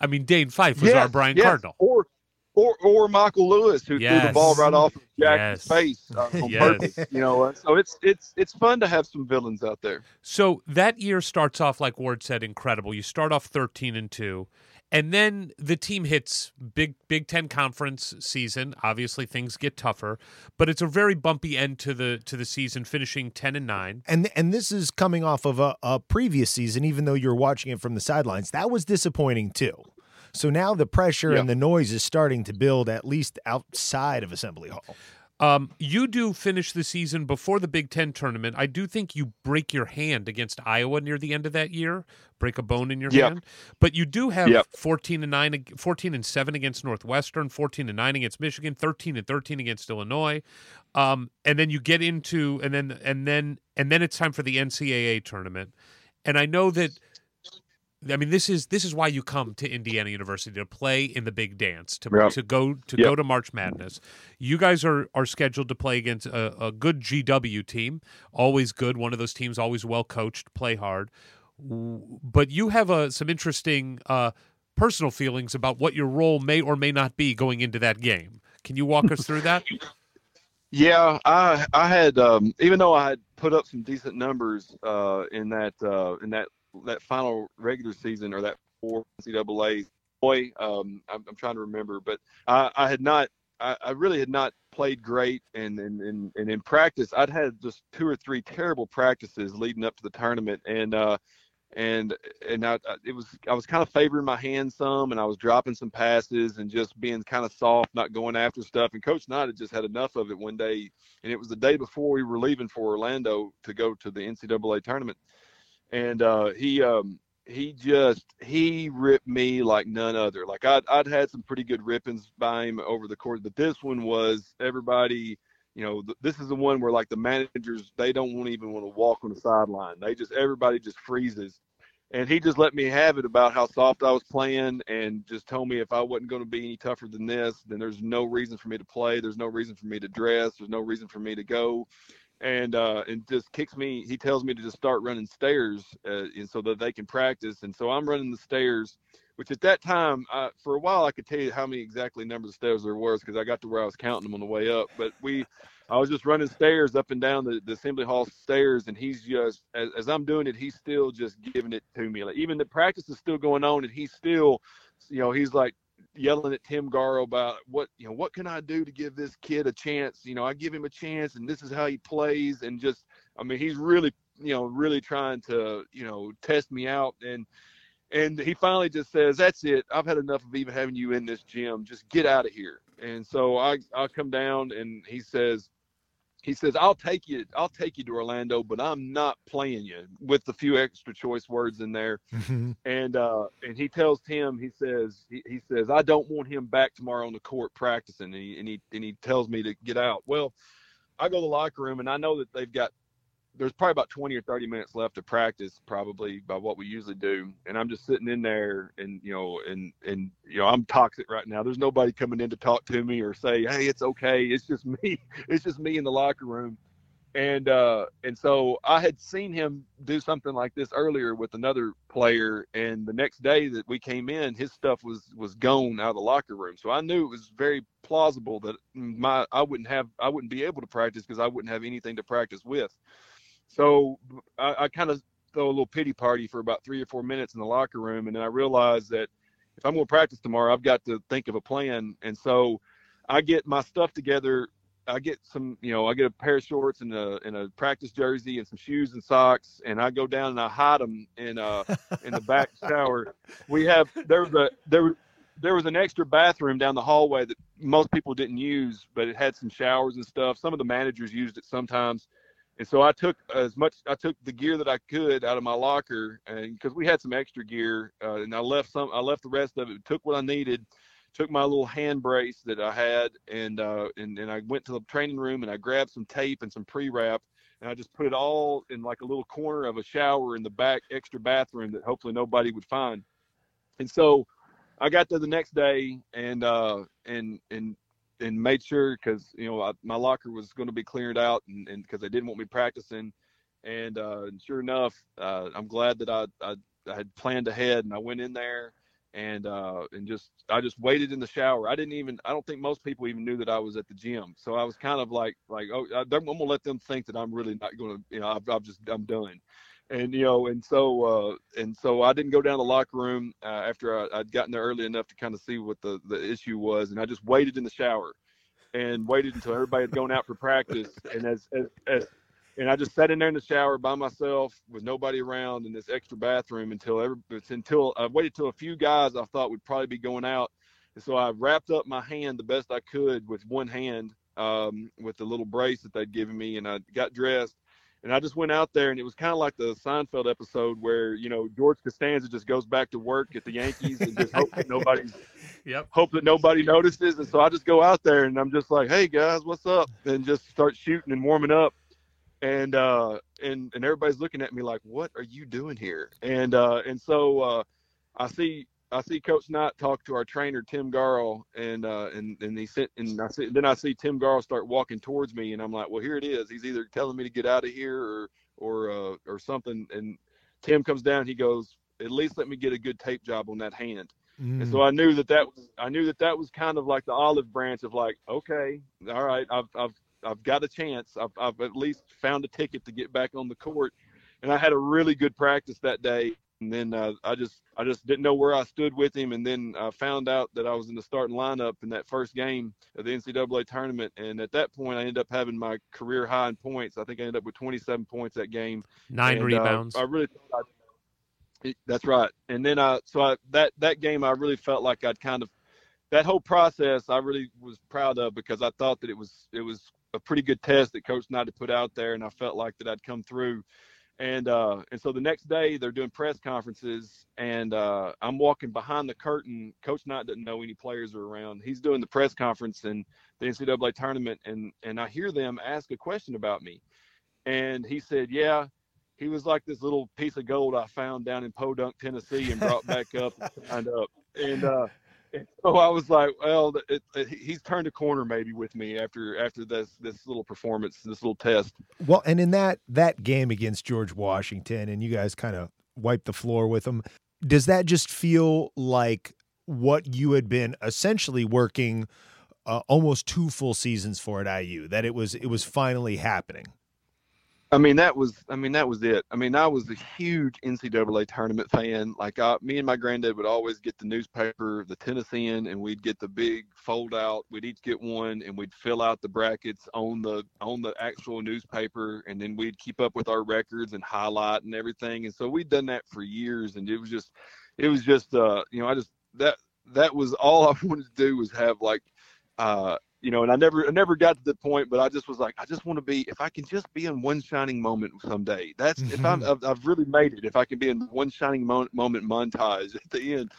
I mean, Dane Fife was yes, our Brian
yes.
Cardinal.
Or or or Michael Lewis who yes. threw the ball right off of Jack's yes. face uh, on yes. purpose. You know, so it's it's it's fun to have some villains out there.
So that year starts off like Ward said, incredible. You start off thirteen and two, and then the team hits big Big Ten conference season. Obviously, things get tougher, but it's a very bumpy end to the to the season, finishing ten and nine.
And and this is coming off of a, a previous season. Even though you're watching it from the sidelines, that was disappointing too. So now the pressure yep. and the noise is starting to build at least outside of Assembly Hall.
Um, you do finish the season before the Big Ten tournament. I do think you break your hand against Iowa near the end of that year, break a bone in your
Yep.
hand. But you do have
Yep.
14 and 9, 14 and 7 against Northwestern, 14 and 9 against Michigan, 13 and 13 against Illinois. Um, and then you get into and then and then and then it's time for the NCAA tournament. And I know that I mean, this is this is why you come to Indiana University to play in the big dance, to to go to go to March Madness. You guys are are scheduled to play against a, a good GW team, always good. One of those teams, always well coached, play hard. But you have uh, some interesting uh, personal feelings about what your role may or may not be going into that game. Can you walk us through that? <laughs>
Yeah, I I had um, even though I had put up some decent numbers uh, in that uh, in that that final regular season or that four NCAA. Boy, um, I'm, I'm trying to remember, but I, I had not. I, I really had not played great, and, and and and in practice, I'd had just two or three terrible practices leading up to the tournament, and uh, and and I, it was I was kind of favoring my hand some, and I was dropping some passes and just being kind of soft, not going after stuff. And Coach Knight had just had enough of it one day, and it was the day before we were leaving for Orlando to go to the NCAA tournament, and uh, he um, he just he ripped me like none other. Like I'd I'd had some pretty good rippings by him over the course, but this one was everybody. You know, th- this is the one where like the managers they don't want even want to walk on the sideline. They just everybody just freezes and he just let me have it about how soft I was playing and just told me if I wasn't going to be any tougher than this, then there's no reason for me to play. There's no reason for me to dress. There's no reason for me to go. And uh, and just kicks me. He tells me to just start running stairs, uh, and so that they can practice. And so I'm running the stairs, which at that time, I, for a while, I could tell you how many exactly numbers of stairs there was because I got to where I was counting them on the way up. But we, I was just running stairs up and down the, the assembly hall stairs, and he's just as, as I'm doing it, he's still just giving it to me. Like even the practice is still going on, and he's still, you know, he's like yelling at Tim Garl about what you know, what can I do to give this kid a chance? You know, I give him a chance, and this is how he plays, and just, I mean, he's really, you know, really trying to, you know, test me out, and and he finally just says, "That's it. I've had enough of even having you in this gym. Just get out of here." And so I I come down, and he says, he says, "I'll take you. I'll take you to Orlando, but I'm not playing you." With a few extra choice words in there, and uh, and he tells Tim, he says, he, he says, "I don't want him back tomorrow on the court practicing," and he and he and he tells me to get out. Well, I go to the locker room, and I know that they've got there's probably about 20 or 30 minutes left to practice probably by what we usually do. And i'm just sitting in there and you know and and you know i'm toxic right now. There's nobody coming in to talk to me or say hey it's okay. It's just <laughs> me. It's just me in the locker room. And uh and so i had seen him do something like this earlier with another player. And the next day that we came in his stuff was was gone out of the locker room. So i knew it was very plausible that my i wouldn't have i wouldn't be able to practice because i wouldn't have anything to practice with so I, I kind of throw a little pity party for about three or four minutes in the locker room, and then I realized that if I'm going to practice tomorrow, I've got to think of a plan. And so I get my stuff together. I get some, you know, I get a pair of shorts and a and a practice jersey and some shoes and socks, and I go down and I hide them in uh <laughs> in the back shower. We have there was a there there was an extra bathroom down the hallway that most people didn't use, but it had some showers and stuff. Some of the managers used it sometimes. And so I took as much, I took the gear that I could out of my locker, and because we had some extra gear, uh, and I left some, I left the rest of it. Took what I needed, took my little hand brace that I had, and uh, and and I went to the training room and I grabbed some tape and some pre-wrap, and I just put it all in like a little corner of a shower in the back extra bathroom that hopefully nobody would find. And so I got there the next day, and uh, and and and made sure because you know I, my locker was going to be cleared out and because they didn't want me practicing. And, uh, and sure enough uh, i'm glad that I, I, I had planned ahead and i went in there and uh, and just i just waited in the shower. I didn't even i don't think most people even knew that i was at the gym. So i was kind of like like oh I, i'm gonna let them think that i'm really not gonna you know i've, I've just i'm done and you know and so uh and so i didn't go down to the locker room uh, after I, i'd gotten there early enough to kind of see what the the issue was and i just waited in the shower and waited until everybody had gone out for practice and as as, as and I just sat in there in the shower by myself with nobody around in this extra bathroom until every until I waited till a few guys I thought would probably be going out. And so I wrapped up my hand the best I could with one hand um, with the little brace that they'd given me, and I got dressed. And I just went out there, and it was kind of like the Seinfeld episode where you know George Costanza just goes back to work at the Yankees and just hope that nobody's <laughs>
Yep.
hope that nobody notices. And so I just go out there and I'm just like, hey guys, what's up? And just start shooting and warming up. And uh and and everybody's looking at me like, what are you doing here? And uh and so uh I see I see Coach Knight talk to our trainer Tim Garl, and uh, and and he sent and I see then I see Tim Garl start walking towards me, and I'm like, well, here it is. He's either telling me to get out of here or or uh, or something. And Tim comes down. He goes, at least let me get a good tape job on that hand. And so I knew that that was I knew that that was kind of like the olive branch of like, okay, all right, I've I've I've got a chance. I've I've at least found a ticket to get back on the court. And I had a really good practice that day. And then uh, I just I just didn't know where I stood with him. And then I found out that I was in the starting lineup in that first game of the NCAA tournament. And at that point, I ended up having my career high in points. I think I ended up with 27 points that game.
Nine
And, uh,
rebounds.
I really thought I- that's right. And then I so I that that game I really felt like I'd kind of that whole process I really was proud of because I thought that it was it was a pretty good test that Coach Knight had put out there, and I felt like that I'd come through. And uh, and so the next day they're doing press conferences, and uh, I'm walking behind the curtain. Coach Knight doesn't know any players are around. He's doing the press conference and the NCAA tournament, and and I hear them ask a question about me, and he said, "Yeah." He was like this little piece of gold I found down in Podunk, Tennessee, and brought back up and up. And uh, <laughs> so I was like, well, it, it, he's turned a corner maybe with me after after this this little performance, this little test.
Well, and in that that game against George Washington, and you guys kind of wiped the floor with them. Does that just feel like what you had been essentially working uh, almost two full seasons for at IU? That it was it was finally happening.
I mean, that was I mean that was it. I mean, I was a huge NCAA tournament fan. Like, I, me and my granddad would always get the newspaper, the Tennessean, and we'd get the big fold out. We'd each get one, and we'd fill out the brackets on the on the actual newspaper, and then we'd keep up with our records and highlight and everything. And so we'd done that for years, and it was just, it was just, uh, you know, I just that that was all <laughs> I wanted to do was have like, uh, you know, and I never, I never got to the point, but I just was like, I just want to be, if I can just be in one shining moment someday. That's if I'm, I've, I've really made it. If I can be in one shining mo- moment montage <laughs> at the end,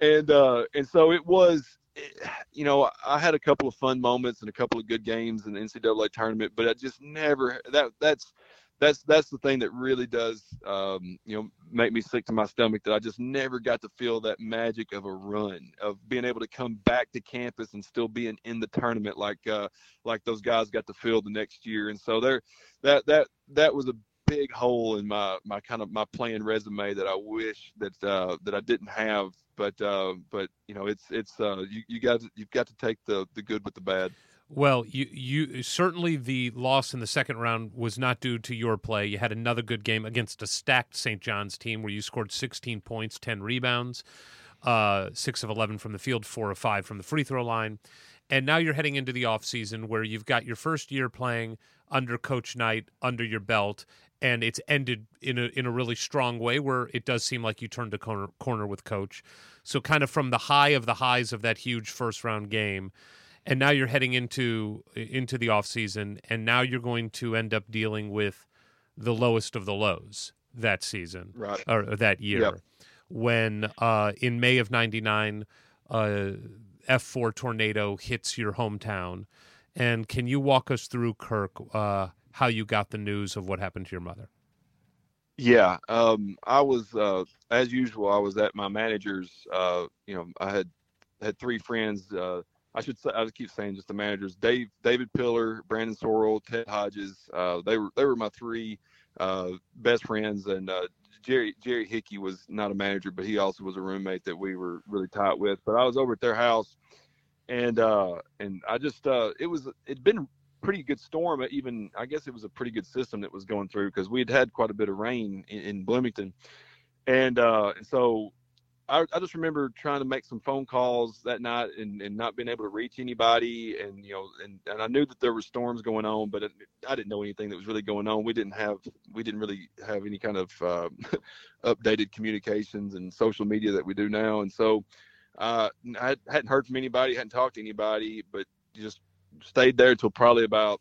and uh, and so it was, eh, you know, I had a couple of fun moments and a couple of good games in the NCAA tournament, but I just never that that's that's that's the thing that really does um, you know make me sick to my stomach that I just never got to feel that magic of a run of being able to come back to campus and still being in the tournament like uh, like those guys got to feel the next year and so there that that that was a big hole in my my kind of my playing resume that I wish that uh, that I didn't have but uh, but you know it's it's uh, you you got you've got to take the the good with the bad.
Well, you you certainly the loss in the second round was not due to your play. You had another good game against a stacked St. John's team where you scored 16 points, 10 rebounds, uh, six of 11 from the field, four of five from the free throw line, and now you're heading into the offseason where you've got your first year playing under Coach Knight under your belt, and it's ended in a in a really strong way where it does seem like you turned a corner corner with Coach. So kind of from the high of the highs of that huge first round game and now you're heading into into the off season and now you're going to end up dealing with the lowest of the lows that season
Right.
or, that year
Yep.
when uh, in May of 99 uh, F4 tornado hits your hometown and can you walk us through Kirk uh, how you got the news of what happened to your mother
Yeah, um, I was uh, as usual. I was at my manager's. Uh, you know, I had had three friends. Uh, I should say I keep saying just the managers. Dave, David Pillar, Brandon Sorrell, Ted Hodges. Uh, they were they were my three uh, best friends, and uh, Jerry Jerry Hickey was not a manager, but he also was a roommate that we were really tight with. But I was over at their house, and uh, and I just uh, it was it'd been pretty good storm. Even I guess it was a pretty good system that was going through because we had had quite a bit of rain in, in Bloomington, and uh, and so I, I just remember trying to make some phone calls that night and, and not being able to reach anybody, and you know, and, and I knew that there were storms going on, but I didn't know anything that was really going on. We didn't have we didn't really have any kind of uh, <laughs> updated communications and social media that we do now, and so uh, I hadn't heard from anybody, hadn't talked to anybody, but just stayed there until probably about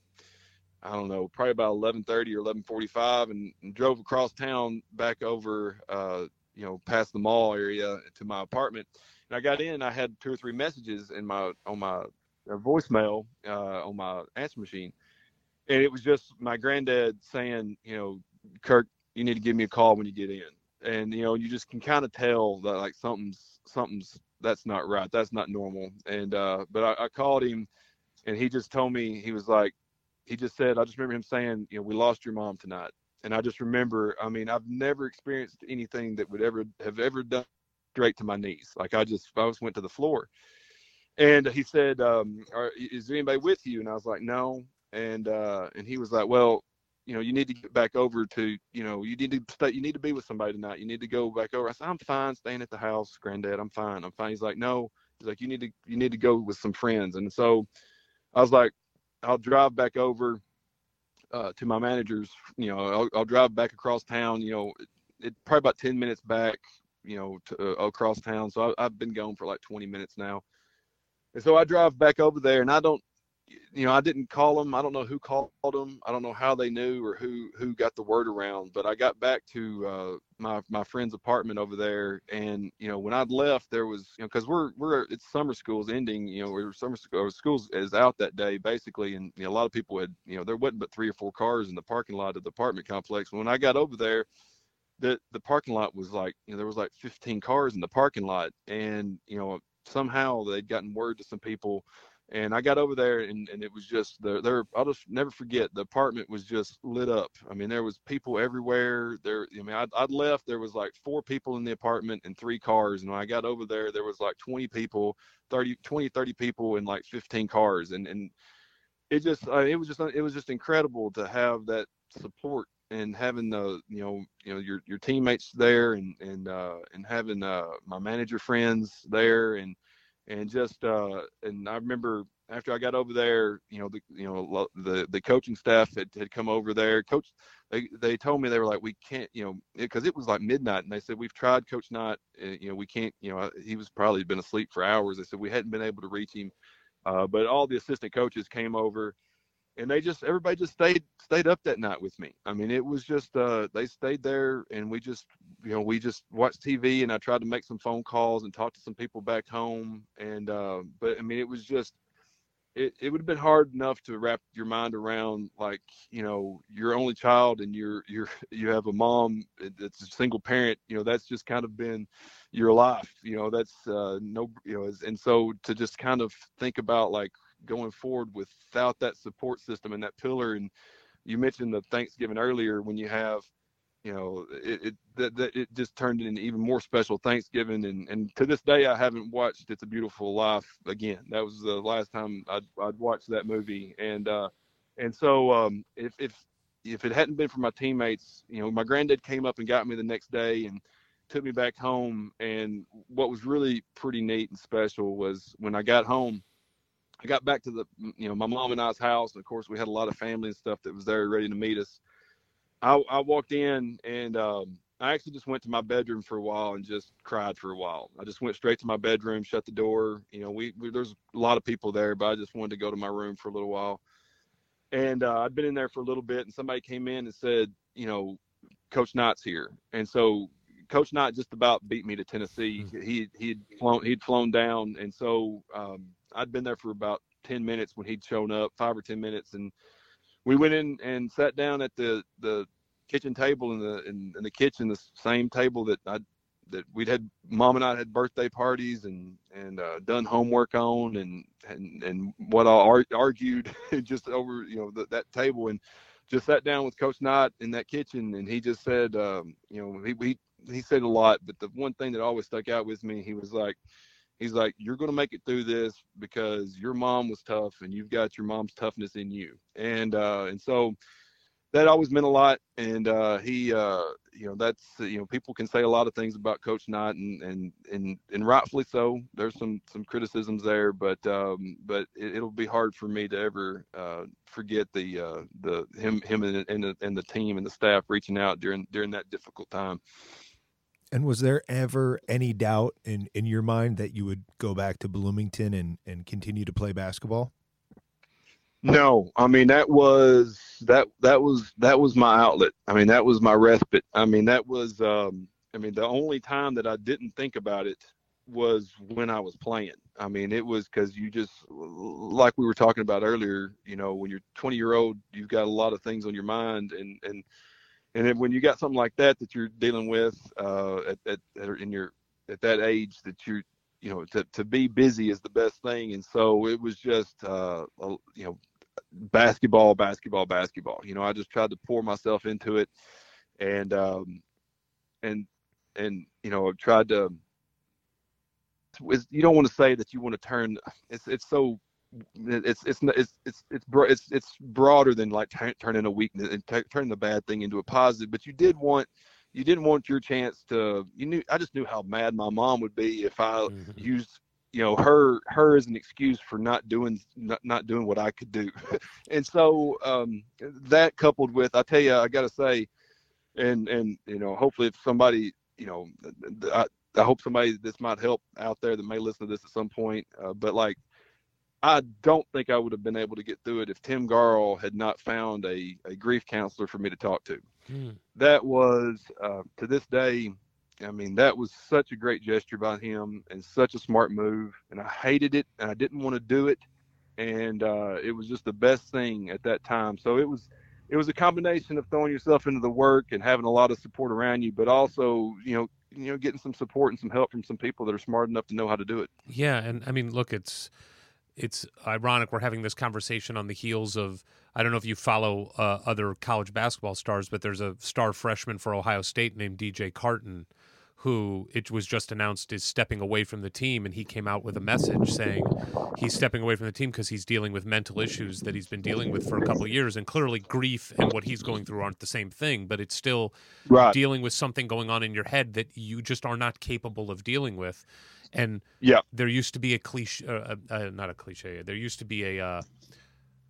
I don't know, probably about 11:30 or 11:45, and, and, drove across town back over, uh, you know, past the mall area to my apartment. And I got in, I had two or three messages in my on my uh, voicemail uh, on my answer machine, and it was just my granddad saying, you know, Kirk, you need to give me a call when you get in, and you know, you just can kind of tell that like something's something's that's not right, that's not normal, and uh, but I, I called him, and he just told me he was like he just said, I just remember him saying, you know, we lost your mom tonight. And I just remember, I mean, I've never experienced anything that would ever have ever done straight to my knees. Like I just, I just went to the floor. And he said, um, is there anybody with you? And I was like, no. And, uh, and he was like, well, you know, you need to get back over to, you know, you need to stay, you need to be with somebody tonight. You need to go back over. I said, I'm fine staying at the house, granddad. I'm fine. I'm fine. He's like, no, he's like, you need to, you need to go with some friends. And so I was like, I'll drive back over uh, to my manager's. You know, I'll, I'll, drive back across town. You know, it, probably about ten minutes back. You know, to, uh, across town. So I, I've been going for like twenty minutes now. And so I drive back over there, and I don't you know, I didn't call them. I don't know who called them. I don't know how they knew or who who got the word around. But I got back to uh, my my friend's apartment over there, and you know, when I'd left, there was you know, because we're we're it's summer school's ending. You know, we are summer school schools is out that day basically, and you know, a lot of people had you know there wasn't but three or four cars in the parking lot of the apartment complex. When I got over there, the the parking lot was like you know there was like 15 cars in the parking lot, and you know somehow they'd gotten word to some people and I got over there and, and it was just the there I'll just never forget the apartment was just lit up. I mean there was people everywhere. There I mean I'd, I'd left there was like four people in the apartment and three cars and when I got over there there was like 20 people, 30 20 30 people and like 15 cars and and it just uh, it was just it was just incredible to have that support and having the you know you know your your teammates there and and uh and having uh my manager friends there and and just uh and I remember after I got over there, you know, the you know the the coaching staff had, had come over there. Coach, they they told me they were like, we can't, you know, because it, was like midnight, and they said we've tried Coach Knight, uh, you know, we can't, you know, he was probably been asleep for hours. They said we hadn't been able to reach him, uh, but all the assistant coaches came over and they just everybody just stayed stayed up that night with me. I mean, it was just uh, they stayed there, and we just you know we just watched TV, and I tried to make some phone calls and talk to some people back home, and uh, but I mean, it was just it, it would have been hard enough to wrap your mind around like you know your only child and you're you're <laughs> you have a mom that's a single parent you know that's just kind of been your life you know that's uh no you know and so to just kind of think about like going forward without that support system and that pillar. And you mentioned the Thanksgiving earlier when you have, you know, it it that, that it just turned into even more special Thanksgiving. And and to this day, I haven't watched It's a Beautiful Life again. That was the last time I'd I'd watched that movie. And uh, and so um, if if if it hadn't been for my teammates, you know, my granddad came up and got me the next day and took me back home. And what was really pretty neat and special was when I got home I got back to the, you know, my mom and I's house. And of course, we had a lot of family and stuff that was there ready to meet us. I, I walked in and um, I actually just went to my bedroom for a while and just cried for a while. I just went straight to my bedroom, shut the door. You know, we, we there's a lot of people there, but I just wanted to go to my room for a little while. And uh, I'd been in there for a little bit, and somebody came in and said, you know, Coach Knight's here. And so Coach Knott just about beat me to Tennessee. Mm-hmm. He he'd flown he'd flown down, and so um, I'd been there for about 10 minutes when he'd shown up, five or 10 minutes. And we went in and sat down at the, the kitchen table in the, in, in the kitchen, the same table that I, that we'd had, mom and I had birthday parties and, and, uh, done homework on and, and, and what I argued <laughs> just over, you know, the, that table and just sat down with coach Knight in that kitchen. And he just said, um, you know, he, he, he said a lot, but the one thing that always stuck out with me, he was like, he's like, you're going to make it through this because your mom was tough and you've got your mom's toughness in you. And, uh, and so that always meant a lot. And, uh, he, uh, you know, that's, you know, people can say a lot of things about coach Knight and, and, and, and rightfully so there's some, some criticisms there, but, um, but it, will be hard for me to ever, uh, forget the, uh, the, him, him and, and, the, and the team and the staff reaching out during, during that difficult time.
And was there ever any doubt in, in your mind that you would go back to Bloomington and, and continue to play basketball?
No, I mean that was that that was that was my outlet. I mean that was my respite. I mean that was um I mean the only time that I didn't think about it was when I was playing. I mean it was cuz you just like we were talking about earlier, you know, when you're 20 year old, you've got a lot of things on your mind and and and then when you got something like that that you're dealing with uh at, at, at in your at that age that you're you know to, to be busy is the best thing and so it was just uh you know basketball, basketball, basketball. You know, I just tried to pour myself into it, and um, and and you know, i've tried to. You don't want to say that you want to turn. It's it's so. It's it's it's it's it's it's it's broader than like t- turning a weakness and t- turning the bad thing into a positive. But you did want you didn't want your chance to you knew i just knew how mad my mom would be if i mm-hmm. used you know her her as an excuse for not doing not, not doing what I could do, <laughs> and so um, that coupled with I tell you I got to say, and and you know hopefully if somebody you know I, I hope somebody this might help out there that may listen to this at some point, uh, but like I don't think I would have been able to get through it if Tim Garl had not found a, a grief counselor for me to talk to. Mm. That was uh, to this day I mean, that was such a great gesture by him and such a smart move. And I hated it and I didn't want to do it. And uh, it was just the best thing at that time. So it was it was a combination of throwing yourself into the work and having a lot of support around you, but also, you know, you know, getting some support and some help from some people that are smart enough to know how to do it.
Yeah, and I mean, look, it's it's ironic we're having this conversation on the heels of I don't know if you follow uh, other college basketball stars, but there's a star freshman for Ohio State named DJ Carton who it was just announced is stepping away from the team and he came out with a message saying he's stepping away from the team because he's dealing with mental issues that he's been dealing with for a couple of years and clearly grief and what he's going through aren't the same thing but it's still right. dealing with something going on in your head that you just are not capable of dealing with and
yeah
there used to be a cliche uh, uh, not a cliche there used to be a uh,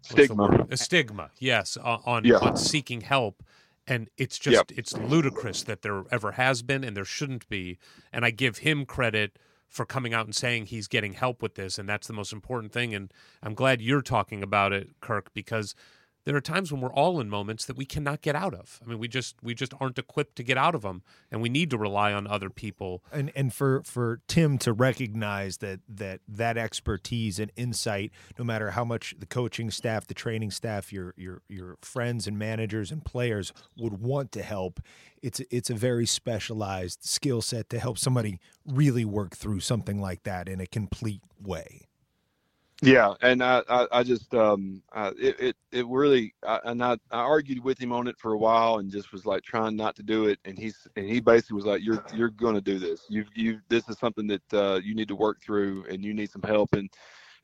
stigma
a stigma yes on yeah. on seeking help and it's just yep. it's ludicrous that there ever has been and there shouldn't be and i give him credit for coming out and saying he's getting help with this and that's the most important thing and i'm glad you're talking about it kirk because there are times when we're all in moments that we cannot get out of. I mean, we just we just aren't equipped to get out of them, and we need to rely on other people.
And and for for Tim to recognize that that that expertise and insight, no matter how much the coaching staff, the training staff, your your your friends and managers and players would want to help, it's it's a very specialized skill set to help somebody really work through something like that in a complete way.
Yeah, and I, I, I just, um, uh, it, it, really, I, and I, I argued with him on it for a while, and just was like trying not to do it. And he's, and he basically was like, "You're, you're going to do this. You've, you, this is something that uh, you need to work through, and you need some help." And,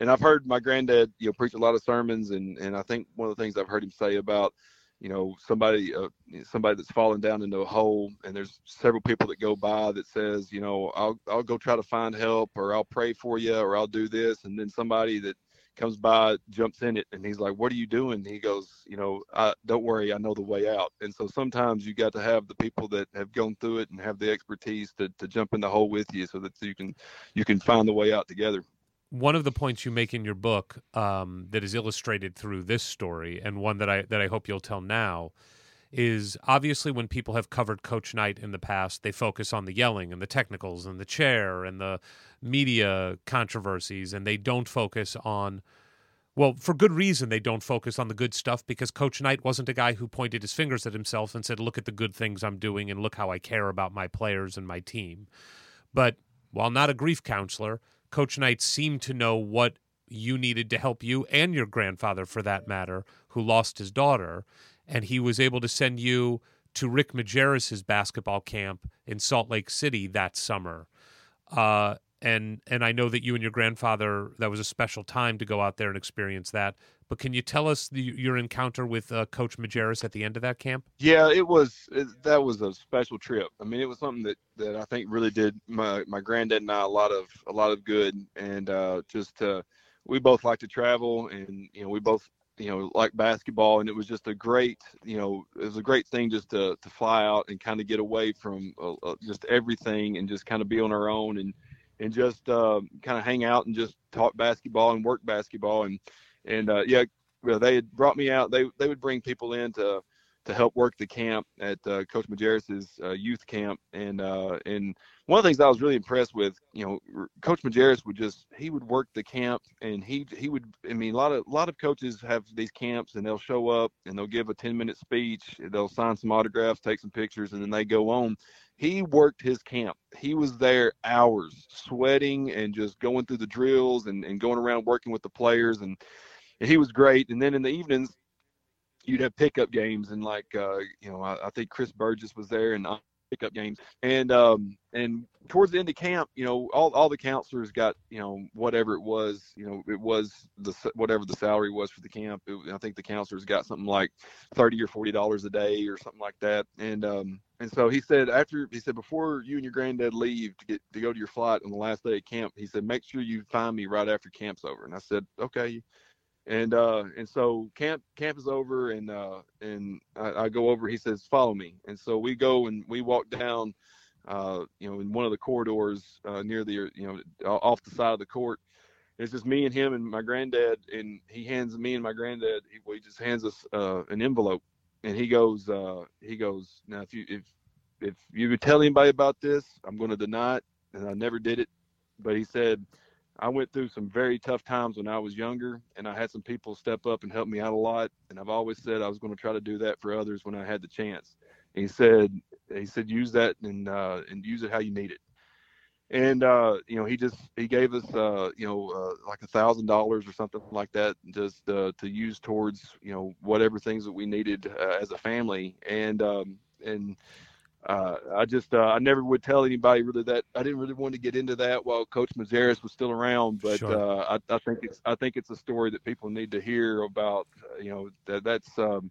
and I've heard my granddad, you know, preach a lot of sermons, and, and I think one of the things I've heard him say about, you know, somebody, uh, somebody that's fallen down into a hole, and there's several people that go by that says, you know, I'll, I'll go try to find help, or I'll pray for you, or I'll do this, and then somebody that comes by, jumps in it, and he's like, "What are you doing?" He goes, "You know, I, don't worry, I know the way out." And so sometimes you got to have the people that have gone through it and have the expertise to, to jump in the hole with you, so that you can you can find the way out together
one of the points you make in your book um, that is illustrated through this story, and one that I that I hope you'll tell now, is obviously when people have covered Coach Knight in the past, they focus on the yelling and the technicals and the chair and the media controversies, and they don't focus on. Well, for good reason, they don't focus on the good stuff because Coach Knight wasn't a guy who pointed his fingers at himself and said, Look at the good things I'm doing and look how I care about my players and my team. But while not a grief counselor, Coach Knight seemed to know what you needed to help you and your grandfather, for that matter, who lost his daughter. And he was able to send you to Rick Majerus's basketball camp in Salt Lake City that summer. Uh, and and I know that you and your grandfather that was a special time to go out there and experience that. But can you tell us the, your encounter with uh, Coach Majerus at the end of that camp?
Yeah, it was it, that was a special trip. I mean, it was something that, that I think really did my my granddad and I a lot of a lot of good, and uh, just uh, we both like to travel, and you know we both you know like basketball, and it was just a great you know it was a great thing just to to fly out and kind of get away from uh, uh, just everything and just kind of be on our own and and just uh, kind of hang out and just talk basketball and work basketball and and uh, yeah, they had brought me out. They they would bring people in to to help work the camp at uh, Coach Majerus's uh, youth camp, and uh, and one of the things I was really impressed with, you know, Coach Majerus would just he would work the camp, and he he would. I mean, a lot of a lot of coaches have these camps, and they'll show up and they'll give a ten minute speech, they'll sign some autographs, take some pictures, and then they go on. He worked his camp. He was there hours, sweating and just going through the drills and, and going around working with the players, and, and he was great. And then in the evenings, you'd have pickup games and like uh, you know I, I, think Chris Burgess was there and pickup games. And um and towards the end of camp you know all, all the counselors got you know whatever it was you know it was the whatever the salary was for the camp. It, I think the counselors got something like 30 or 40 dollars a day or something like that. And um and so he said after he said before you and your granddad leave to get to go to your flight on the last day of camp he said make sure you find me right after camp's over. And I said okay and uh and so camp camp is over and uh and I, I, go over he says follow me. And so we go and we walk down uh you know in one of the corridors uh, near the you know off the side of the court. And it's just me and him and my granddad and he hands me and my granddad he, well, he just hands us uh, an envelope. And he goes uh he goes now if you if if you tell anybody about this i'm going to deny it. And i never did it. But he said I went through some very tough times when I was younger, and I had some people step up and help me out a lot. And I've always said I was going to try to do that for others when I had the chance. And he said, he said, use that and uh, and use it how you need it. And uh, you know, he just he gave us uh, you know uh, like a thousand dollars or something like that, just uh, to use towards you know whatever things that we needed uh, as a family. And um, and uh, I just uh, I never would tell anybody really that I didn't really want to get into that while Coach Majerus was still around, but sure. uh, I, I, think it's I think it's a story that people need to hear about. Uh, you know that that's um,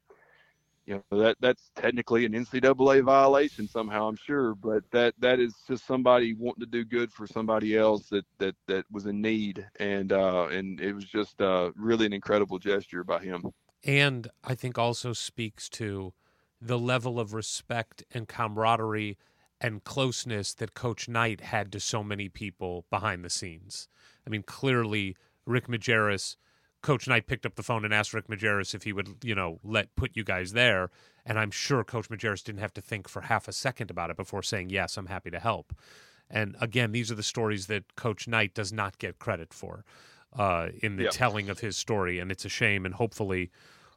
you know that that's technically an NCAA violation somehow I'm sure, but that that is just somebody wanting to do good for somebody else that that that was in need, and uh, and it was just uh, really an incredible gesture by him.
And I think also speaks to the level of respect and camaraderie and closeness that Coach Knight had to so many people behind the scenes. I mean, clearly, Rick Majerus, Coach Knight picked up the phone and asked Rick Majerus if he would, you know, let put you guys there. And I'm sure Coach Majerus didn't have to think for half a second about it before saying, yes, I'm happy to help. And again, these are the stories that Coach Knight does not get credit for uh, in the telling of his story. And it's a shame. And hopefully,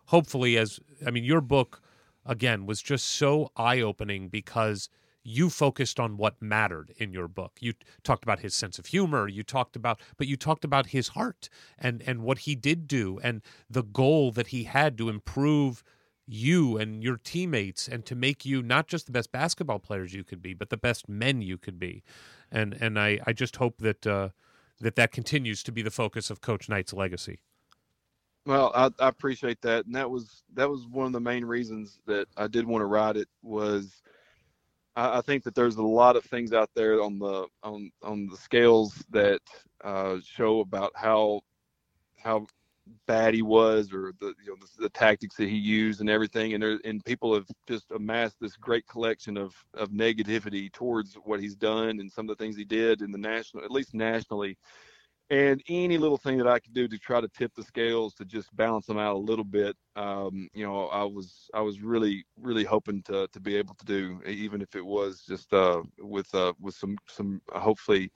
hopefully, as I mean, your book again was just so eye-opening because you focused on what mattered in your book. You talked about his sense of humor, you talked about but you talked about his heart and and what he did do and the goal that he had to improve you and your teammates and to make you not just the best basketball players you could be, but the best men you could be. And and I I just hope that uh that that continues to be the focus of coach Knight's legacy.
Well, I, I, appreciate that, and that was that was one of the main reasons that I did want to write it. Was I, I think that there's a lot of things out there on the on on the scales that uh, show about how how bad he was, or the you know the, the, tactics that he used, and everything. And there, and people have just amassed this great collection of of negativity towards what he's done and some of the things he did in the national, at least nationally and any little thing that I could do to try to tip the scales to just balance them out a little bit, um, you know, I was I was really really hoping to to be able to do, even if it was just uh, with uh, with some some hopefully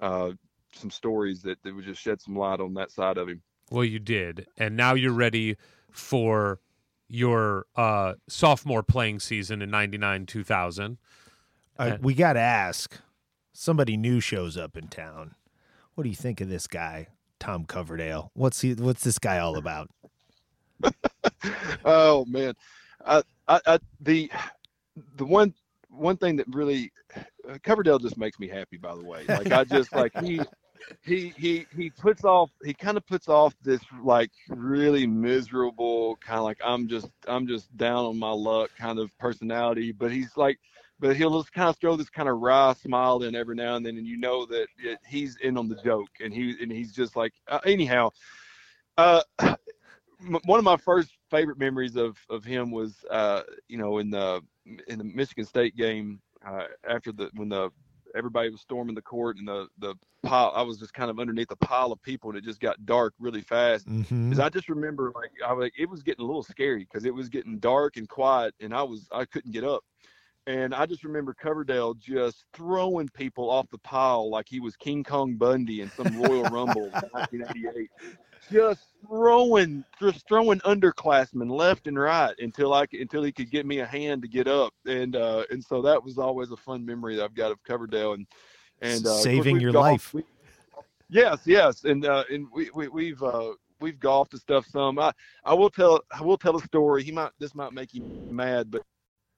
uh, some stories that, that would just shed some light on that side of him.
Well, you did, and now you're ready for your uh, sophomore playing season in '99 2000.
Uh, we got to ask. Somebody new shows up in town what do you think of this guy, Tom Coverdale? What's he? What's this guy all about? <laughs>
oh man, I, I, I, the the one one thing that really uh, Coverdale just makes me happy. By the way, like I just like he <laughs> he he he puts off he kind of puts off this like really miserable kind of like I'm just I'm just down on my luck kind of personality, but he's like but he'll just kind of throw this kind of wry smile in every now and then, and you know that it, he's in on the joke, and he and he's just like uh, anyhow. Uh, <clears throat> one of my first favorite memories of of him was uh, you know in the in the Michigan State game uh, after the when the everybody was storming the court, and the the pile. I was just kind of underneath a pile of people, and it just got dark really fast.
Mhm.
Because I just remember like I like it was getting a little scary because it was getting dark and quiet, and I was I couldn't get up. And I just remember Coverdale just throwing people off the pile like he was King Kong Bundy in some Royal Rumble in 1988. Just throwing, just throwing underclassmen left and right until I until he could get me a hand to get up. And uh, and so that was always a fun memory that I've got of Coverdale and and uh,
Saving your
golfed-
life.
we- yes, yes, and uh, and we, we we've uh, we've golfed and stuff some. I I will tell I will tell a story. He might this might make you mad, but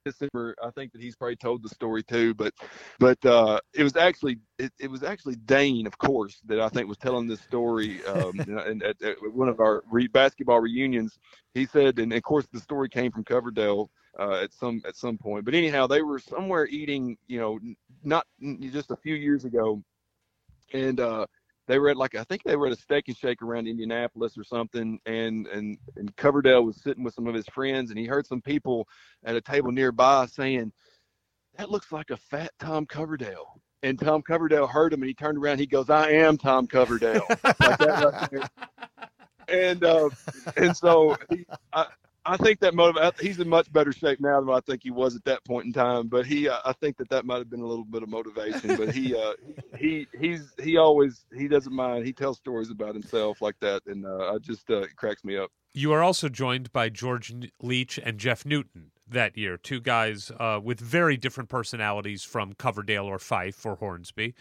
December, I think that he's probably told the story too, but but uh, it was actually it, it was actually Dane, of course, that I think was telling this story. Um, and at, at one of our re- basketball reunions, he said, and of course the story came from Coverdale uh, at some at some point. But anyhow, they were somewhere eating, you know, not just a few years ago, and uh, they were at like I think they were at a steak and shake around Indianapolis or something, and and and Coverdale was sitting with some of his friends, and he heard some people at a table nearby saying, "That looks like a fat Tom Coverdale." And Tom Coverdale heard him, and he turned around. He goes, "I am Tom Coverdale." like that right. <laughs> And uh, and so he, I, I think that motiv- He's in much better shape now than I think he was at that point in time. But he, uh, I think that that might have been a little bit of motivation. But he, uh, <laughs> he, he's he always he doesn't mind. He tells stories about himself like that, and uh, I just uh, it cracks me up.
You are also joined by George Leach and Jeff Newton that year, two guys uh, with very different personalities from Coverdale or Fife or Hornsby.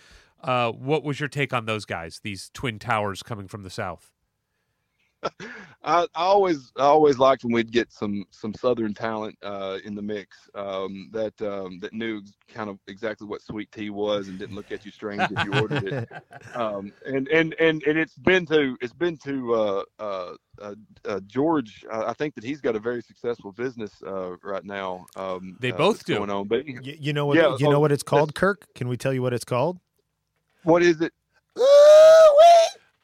Uh, what was your take on those guys, these twin towers coming from the south? <laughs>
I, I always I always liked when we'd get some some southern talent uh, in the mix um, that um, that knew kind of exactly what sweet tea was and didn't look at you strange if you ordered it. <laughs> Um, and, and and and it's been to it's been to uh, uh, uh, uh, George. I I think that he's got a very successful business uh, right now. Um,
They both
that's
do.
going on. But
Y- you know what?
Yeah,
you know
oh,
what it's called, Kirk? Can we tell you what it's called?
what is it?
Ooh,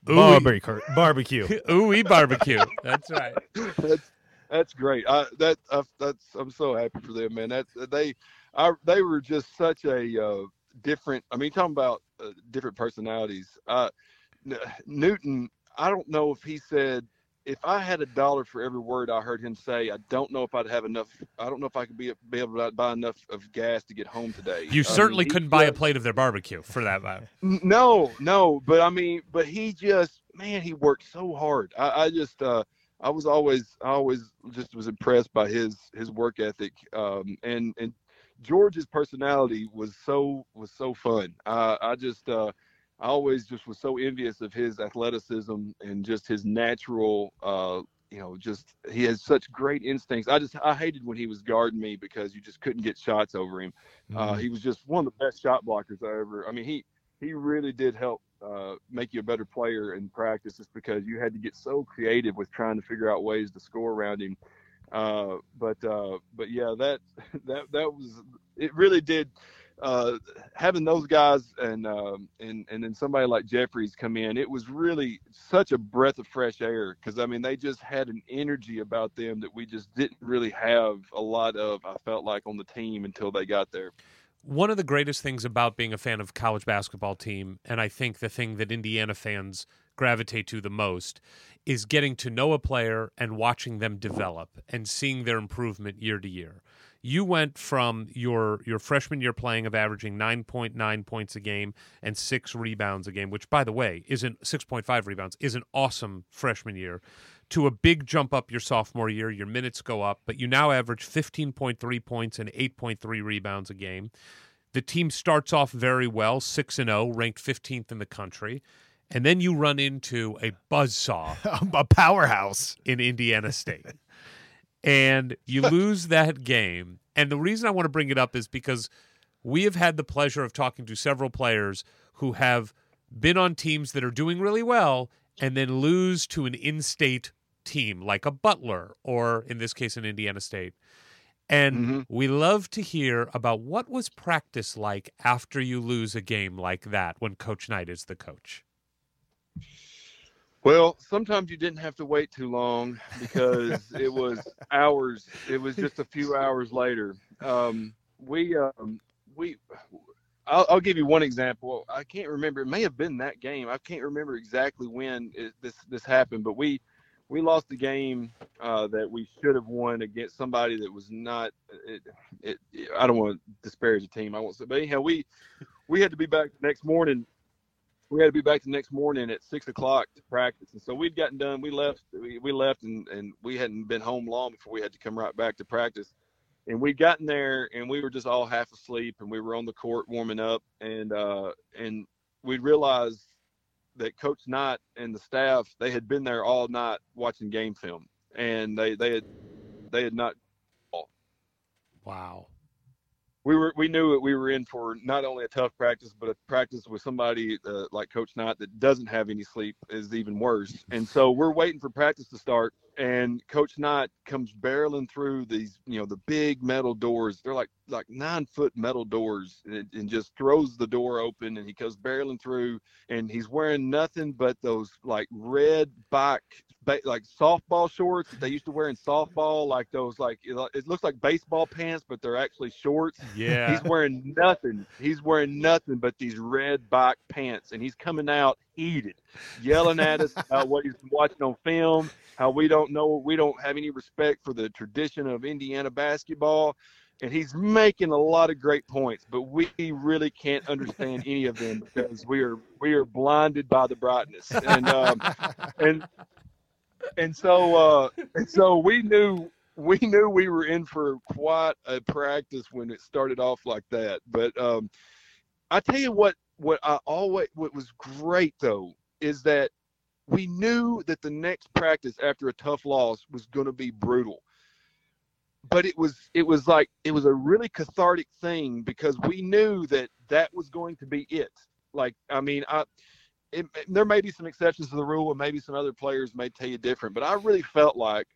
Barbecue. Barbecue. <laughs>
Ooh, we barbecue. That's right. <laughs>
that's that's great. I that I, that's I'm so happy for them, man. That they, I they were just such a uh, different. I mean, talking about uh, different personalities. Uh, N- Newton. I don't know if he said if I had a dollar for every word I heard him say. I don't know if I'd have enough. I don't know if I could be be able to buy enough of gas to get home today.
You
I
certainly
mean,
couldn't buy a plate of their barbecue for that matter.
No, no, but I mean, but he just, man, he worked so hard. I, I just, uh, I was always, I always just was impressed by his his work ethic, um, and and George's personality was so was so fun. I I just, uh, I always just was so envious of his athleticism and just his natural, uh, you know, just he has such great instincts. I just, I hated when he was guarding me because you just couldn't get shots over him. Uh,
Mhm.
he was just one of the best shot blockers I ever. I mean, he he really did help uh, make you a better player in practice, just because you had to get so creative with trying to figure out ways to score around him. Uh, but uh, but yeah, that <laughs> that that was it. Really did. Uh, having those guys and um, and and then somebody like Jeffries come in, it was really such a breath of fresh air because I mean they just had an energy about them that we just didn't really have a lot of. I felt like on the team until they got there.
One of the greatest things about being a fan of college basketball team, and I think the thing that Indiana fans gravitate to the most, is getting to know a player and watching them develop and seeing their improvement year to year. You went from your your freshman year playing of averaging 9.9 points a game and 6 rebounds a game, which by the way, isn't 6.5 rebounds, is an awesome freshman year, to a big jump up your sophomore year. Your minutes go up, but you now average 15.3 points and 8.3 rebounds a game. The team starts off very well, 6 and 0, ranked 15th in the country. And then you run into a buzzsaw <laughs>
a powerhouse.
in Indiana State. And you <laughs> lose that game. And the reason I want to bring it up is because we have had the pleasure of talking to several players who have been on teams that are doing really well and then lose to an in state team like a Butler or, in this case, an Indiana State. And
Mhm.
we love to hear about what was practice like after you lose a game like that when Coach Knight is the coach.
Well, sometimes you didn't have to wait too long because <laughs> it was hours. It was just a few hours later. Um, we, um, we, I'll, I'll, give you one example. I can't remember. It may have been that game. I can't remember exactly when it, this this happened, but we we lost the game uh, that we should have won against somebody that was not. It, it, I don't want to disparage the team. I won't say, but anyhow, we we had to be back the next morning. We had to be back the next morning at six o'clock to practice, and so we'd gotten done. We left. We, we left, and and we hadn't been home long before we had to come right back to practice. And we'd gotten there, and we were just all half asleep, and we were on the court warming up, and uh, and we realized that Coach Knight and the staff they had been there all night watching game film, and they they had they had not.
Wow.
We were we knew that we were in for not only a tough practice, but a practice with somebody uh, like Coach Knight that doesn't have any sleep is even worse. And so we're waiting for practice to start, and Coach Knight comes barreling through these, you know, the big metal doors. They're like like nine foot metal doors, and, and, just throws the door open, and he goes barreling through, and he's wearing nothing but those like red bike like softball shorts that they used to wear in softball, like those like it looks like baseball pants, but they're actually shorts.
Yeah,
he's wearing nothing. He's wearing nothing but these red bike pants, and he's coming out heated, yelling at us about what he's watching on film, how we don't know, we don't have any respect for the tradition of Indiana basketball. And he's making a lot of great points, but we really can't understand any of them because we are we are blinded by the brightness. And um, <laughs> and and so uh, and so we knew we knew we were in for quite a practice when it started off like that. But um, I tell you what, what I always what was great though is that we knew that the next practice after a tough loss was going to be brutal. But it was it was like it was a really cathartic thing because we knew that that was going to be it. Like i mean i it, there may be some exceptions to the rule and maybe some other players may tell you different but i really felt like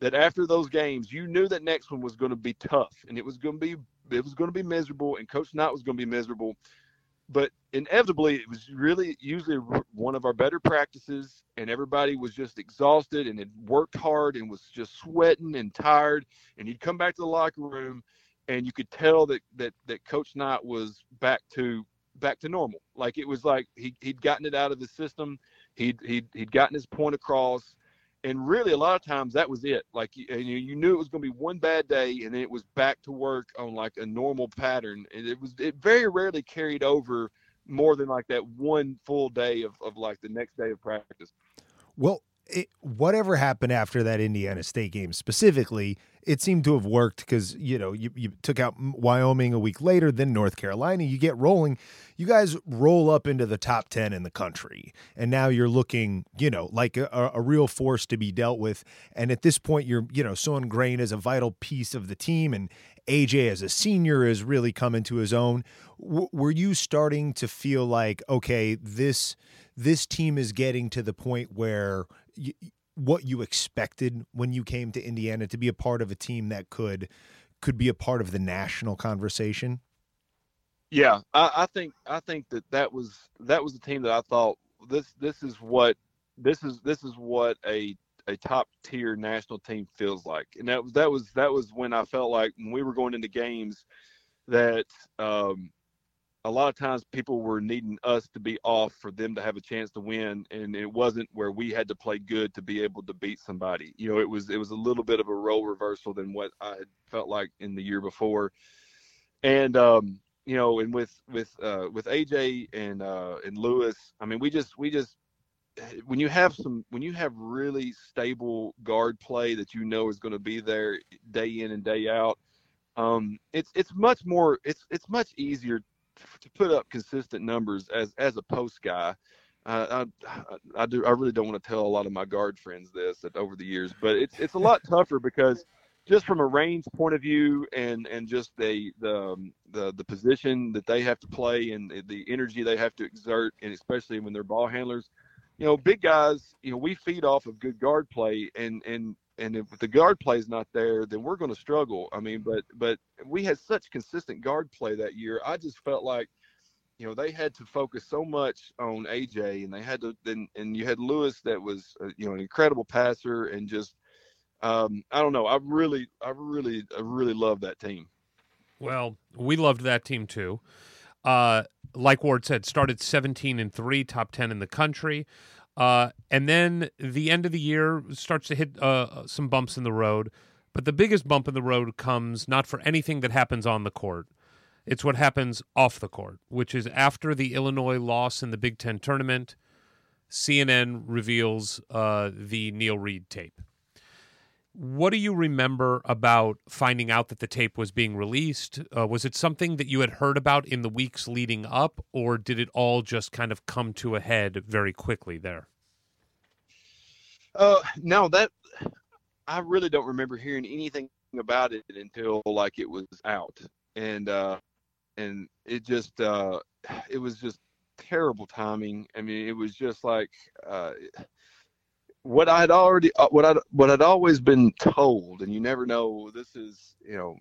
that after those games you knew that next one was going to be tough and it was going to be it was going to be miserable and coach knight was going to be miserable but inevitably it was really usually one of our better practices and everybody was just exhausted and had worked hard and was just sweating and tired and he'd come back to the locker room and you could tell that that that coach knight was back to back to normal. Like it was like he, he'd gotten it out of his system. He'd, he'd he'd gotten his point across and really a lot of times that was it. Like you, you knew it was going to be one bad day and it was back to work on like a normal pattern and it was it very rarely carried over more than like that one full day of, of like the next day of practice.
Well it, whatever happened after that Indiana State game specifically, it seemed to have worked because you know you, you took out Wyoming a week later, then North Carolina. You get rolling, you guys roll up into the top ten in the country, and now you're looking, you know, like a, a real force to be dealt with. And at this point, you're you know so ingrained as a vital piece of the team, and AJ as a senior is really coming to his own. W- were you starting to feel like okay, this this team is getting to the point where what you expected when you came to Indiana to be a part of a team that could could be a part of the national conversation?
Yeah, I, I think I think that that was that was the team that I thought this this is what this is this is what a a top tier national team feels like, and that was that was that was when I felt like when we were going into games that um, a lot of times people were needing us to be off for them to have a chance to win and it wasn't where we had to play good to be able to beat somebody. You know it was it was a little bit of a role reversal than what i had felt like in the year before. And um you know and with with uh with aj and uh and lewis i mean we just we just when you have some when you have really stable guard play that you know is going to be there day in and day out um, it's it's much more it's it's much easier to put up consistent numbers as as a post guy. Uh, I, I do. I really don't want to tell a lot of my guard friends this that over the years, but it's it's a lot <laughs> tougher because just from a range point of view and and just the the um, the the position that they have to play and the energy they have to exert, and especially when they're ball handlers, you know, big guys, you know, we feed off of good guard play, and and and if the guard play is not there, then we're going to struggle. I mean, but but we had such consistent guard play that year. I just felt like, you know, they had to focus so much on AJ, and they had to. Then and you had Lewis that was, uh, you know, an incredible passer, and just, um, I don't know. I really, I really, I really love that team.
Well, we loved that team too. uh, like Ward said, started 17 and three, top 10 in the country. Uh, and then the end of the year starts to hit uh, some bumps in the road. But the biggest bump in the road comes not for anything that happens on the court. It's what happens off the court, which is after the Illinois loss in the Big Ten tournament, CNN reveals uh, the Neil Reed tape. What do you remember about finding out that the tape was being released? Uh, was it something that you had heard about in the weeks leading up, or did it all just kind of come to a head very quickly there?
Uh, no, that I really don't remember hearing anything about it until like it was out, and uh, and it just uh, <sighs> it was just terrible timing. I mean, it was just like uh, what I'd already uh, what I what I'd always been told, and you never know. This is you know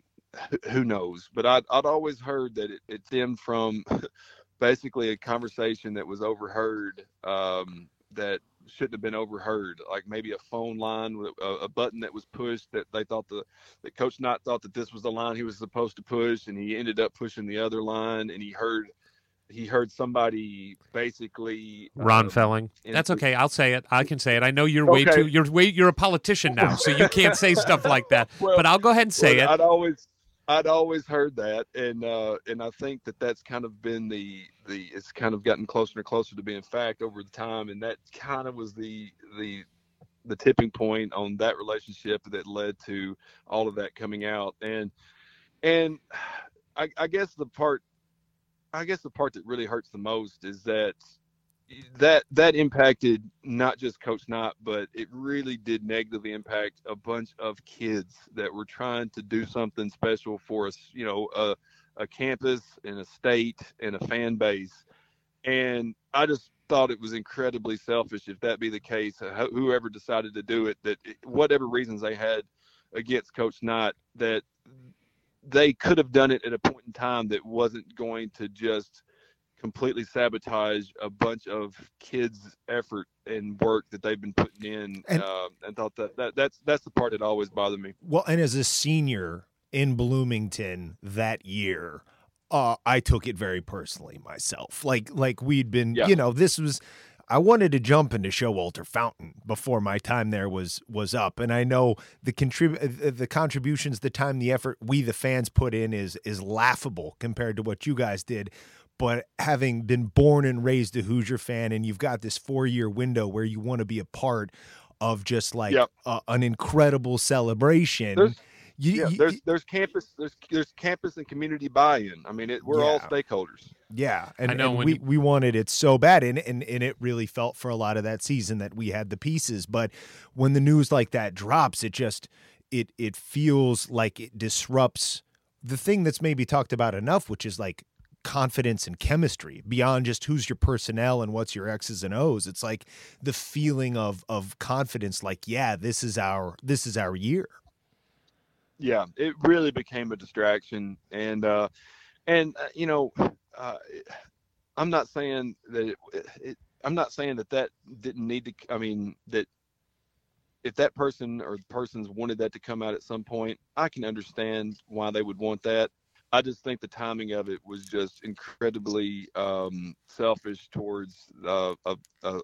who knows, but I'd I'd always heard that it, it stemmed from <laughs> basically a conversation that was overheard um, that shouldn't have been overheard. Like maybe a phone line a, a, button that was pushed that they thought the that Coach Knight thought that this was the line he was supposed to push, and he ended up pushing the other line, and he heard he heard somebody basically
Ron uh, Felling. That's okay. I'll say it. I can say it. I know you're okay. way too you're way you're a politician now, so you can't say stuff like that. <laughs> Well, but I'll go ahead and say
well,
it.
I'd always I'd always heard that, and uh, and I think that that's kind of been the the it's kind of gotten closer and closer to being fact over the time, and that kind of was the the the tipping point on that relationship that led to all of that coming out, and and <sighs> I, I guess the part I guess the part that really hurts the most is that that that impacted not just Coach Knight, but it really did negatively impact a bunch of kids that were trying to do something special for us, you know, a, a campus and a state and a fan base. And I just thought it was incredibly selfish if that be the case. Uh, whoever decided to do it, that whatever reasons they had against Coach Knight, that they could have done it at a point in time that wasn't going to just completely sabotage a bunch of kids' effort and work that they've been putting in, and, uh, and thought that, that that's that's the part that always bothered me.
Well, and as a senior in Bloomington that year, uh, I took it very personally myself. Like like we'd been, yeah. you know, this was I wanted to jump into Showalter Fountain before my time there was was up, and I know the contrib- uh, the contributions, the time, the effort we the fans put in is is laughable compared to what you guys did but having been born and raised a Hoosier fan, and you've got this four year window where you want to be a part of just like yep. an incredible celebration.
There's, you, yeah, you, there's there's campus there's there's campus and community buy-in. I mean, it, we're yeah. all stakeholders.
Yeah, and, I know and we, you... we wanted it so bad, and, and and it really felt for a lot of that season that we had the pieces. But when the news like that drops, it just it it feels like it disrupts the thing that's maybe talked about enough, which is like confidence and chemistry beyond just who's your personnel and what's your X's and O's. It's like the feeling of of confidence like, yeah, this is our this is our year.
Yeah, it really became a distraction and uh and uh, you know, uh I'm not saying that it, it I'm not saying that that didn't need to I mean that if that person or persons wanted that to come out at some point, I can understand why they would want that. I just think the timing of it was just incredibly um, selfish towards uh, a,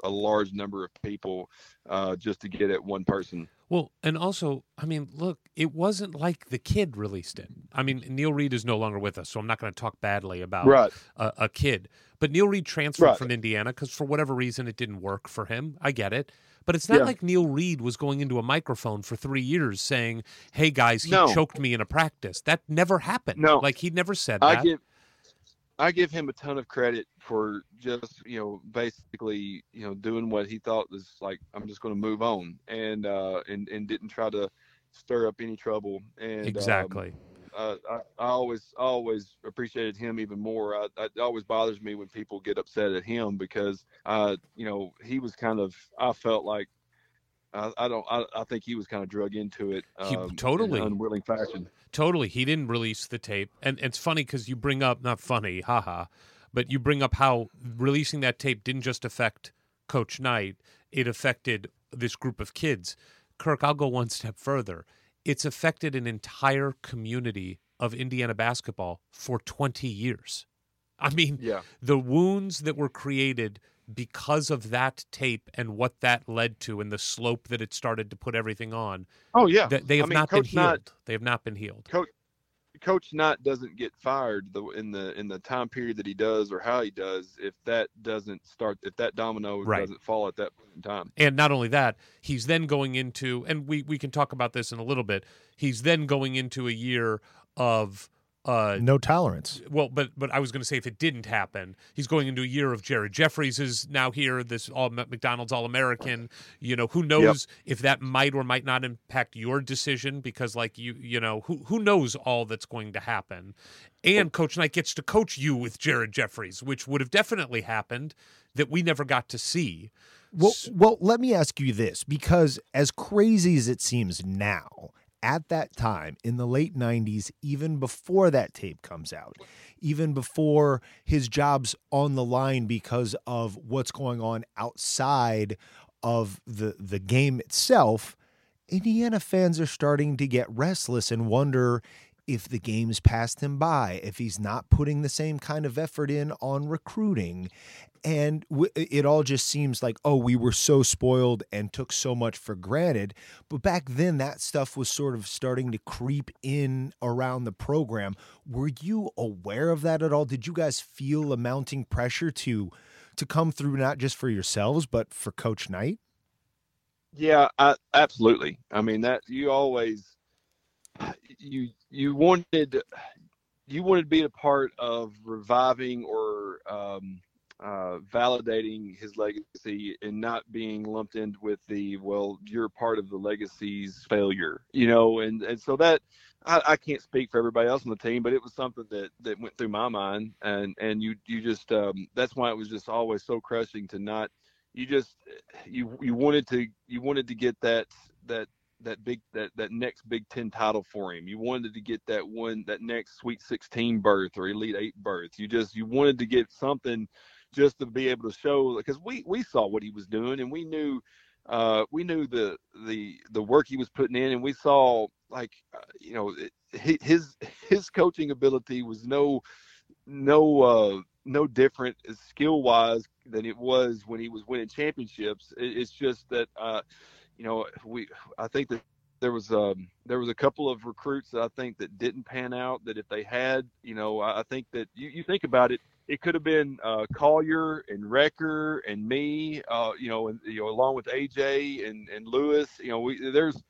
a, large number of people uh, just to get at one person.
Well, and also, I mean, look, it wasn't like the kid released it. I mean, Neil Reed is no longer with us, so I'm not going to talk badly about
right.
a, a, kid. But Neil Reed transferred right. from Indiana because for whatever reason it didn't work for him. I get it. But it's not yeah. like Neil Reed was going into a microphone for three years saying, "Hey guys, he no. choked me in a practice." That never happened.
No,
like he never said
I
that.
Give, I give him a ton of credit for just you know basically you know doing what he thought was like I'm just going to move on and uh, and and didn't try to stir up any trouble. And
um, exactly. Um,
uh, I, I always always appreciated him even more. I, I, it always bothers me when people get upset at him because uh, you know he was kind of I felt like I, I don't I, I, think he was kind of drug into it um,
he, totally
unwilling fashion.
Totally, he didn't release the tape, and it's funny because you bring up not funny, haha, but you bring up how releasing that tape didn't just affect Coach Knight; it affected this group of kids. Kirk, I'll go one step further it's affected an entire community of Indiana basketball for 20 years. I mean,
Yeah.
the wounds that were created because of that tape and what that led to and the slope that it started to put everything on,
Oh yeah.
that they
I
have
mean,
not been healed.
Knight-
they have not been healed.
Coach Coach Knight doesn't get fired the, in the in the time period that he does or how he does if that doesn't start if that domino
Right.
doesn't fall at that point in time.
And not only that, he's then going into, and we, we can talk about this in a little bit, he's then going into a year of. Uh,
No tolerance.
well, but but I was going to say if it didn't happen, he's going into a year of Jared Jeffries is now here. This all McDonald's All American. You know, who knows if that might or might not impact your decision because, like you, you know, who who knows all that's going to happen. And Coach Knight gets to coach you with Jared Jeffries, which would have definitely happened that we never got to see.
Well, well, let me ask you this because as crazy as it seems now, at that time in the late 90s, even before that tape comes out, even before his job's on the line because of what's going on outside of the the game itself, Indiana fans are starting to get restless and wonder if the game's passed him by, if he's not putting the same kind of effort in on recruiting. And w- it all just seems like, oh, we were so spoiled and took so much for granted. But back then, that stuff was sort of starting to creep in around the program. Were you aware of that at all? Did you guys feel a mounting pressure to to come through not just for yourselves but for Coach Knight?
Yeah, I, absolutely. I mean that you always you you wanted you wanted to be a part of reviving or um, uh, validating his legacy and not being lumped in with the well you're part of the legacy's failure you know and and so that I, I can't speak for everybody else on the team but it was something that that went through my mind and and you you just um, that's why it was just always so crushing to not you just you you wanted to you wanted to get that that that big that that next Big Ten title for him. You wanted to get that one that next Sweet 16 berth or Elite Eight berth. You just you wanted to get something just to be able to show because we we saw what he was doing and we knew uh, we knew the the the work he was putting in and we saw like uh, you know it, his his coaching ability was no no uh no different skill wise than it was when he was winning championships. It, it's just that uh you know we i think that there was um there was a couple of recruits that i think that didn't pan out that if they had you know i, I think that you, you think about it it could have been uh, Collier and Recker and me, uh, you know, and you know, along with AJ and, and Lewis. You know, we there's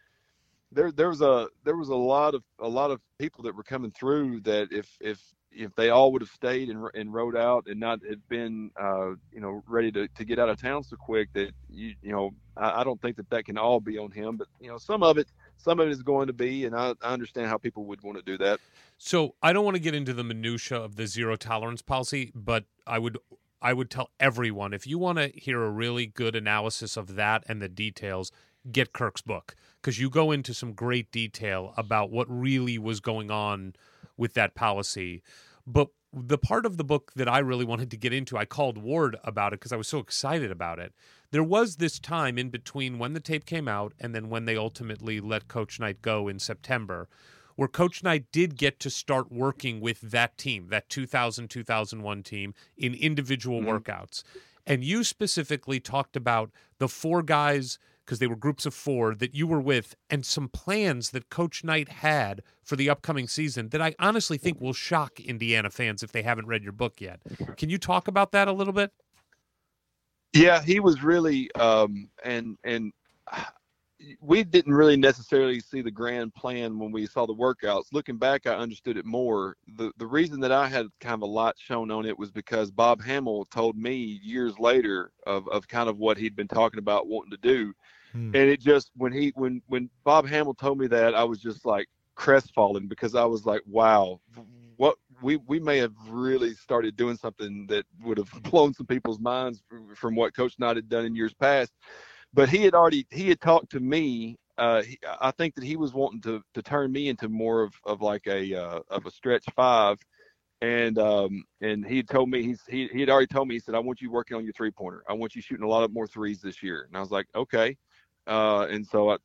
there there was a there was a lot of a lot of people that were coming through that if if if they all would have stayed and, and rode out and not had been uh, you know ready to, to get out of town so quick that you you know I, I don't think that that can all be on him but you know some of it some of it is going to be and I, I understand how people would want to do that
So I don't want to get into the minutia of the zero tolerance policy, but I would I would tell everyone if you want to hear a really good analysis of that and the details, get Kirk's book because you go into some great detail about what really was going on with that policy. But the part of the book that I really wanted to get into, I called Ward about it because I was so excited about it. There was this time in between when the tape came out and then when they ultimately let Coach Knight go in September where Coach Knight did get to start working with that team, that 2000 2001 team, in individual mm-hmm. workouts. And you specifically talked about the four guys, because they were groups of four that you were with, and some plans that Coach Knight had for the upcoming season that I honestly think will shock Indiana fans if they haven't read your book yet. Can you talk about that a little bit?
Yeah, he was really, um, and and we didn't really necessarily see the grand plan when we saw the workouts. Looking back, I understood it more. the The reason that I had kind of a lot shown on it was because Bob Hammel told me years later of of kind of what he'd been talking about wanting to do,
Hmm.
and it just when he when when Bob Hammel told me that, I was just like crestfallen because I was like, wow, what we we may have really started doing something that would have <laughs> blown some people's minds from what Coach Knight had done in years past. But he had already he had talked to me. Uh, he, I think that he was wanting to to turn me into more of, of like a uh, of a stretch five, and um and he told me he's he he had already told me he said I want you working on your three pointer. I want you shooting a lot of more threes this year. And I was like okay, uh, and so I,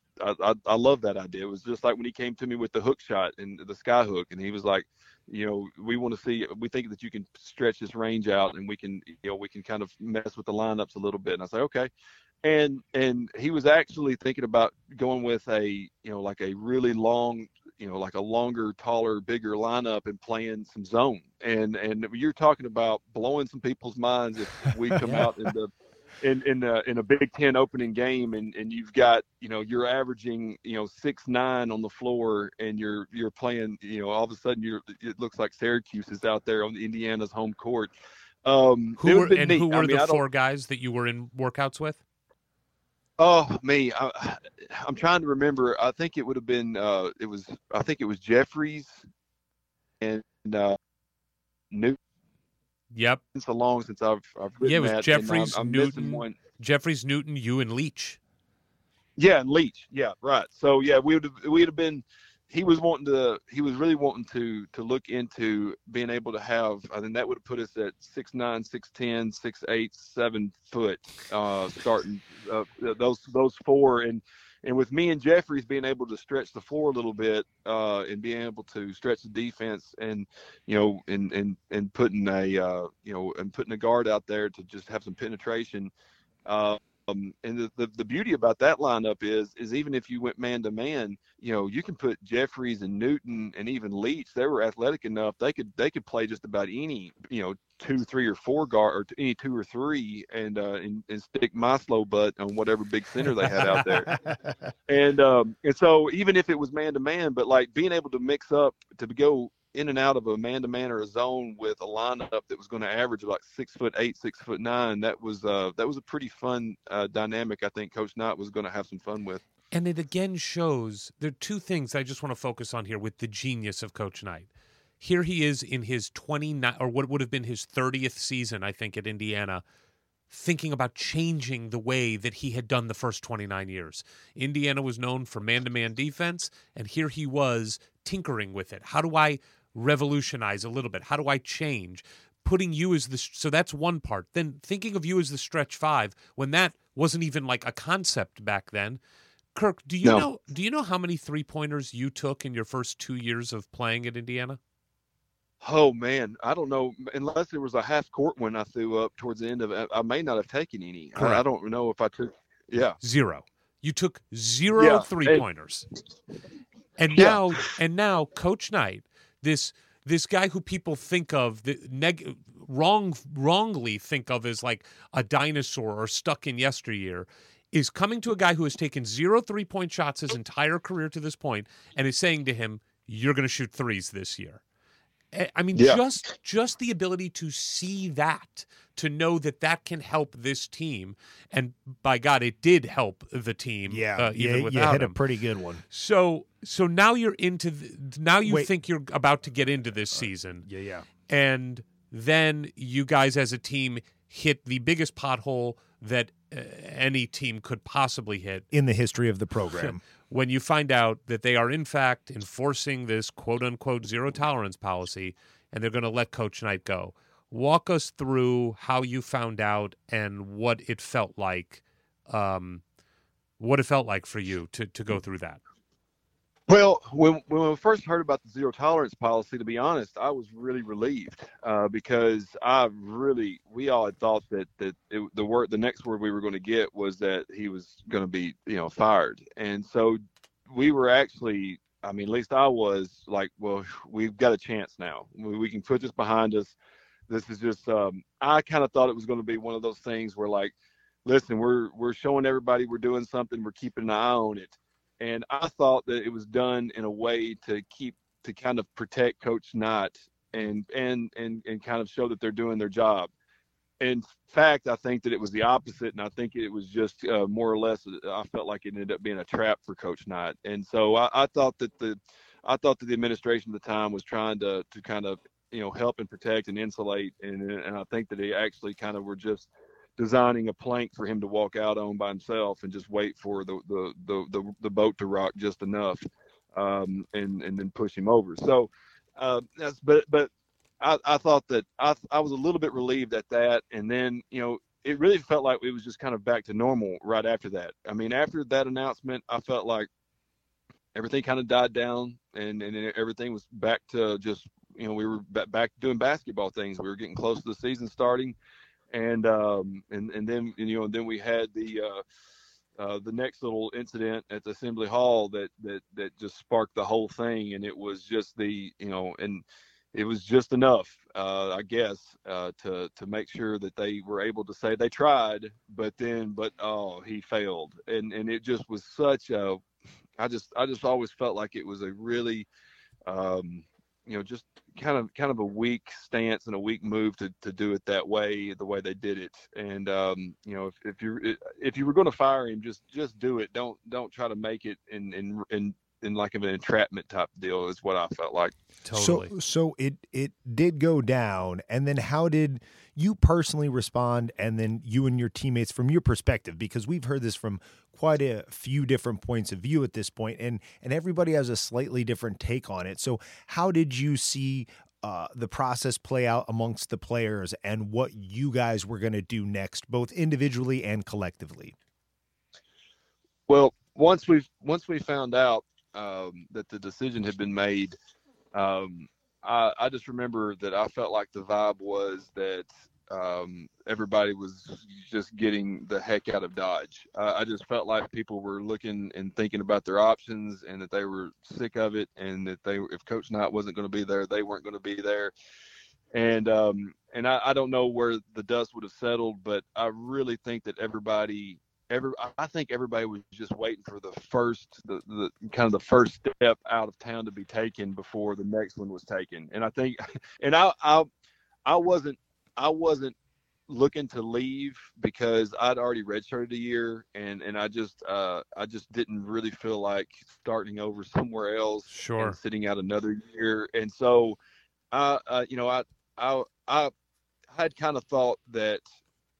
I I love that idea. It was just like when he came to me with the hook shot and the sky hook, and he was like, you know, we want to see. We think that you can stretch this range out, and we can, you know, we can kind of mess with the lineups a little bit. And I say, okay. And and he was actually thinking about going with a, you know, like a really long, you know, like a longer, taller, bigger lineup and playing some zone. And and you're talking about blowing some people's minds if we <laughs> come
Yeah.
out in the in in a in a Big Ten opening game, and and you've got you know you're averaging you know six nine on the floor, and you're you're playing you know all of a sudden you're it looks like Syracuse is out there on Indiana's home court. Um,
Who were and
neat.
who
I
were
mean,
the four guys that you were in workouts with?
Oh me, I, I'm trying to remember. I think it would have been. Uh, it was. I think it was Jeffries and uh, Newton.
Yep,
So long since I've I've
Yeah, it was
that,
Jeffries,
I'm, I'm
Newton.
one.
Jeffries, Newton, you, and Leach.
Yeah, and Leach. Yeah, right. So yeah, we would have we'd have been. He was wanting to. He was really wanting to to look into being able to have. I think that would have put us at six nine, six ten, six eight, seven foot uh, starting uh, those those four and. And with me and Jeffries being able to stretch the floor a little bit, uh, and being able to stretch the defense, and you know, and and and putting a uh, you know, and putting a guard out there to just have some penetration, uh, um, and the, the, the beauty about that lineup is is even if you went man to man, you know you can put Jeffries and Newton and even Leach. They were athletic enough they could they could play just about any you know two, three, or four guard or any two or three, and uh, and, and stick my slow butt on whatever big center they had out there. <laughs> And um, and so even if it was man to man, but like being able to mix up to go in and out of a man to man or a zone with a lineup that was going to average like six foot eight, six foot nine, that was uh, that was a pretty fun uh, dynamic. I think Coach Knight was going to have some fun with.
And it again shows there are two things I just want to focus on here with the genius of Coach Knight. Here he is in his 29 or what would have been his 30th season, I think, at Indiana, thinking about changing the way that he had done the first 29 years. Indiana was known for man to man defense, and here he was tinkering with it. How do I revolutionize a little bit? How do I change? Putting you as the so that's one part. Then thinking of you as the stretch five when that wasn't even like a concept back then. Kirk, do you
No.
know do you know how many three pointers you took in your first two years of playing at Indiana?
Oh man, I don't know unless there was a half court one I threw up towards the end of it. I may not have taken any. I, I don't know if I took. Yeah,
Zero. You took zero
Yeah,
three pointers. And
Yeah.
now and now Coach Knight, this this guy who people think of the neg- wrong wrongly think of as like a dinosaur or stuck in yesteryear is coming to a guy who has taken zero three point shots his entire career to this point and is saying to him, You're gonna shoot threes this year. I- I mean,
Yeah.
just just the ability to see that, to know that that can help this team, and by God, it did help the team.
Yeah,
uh, even
you, you
without
hit a pretty good one.
So, so now you're into. The, now you
Wait.
think you're about to get into this season,
Yeah, yeah.
and then you guys as a team hit the biggest pothole that uh, any team could possibly hit
In the history of the program. <laughs>
when you find out that they are in fact enforcing this quote unquote zero tolerance policy and they're going to let Coach Knight go. Walk us through how you found out and what it felt like, um, what it felt like for you to to go through that.
Well, when when we first heard about the zero tolerance policy, to be honest, I was really relieved uh, because I really we all had thought that that it, the word the next word we were going to get was that he was going to be you know fired, and so we were actually. I mean, at least I was like, well, we've got a chance now. We, we can put this behind us. This is just. Um, I kind of thought it was going to be one of those things where, like, listen, we're we're showing everybody we're doing something. We're keeping an eye on it and I thought that it was done in a way to keep to kind of protect Coach Knight and and and and kind of show that they're doing their job. In fact, I think that it was the opposite, and I think it was just uh, more or less. I felt like it ended up being a trap for Coach Knight, and so I, I thought that the I thought that the administration at the time was trying to to kind of you know help and protect and insulate, and and I think that they actually kind of were just designing a plank for him to walk out on by himself and just wait for the the the the, the boat to rock just enough, um, and and then push him over. So, uh, that's but but I, I thought that I I was a little bit relieved at that, and then you know it really felt like it was just kind of back to normal right after that. I mean, after that announcement, I felt like everything kind of died down and and everything was back to just you know we were back doing basketball things. We were getting close to the season starting, and um, and and then you know then we had the uh, uh, the next little incident at the assembly hall that that that just sparked the whole thing, and it was just the you know and it was just enough, uh, I guess, uh, to to make sure that they were able to say they tried, but then but oh he failed, and and it just was such a I just I just always felt like it was a really um, you know just kind of kind of a weak stance and a weak move to, to do it that way the way they did it and um, you know if, if you if you were going to fire him just just do it don't don't try to make it in in in in like an entrapment type deal is what I felt like.
Totally.
So so it it did go down, and then how did you personally respond, and then you and your teammates from your perspective, because we've heard this from quite a few different points of view at this point, and and everybody has a slightly different take on it. So how did you see? Uh, the process play out amongst the players and what you guys were going to do next, both individually and collectively.
Well, once we once we found out um, that the decision had been made, um, I, I, just remember that I felt like the vibe was that um, everybody was just getting the heck out of Dodge. Uh, I just felt like people were looking and thinking about their options, and that they were sick of it, and that they, if Coach Knight wasn't going to be there, they weren't going to be there. And um, and I, I don't know where the dust would have settled, but I really think that everybody every I think everybody was just waiting for the first the, the kind of the first step out of town to be taken before the next one was taken. And I think <laughs> and I I I wasn't I wasn't looking to leave because I'd already redshirted a year and and I just uh I just didn't really feel like starting over somewhere else
sure
sitting out another year and so I uh, you know I I I had kind of thought that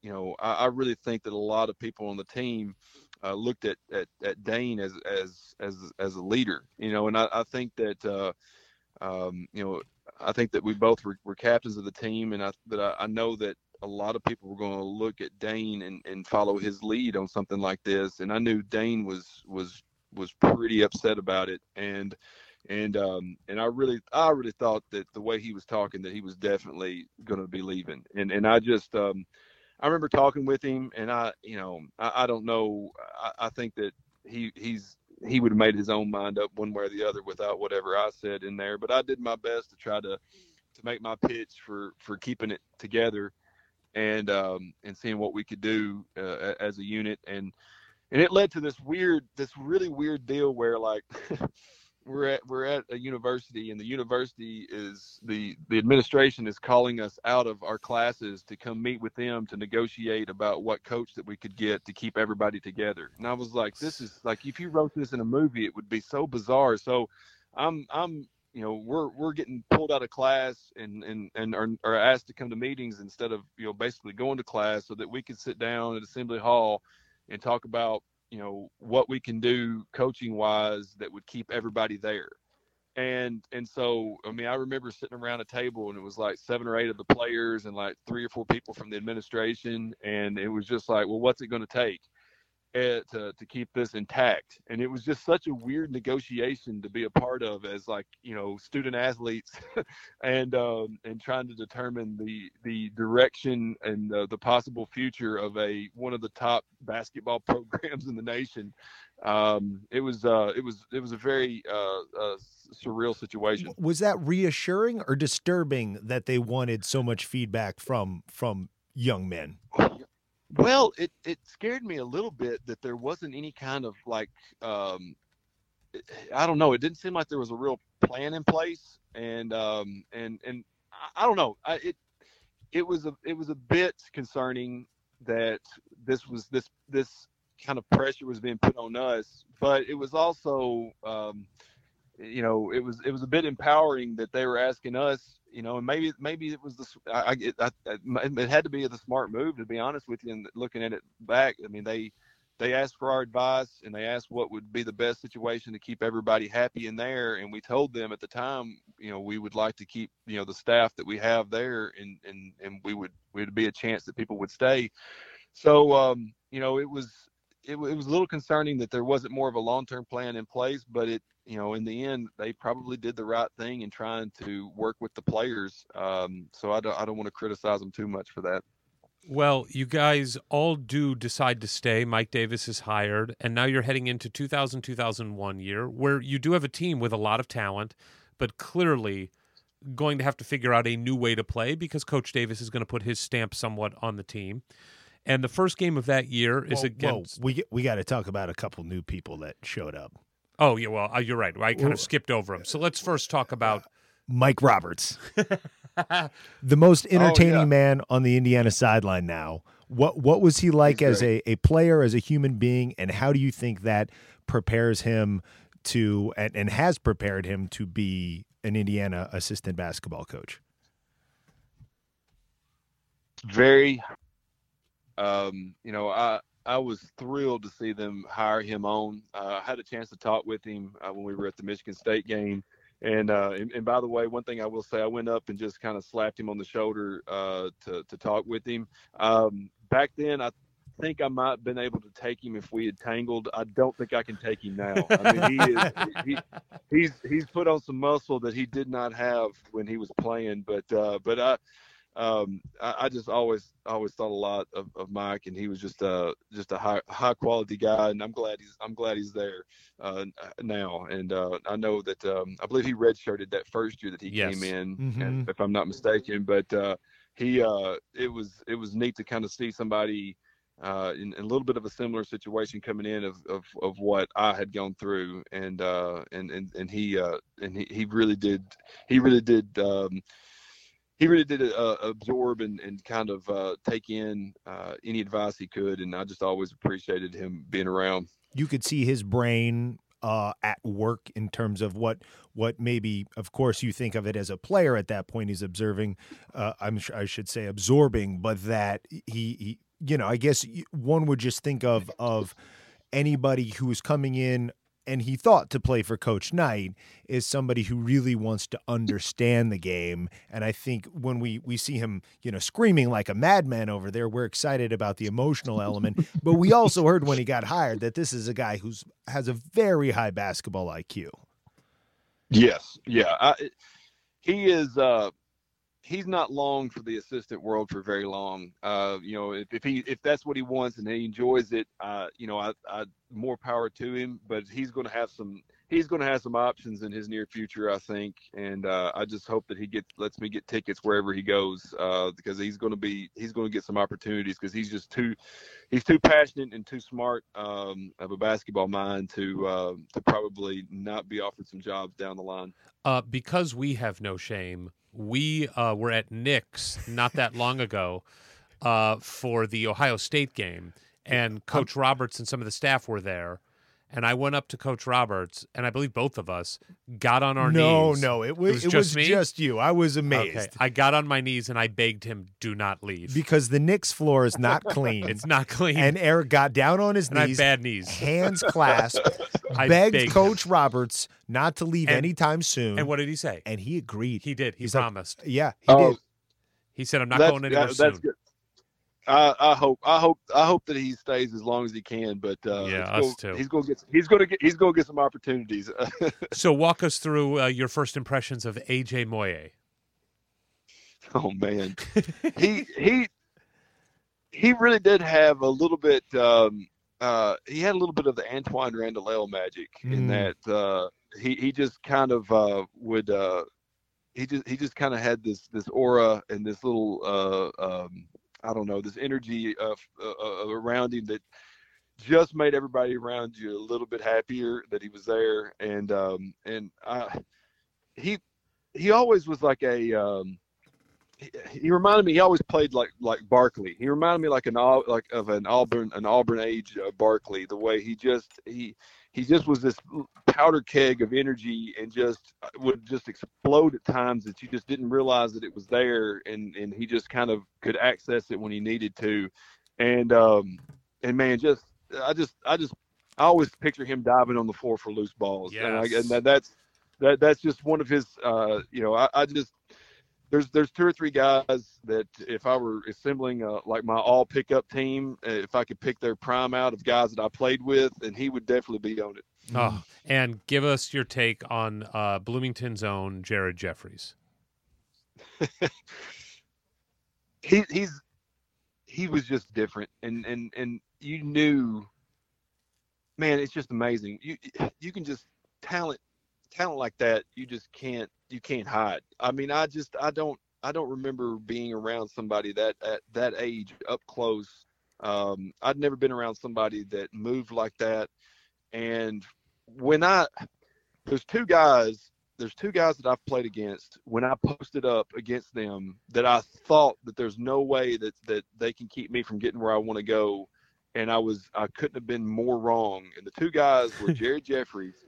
you know, I, I, really think that a lot of people on the team uh, looked at, at, at Dane as as as as a leader. You know, and I, I think that uh, um, you know I think that we both were, were captains of the team, and I that I, I know that a lot of people were going to look at Dane and, and follow his lead on something like this. And I knew Dane was was was pretty upset about it, and and um, and I really I really thought that the way he was talking that he was definitely going to be leaving, and and I just um, I remember talking with him, and I, you know, I, I don't know. I, I, think that he he's he would have made his own mind up one way or the other without whatever I said in there. But I did my best to try to to make my pitch for for keeping it together, and um, and seeing what we could do uh, as a unit, and and it led to this weird, this really weird deal where like. <laughs> we're at we're at a university and the university is the the administration is calling us out of our classes to come meet with them to negotiate about what coach that we could get to keep everybody together. And i was like this is like if you wrote this in a movie it would be so bizarre. So i'm i'm you know we're we're getting pulled out of class and and and are, are asked to come to meetings instead of you know basically going to class so that we can sit down at assembly hall and talk about you know what we can do coaching wise that would keep everybody there. And and so i mean i remember sitting around a table and it was like seven or eight of the players and like three or four people from the administration and it was just like well what's it going to take to to keep this intact. And it was just such a weird negotiation to be a part of as like you know student athletes, <laughs> and um, and trying to determine the the direction and the, the possible future of a one of the top basketball <laughs> programs in the nation. Um, it was uh, it was it was a very uh, uh, surreal situation.
Was that reassuring or disturbing that they wanted so much feedback from from young men?
Well, it it scared me a little bit that there wasn't any kind of like um, I don't know. It didn't seem like there was a real plan in place, and um, and and I, I don't know. I, it it was a it was a bit concerning that this was this this kind of pressure was being put on us, but it was also um, you know it was it was a bit empowering that they were asking us you know, and maybe maybe it was the I, I, I, it had to be the smart move to be honest with you. And looking at it back, I mean they they asked for our advice and they asked what would be the best situation to keep everybody happy in there. And we told them at the time, you know, we would like to keep you know the staff that we have there, and and and we would would be a chance that people would stay. So um, you know, it was it, it was a little concerning that there wasn't more of a long term plan in place, but it you know, in the end, they probably did the right thing in trying to work with the players. Um, so I don't, I don't want to criticize them too much for that.
Well, you guys all do decide to stay. Mike Davis is hired, and now you're heading into 2000 2001 year where you do have a team with a lot of talent, but clearly going to have to figure out a new way to play because Coach Davis is going to put his stamp somewhat on the team. And the first game of that year is
Whoa,
against.
whoa, we we got to talk about a couple new people that showed up.
Oh, yeah, well, uh, you're right. I kind of skipped over him. So let's first talk about.
Mike Roberts, <laughs> the most <laughs> entertaining
yeah.
man on the Indiana sideline now. What what was he like
He's
as a, a player, as a human being, and how do you think that prepares him to and, and has prepared him to be an Indiana assistant basketball coach?
very um you know i i was thrilled to see them hire him on. Uh, i had a chance to talk with him uh, when we were at the michigan state game. And, uh, and and by the way one thing i will say i went up and just kind of slapped him on the shoulder uh to to talk with him. Um back then i think i might have been able to take him if we had tangled. I don't think i can take him now. I mean he is he, he's he's put on some muscle that he did not have when he was playing. But uh but i um, I, I just always always thought a lot of, of Mike, and he was just a just a high high quality guy, and I'm glad he's I'm glad he's there uh, now, and uh, I know that um, I believe he redshirted that first year that he
Yes.
came in,
Mhm.
and if I'm not mistaken, but uh, he uh, it was it was neat to kind of see somebody. Uh, in, in a little bit of a similar situation coming in of, of, of what I had gone through, and uh, and and and he uh, and he, he really did he really did um, he really did uh, absorb and, and kind of uh, take in uh, any advice he could, and I just always appreciated him being around.
you could see his brain uh, at work in terms of what what maybe of course you think of it as a player at that point he's observing uh, I'm I should say absorbing but that he, he you know I guess one would just think of of anybody who's coming in and he thought to play for coach Knight is somebody who really wants to understand the game. And I think when we we see him you know screaming like a madman over there we're excited about the emotional element. But we also heard when he got hired that this is a guy who's has a very high basketball IQ
Yes, yeah, I, he is. Uh, he's not long for the assistant world for very long. Uh, you know, if, if he if that's what he wants and he enjoys it, uh, you know, I, I more power to him. But he's going to have some. He's going to have some options in his near future, I think, and uh, I just hope that he gets lets me get tickets wherever he goes uh, because he's going to be he's going to get some opportunities because he's just too he's too passionate and too smart um, of a basketball mind to uh, to probably not be offered some jobs down the line.
Uh, because we have no shame, we uh, were at Nick's not that long ago uh, for the Ohio State game, and Coach Roberts and some of the staff were there. And I went up to Coach Roberts, and I believe both of us got on our
no
knees.
no it was,
was
it
just
was
me?
just you I was amazed
Okay, I got on my knees and I begged him, "Do not leave.
because the Nick's floor is not <laughs> clean
it's not clean."
and Eric got down on his
and I have
knees
bad knees.
hands <laughs> clasped
I
begged
begged
coach Roberts not to leave
And-
anytime soon
And what did he say?
and he agreed
He did. He
He's like,
promised.
yeah he
Oh,
did
he said, "I'm not
that's,
going anywhere
that-
soon."
that's good. I, I hope I hope I hope that he stays as long as he can, but uh,
Yeah, us
go-
too.
He's going to get he's to get he's to get some opportunities. <laughs>
So walk us through uh, your first impressions of AJ Moye.
oh man, <laughs> he he he really did have a little bit. Um, uh, he had a little bit of the Antwaan Randle El magic in
Mm.
that uh, he he just kind of uh, would. Uh, he just he just kind of had this this aura and this little uh, um, I don't know this energy of, uh, uh, around him that just made everybody around you a little bit happier that he was there and um, and I, he he always was like a um, he, he reminded me he always played like like Barkley. He reminded me like an like of an Auburn an Auburn age uh, Barkley. The way he just he he just was this powder keg of energy and just uh, would just explode at times that you just didn't realize that it was there and and he just kind of could access it when he needed to. And um and man just I just I just I always picture him diving on the floor for loose balls. And, I, and that, that's that that's just one of his uh you know I, I just there's there's two or three guys that if I were assembling uh, like my all pickup team, uh, if I could pick their prime out of guys that I played with, and he would definitely be on it.
Oh, and give us your take on uh, Bloomington's own Jared Jeffries. <laughs>
he he's he was just different, and and and you knew, man, it's just amazing. You you can just talent talent like that. You just can't you can't hide. I mean, I just I don't I don't remember being around somebody that at that age up close. Um, I'd never been around somebody that moved like that. And when I there's two guys there's two guys that I've played against when I posted up against them that I thought that there's no way that that they can keep me from getting where I want to go, and I was I couldn't have been more wrong. And the two guys were <laughs> Jerry Jeffries,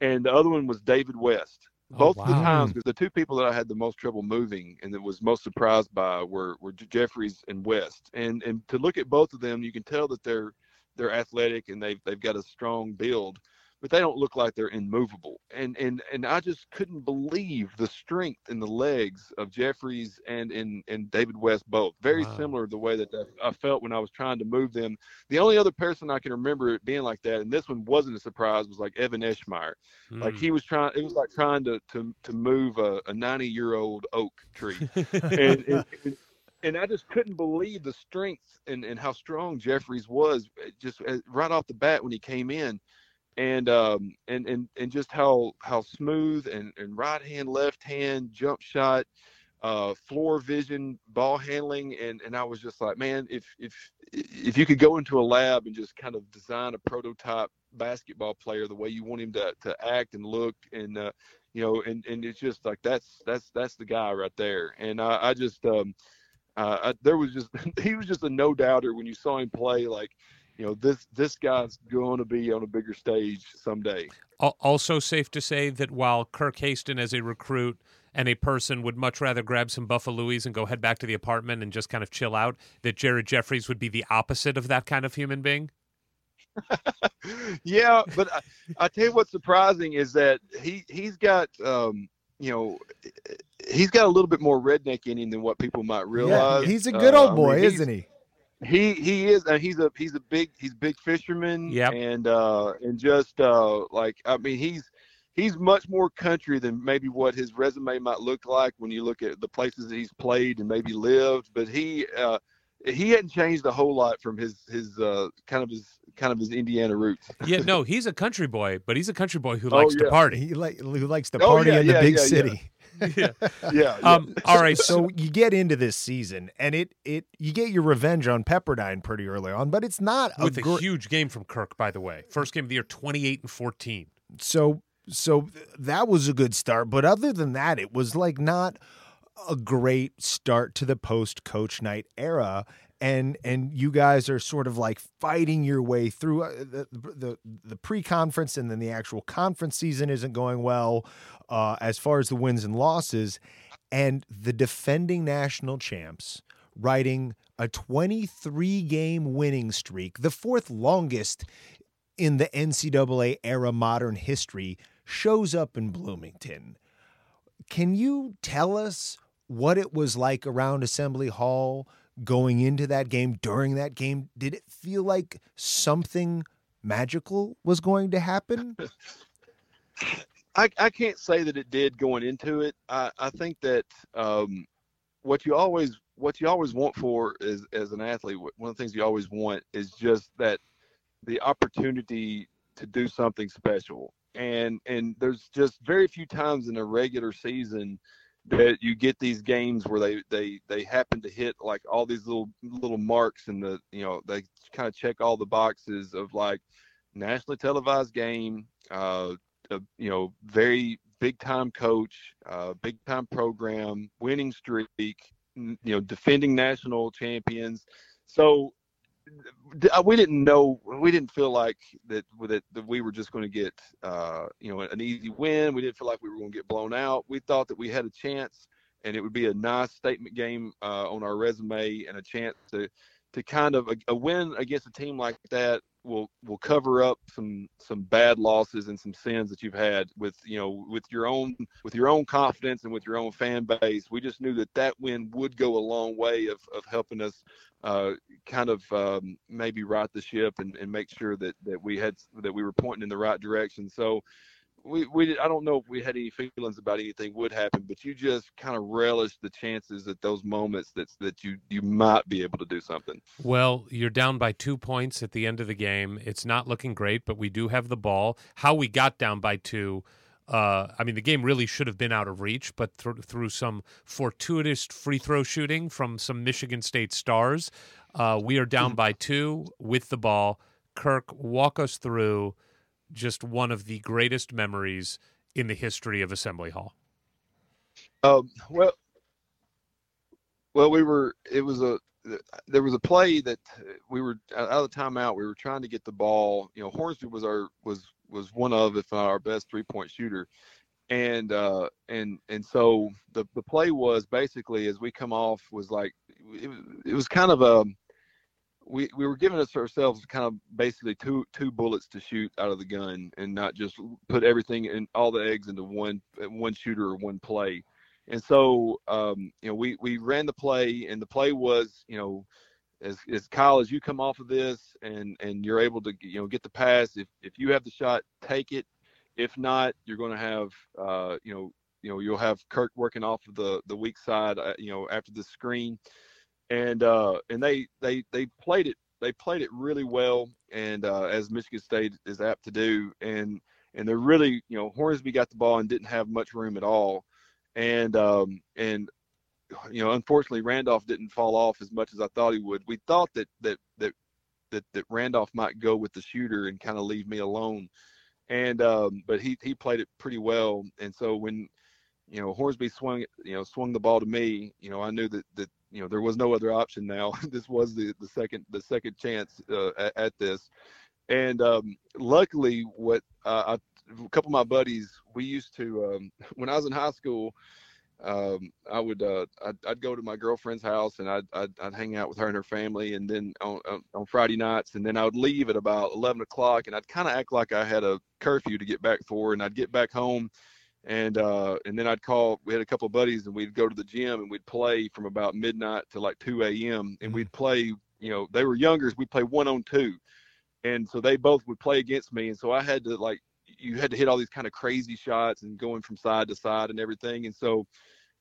and the other one was David West.
Oh,
Both
wow.
the times, the two people that I had the most trouble moving and that was most surprised by were were Jeffries and West. And and to look at both of them, you can tell that they're they're athletic and they've they've got a strong build but they don't look like they're immovable. And and and I just couldn't believe the strength in the legs of Jeffries and and, and David West both. Very
Wow.
similar to the way that I felt when I was trying to move them. The only other person I can remember it being like that, and this one wasn't a surprise, was like Evan Eschmeyer. Like
Mm.
he was trying, it was like trying to to to move a, a 90 year old oak tree. and, <laughs> and, and and I just couldn't believe the strength and, and how strong Jeffries was uh, just uh, right off the bat when he came in and um and and and just how how smooth and and right hand left hand jump shot uh floor vision ball handling and and I was just like man if if if you could go into a lab and just kind of design a prototype basketball player the way you want him to to act and look and uh you know and and it's just like that's that's that's the guy right there. And I I just um uh, I, there was just <laughs> he was just a no doubter when you saw him play like you know this this guy's going to be on a bigger stage someday
Also, safe to say that while Kirk Haston, as a recruit and a person, would much rather grab some Buffaloes and go head back to the apartment and just kind of chill out, that Jared Jeffries would be the opposite of that kind of human being. <laughs>
yeah but I, I tell you what's surprising is that he he's got um you know he's got a little bit more redneck in him than what people might realize
Yeah, he's a good
Uh,
old
I
boy,
mean,
isn't he?
He he is and he's a he's a big he's a big fisherman.
yeah
And uh and just uh like I mean he's he's much more country than maybe what his resume might look like when you look at the places that he's played and maybe lived. But he uh he hadn't changed a whole lot from his his uh kind of his kind of his Indiana roots. <laughs>
Yeah, no, he's a country boy, but he's a country boy who
Oh,
likes to party.
He like who likes to
Oh,
party
yeah,
in the
yeah,
big
yeah, yeah.
city. <laughs>
yeah.
Yeah. yeah.
Um, all right. So,
So <laughs> you get into this season, and it it you get your revenge on Pepperdine pretty early on, but it's not
with
a
a
gr-
huge game from Kirk, by the way, first game of the year, twenty-eight and fourteen.
so so that was a good start. But other than that, it was like not a great start to the post coach Knight era. And and you guys are sort of like fighting your way through uh, the the, the pre conference, and then the actual conference season isn't going well uh, as far as the wins and losses. And the defending national champs riding a 23 game winning streak, the fourth longest in the NCAA era modern history, shows up in Bloomington. Can you tell us what it was like around Assembly Hall going into that game, during that game? Did it feel like something magical was going to happen? <laughs>
I, I can't say that it did going into it. I, I think that um, what you always what you always want for is as an athlete, one of the things you always want is just that the opportunity to do something special. And and there's just very few times in a regular season that you get these games where they they they happen to hit like all these little little marks in the you know they kind of check all the boxes of like nationally televised game uh a you know very big time coach, uh, big time program, winning streak, you know defending national champions. So we didn't know we didn't feel like that that, that we were just going to get uh, you know an easy win. We didn't feel like we were going to get blown out. We thought that we had a chance and it would be a nice statement game uh, on our resume and a chance to to kind of a, a win against a team like that will will cover up some some bad losses and some sins that you've had with you know with your own with your own confidence and with your own fan base. We just knew that that win would go a long way of of helping us uh, kind of um, maybe right the ship and, and make sure that that we had that we were pointing in the right direction. So we, we I don't know if we had any feelings about anything would happen, but you just kind of relish the chances at those moments that that you you might be able to do something.
Well, you're down by two points at the end of the game. It's not looking great, but we do have the ball. How we got down by two. Uh, I mean, the game really should have been out of reach, but th- through some fortuitous free throw shooting from some Michigan State stars, uh, we are down by two with the ball. Kirk, walk us through just one of the greatest memories in the history of Assembly Hall?
Um, well, well, we were. It was a. There was a play that we were out of the timeout. We were trying to get the ball. You know, Hornsby was our was was one of, if not our best three point shooter, and uh, and and so the the play was basically as we come off was like it, it was kind of a we, we were giving us ourselves kind of basically two two bullets to shoot out of the gun and not just put everything and all the eggs into one one shooter or one play. And so um, you know we we ran the play and the play was you know as as Kyle as you come off of this and and you're able to you know get the pass if if you have the shot take it if not you're going to have uh, you know you know you'll have Kirk working off of the the weak side uh, you know after the screen and uh, and they they they played it they played it really well, and uh, as Michigan State is apt to do, and and they're really you know Hornsby got the ball and didn't have much room at all, and um, and you know unfortunately Randolph didn't fall off as much as I thought he would. We thought that that that that, that Randolph might go with the shooter and kind of leave me alone, and um, but he he played it pretty well, and so when you know Hornsby swung you know swung the ball to me, you know I knew that that you know there was no other option now. <laughs> this was the the second the second chance uh, at, at, this, and um, luckily, what uh, I, a couple of my buddies we used to um, <laughs> when I was in high school. Um, I would uh, I'd, I'd, go to my girlfriend's house and I'd, I'd, I'd hang out with her and her family, and then on, on Friday nights, and then I would leave at about eleven o'clock, and I'd kind of act like I had a curfew to get back for, and I'd get back home and uh, and then I'd call. We had a couple of buddies, and we'd go to the gym and we'd play from about midnight to like 2 a.m. And we'd mm-hmm. play. You know, they were younger. We'd play one on two, and so they both would play against me. And so I had to like, you had to hit all these kind of crazy shots and going from side to side and everything. And so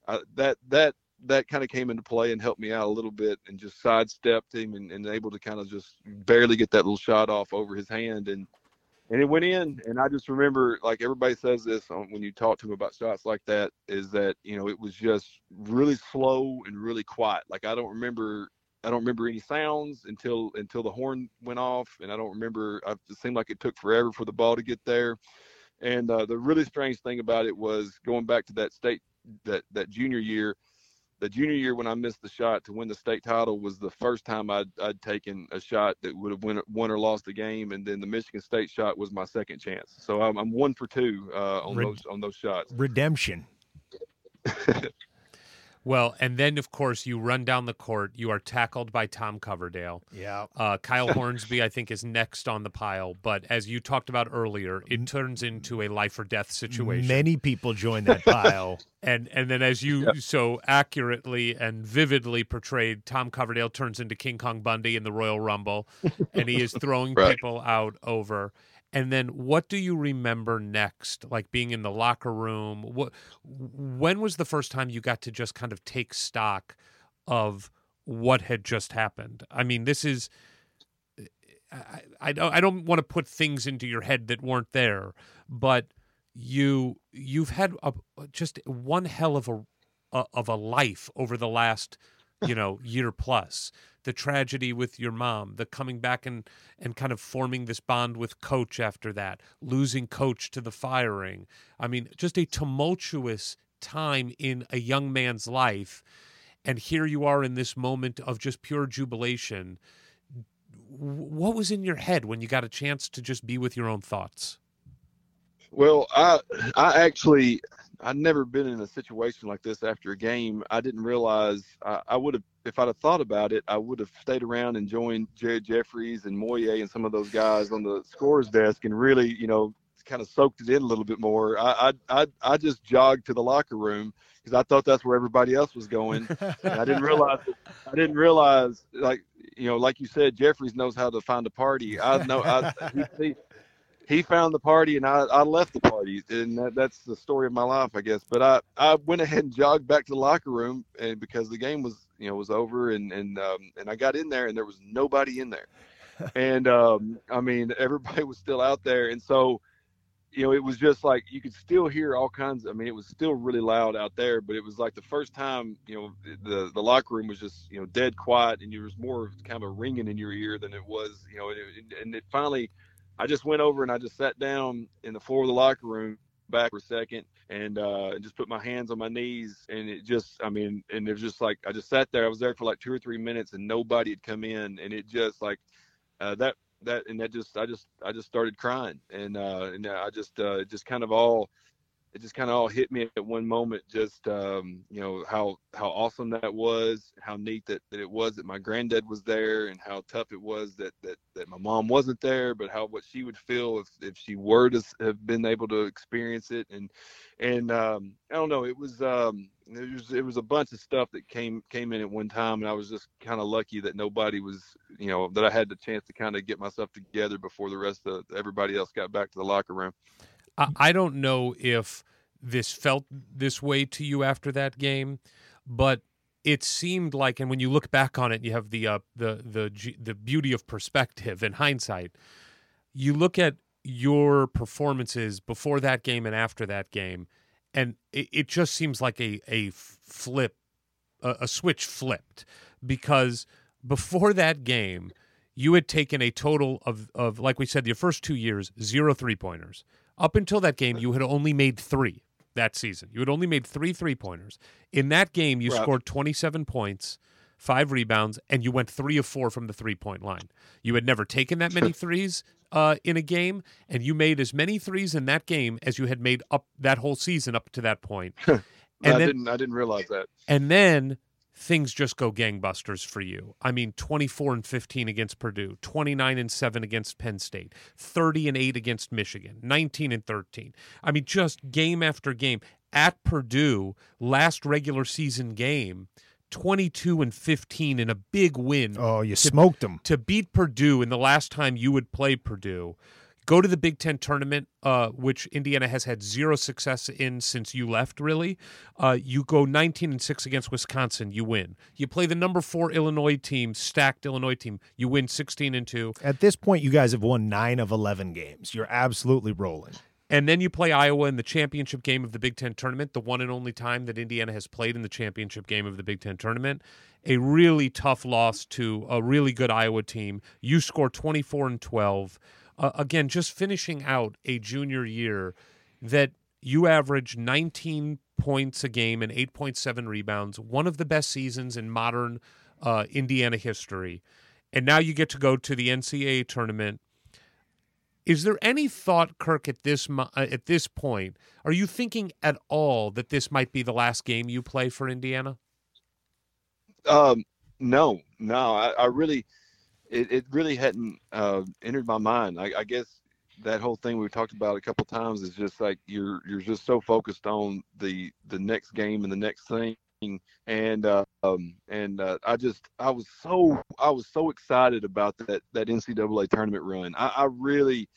uh, that that that kind of came into play and helped me out a little bit and just sidestepped him and, and able to kind of just barely get that little shot off over his hand and and it went in. And I just remember, like everybody says this when you talk to them about shots like that, is that you know it was just really slow and really quiet. Like I don't remember, I don't remember any sounds until until the horn went off, and I don't remember. I, it seemed like it took forever for the ball to get there. And uh, the really strange thing about it was going back to that state that that junior year the junior year when I missed the shot to win the state title was the first time I'd, I'd taken a shot that would have win, won or lost the game, and then the Michigan State shot was my second chance. So I'm, I'm one for two uh, on Red- those on those shots.
Redemption. <laughs>
Well, and then of course you run down the court. You are tackled by Tom Coverdale.
Yeah.
Uh, Kyle Hornsby, I think, is next on the pile. But as you talked about earlier, it turns into a life or death situation.
Many people join that pile. <laughs>
and and then as you yep. so accurately and vividly portrayed, Tom Coverdale turns into King Kong Bundy in the Royal Rumble, and he is throwing <laughs> right. people out over. And then what do you remember next? Like being in the locker room. What when was the first time you got to just kind of take stock of what had just happened? I mean, this is I, I don't want to put things into your head that weren't there, but you you've had a, just one hell of a, a of a life over the last you know year plus the tragedy with your mom, the coming back and and kind of forming this bond with coach after that, losing coach to the firing. I mean, just a tumultuous time in a young man's life. And here you are in this moment of just pure jubilation. What was in your head when you got a chance to just be with your own thoughts?
Well, I I actually I'd never been in a situation like this after a game. I didn't realize I, I would have if I'd have thought about it, I would have stayed around and joined Jared Jeffries and Moye and some of those guys on the scores desk and really, you know, kind of soaked it in a little bit more. I I I, I just jogged to the locker room because I thought that's where everybody else was going. and I didn't realize <laughs> I didn't realize like you know, like you said, Jeffries knows how to find a party. I know I he, he found the party and I, I left the party and that, that's the story of my life i guess but i i went ahead and jogged back to the locker room and because the game was you know was over and and um, and i got in there and there was nobody in there. And um, i mean <laughs> everybody was still out there. And so you know it was just like you could still hear all kinds i mean it was still really loud out there but it was like the first time you know the the locker room was just you know dead quiet and there was more kind of a ringing in your ear than it was you know and it, and it finally I just went over and I just sat down in the floor of the locker room back for a second and uh, just put my hands on my knees and it just I mean and it was just like I just sat there I was there for like two or three minutes and nobody had come in and it just like uh, that that and that just I just I just started crying and uh, and I just uh, just kind of all it just kind of all hit me at one moment just um, you know how how awesome that was how neat that, that it was that my granddad was there and how tough it was that that, that my mom wasn't there but how what she would feel if, if she were to have been able to experience it and and um, I don't know it was um, it was it was a bunch of stuff that came came in at one time and I was just kind of lucky that nobody was you know that I had the chance to kind of get myself together before the rest of everybody else got back to the locker room.
I don't know if this felt this way to you after that game, but it seemed like, and when you look back on it, you have the uh, the the the beauty of perspective and hindsight. You look at your performances before that game and after that game, and it, it just seems like a a flip, a, a switch flipped, because before that game, you had taken a total of of like we said, your first two years, zero three pointers. Up until that game, you had only made three that season. You had only made three three pointers. In that game, you right. scored 27 points, five rebounds, and you went three of four from the three point line. You had never taken that many <laughs> threes uh, in a game, and you made as many threes in that game as you had made up that whole season up to that point. <laughs>
and I then, didn't. I didn't realize that.
And then things just go gangbusters for you. I mean, 24 and 15 against Purdue, 29 and 7 against Penn State, 30 and 8 against Michigan, 19 and 13. I mean, just game after game. At Purdue, last regular season game, 22 and 15 in a big win.
Oh, you to, smoked them.
To beat Purdue in the last time you would play Purdue go to the Big Ten tournament, uh, which Indiana has had zero success in since you left. Really, uh, you go 19 and six against Wisconsin, you win. You play the number four Illinois team, stacked Illinois team, you win 16 and two.
At this point, you guys have won nine of 11 games. You're absolutely rolling.
And then you play Iowa in the championship game of the Big Ten tournament, the one and only time that Indiana has played in the championship game of the Big Ten tournament. A really tough loss to a really good Iowa team. You score 24 and 12 uh, again, just finishing out a junior year that you average 19 points a game and 8.7 rebounds, one of the best seasons in modern uh, Indiana history. And now you get to go to the NCAA tournament. Is there any thought, Kirk, at this uh, at this point? Are you thinking at all that this might be the last game you play for Indiana?
Um, no, no. I, I really, it, it really hadn't uh, entered my mind. I, I, guess that whole thing we talked about a couple times is just like you're you're just so focused on the the next game and the next thing. And uh, um, and uh, I just I was so I was so excited about that that NCAA tournament run. I, I really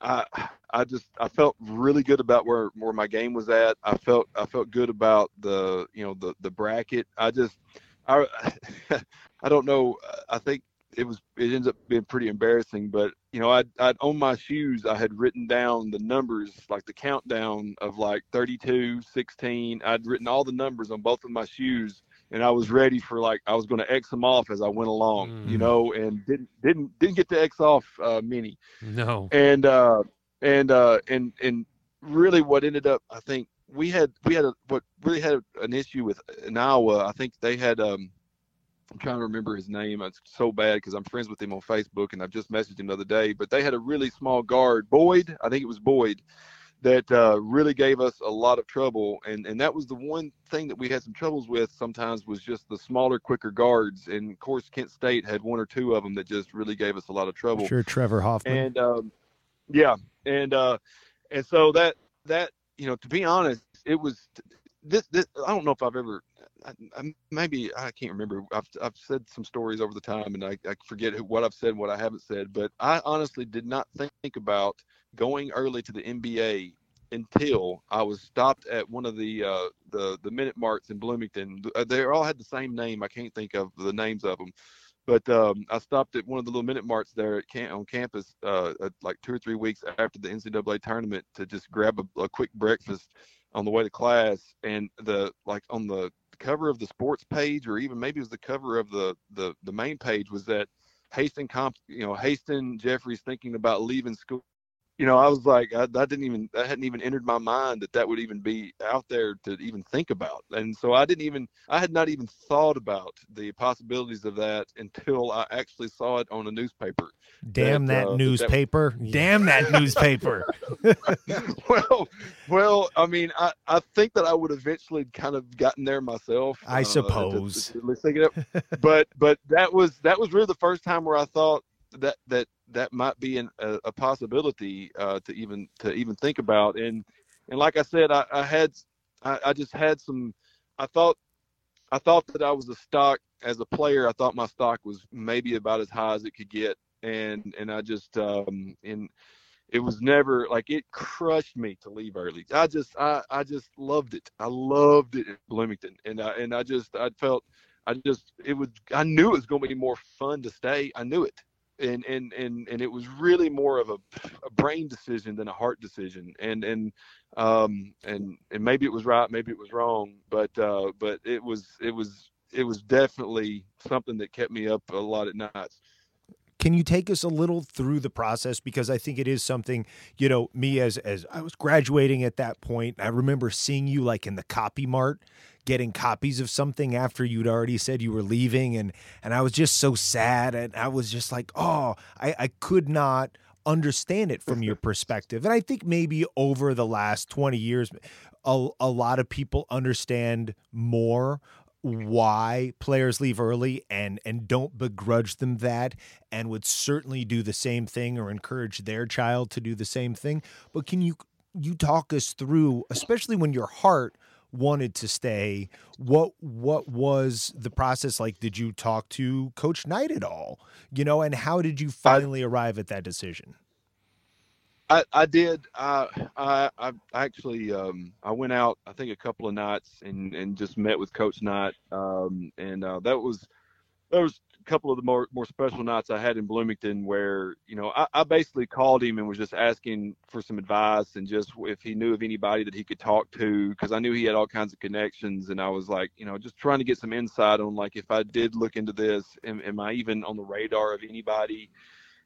I I just I felt really good about where where my game was at. I felt I felt good about the you know the the bracket. I just I <laughs> I don't know. I think it was it ends up being pretty embarrassing. But you know, I'd, I'd on my shoes I had written down the numbers, like the countdown of like 32, 16. I'd written all the numbers on both of my shoes, and I was ready for like I was going to X them off as I went along, mm. you know, and didn't didn't didn't get to X off uh, many.
No.
And uh, and uh, and and really, what ended up, I think we had we had a, what really had an issue with in Iowa. I think they had um I'm trying to remember his name. It's so bad because I'm friends with him on Facebook and I've just messaged him the other day. But they had a really small guard, Boyd. I think it was Boyd. that uh, really gave us a lot of trouble. And and that was the one thing that we had some troubles with sometimes was just the smaller, quicker guards. And of course, Kent State had one or two of them that just really gave us a lot of trouble.
Sure, Trevor Huffman.
And um, yeah, and uh, and so that that you know, to be honest, it was this. This I don't know if I've ever. I, I, maybe I can't remember. I've I've said some stories over the time, and I, I forget who, what I've said, and what I haven't said. But I honestly did not think about going early to the NBA until I was stopped at one of the uh, the the minute marks in Bloomington. They all had the same name. I can't think of the names of them, but um, I stopped at one of the little minute marks there camp, on campus, uh, like two or three weeks after the NCAA tournament, to just grab a, a, quick breakfast on the way to class. And the like on the cover of the sports page, or even maybe it was the cover of the the, the main page, was that Haston you know, Haston Jeffries thinking about leaving school you know, I was like, I, I, didn't even, that hadn't even entered my mind that that would even be out there to even think about. And so I didn't even, I had not even thought about the possibilities of that until I actually saw it on a newspaper.
Damn that, that uh, newspaper! That, Damn that <laughs> newspaper! <laughs>
well, well, I mean, I, I think that I would eventually kind of gotten there myself.
I uh, suppose.
To, to, to but but that was that was really the first time where I thought that that that might be an, a, a, possibility uh, to even to even think about. And and like I said, I, I had I, I, just had some. I thought I thought that I was a stock as a player. I thought my stock was maybe about as high as it could get, and and I just um and it was never like it crushed me to leave early. I just I I just loved it. I loved it in Bloomington, and I and I just I felt I just it was I knew it was going to be more fun to stay. I knew it and and and and it was really more of a, a brain decision than a heart decision. And and um and and maybe it was right maybe it was wrong but uh but it was it was it was definitely something that kept me up a lot at nights
can you take us a little through the process? Because I think it is something you know me as as I was graduating at that point I remember seeing you like in the copy mart getting copies of something after you'd already said you were leaving and and I was just so sad and I was just like oh I, I could not understand it from your <laughs> perspective. And I think maybe over the last 20 years a, a lot of people understand more why players leave early and and don't begrudge them that and would certainly do the same thing or encourage their child to do the same thing. But can you you talk us through especially when your heart wanted to stay. What what was the process like? Did you talk to Coach Knight at all? You know, and how did you finally I, arrive at that decision?
I, I did. I, I, I actually um, I went out I think a couple of nights and, and just met with Coach Knight, um, and uh, that was that was couple of the more more special nights I had in Bloomington where you know I, I, basically called him and was just asking for some advice and just if he knew of anybody that he could talk to because I knew he had all kinds of connections and I was like you know just trying to get some insight on like if I did look into this am, am I even on the radar of anybody?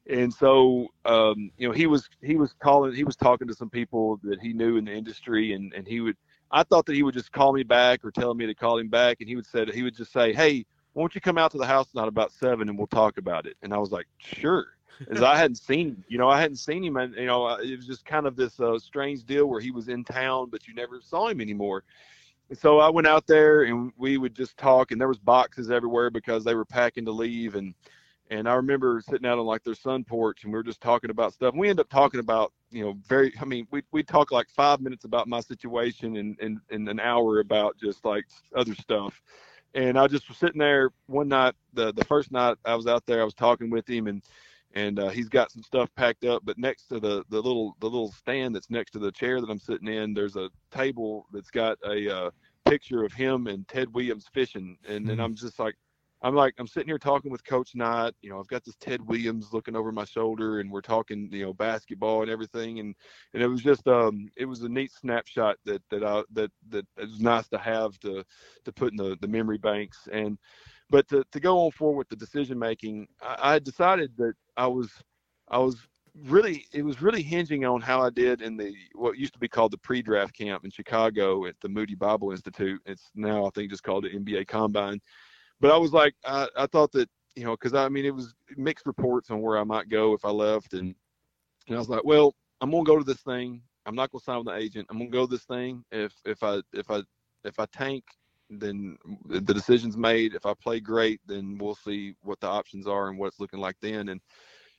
And so um, you know he was he was calling he was talking to some people that he knew in the industry and and he would I thought that he would just call me back or tell me to call him back and he would say he would just say hey won't you come out to the house tonight about seven and we'll talk about it? And I was like, sure. As I hadn't seen you know, I hadn't seen him, and you know, uh, it was just kind of this uh, strange deal where he was in town, but you never saw him anymore. And so I went out there, and we would just talk, and there was boxes everywhere because they were packing to leave, and and I remember sitting out on like their sun porch, and we were just talking about stuff. And we ended up talking about, you know, very. I mean, we we talk like five minutes about my situation, and and, and an hour about just like other stuff and I just was sitting there one night. The the first night I was out there, I was talking with him, and and uh, he's got some stuff packed up. But next to the the little the little stand that's next to the chair that I'm sitting in, there's a table that's got a uh, picture of him and Ted Williams fishing, and mm-hmm. and I'm just like, I'm like, I'm sitting here talking with Coach Knight. You know, I've got this Ted Williams looking over my shoulder, and we're talking, you know, basketball and everything. And and it was just, um, it was a neat snapshot that that I that that it was nice to have to to put in the the memory banks. And but to to go on forward with the decision making, I, I decided that I was I was really it was really hinging on how I did in the what used to be called the pre-draft camp in Chicago at the Moody Bible Institute. It's now I think just called the NBA Combine but I was like, I, I thought that, you know, because I mean, it was mixed reports on where I might go if I left. And, and I was like, well, I'm going to go to this thing. I'm not gonna sign with an agent. I'm gonna go this thing. If if I if I if I tank, then the decision's made. If I play great, then we'll see what the options are and what it's looking like then. And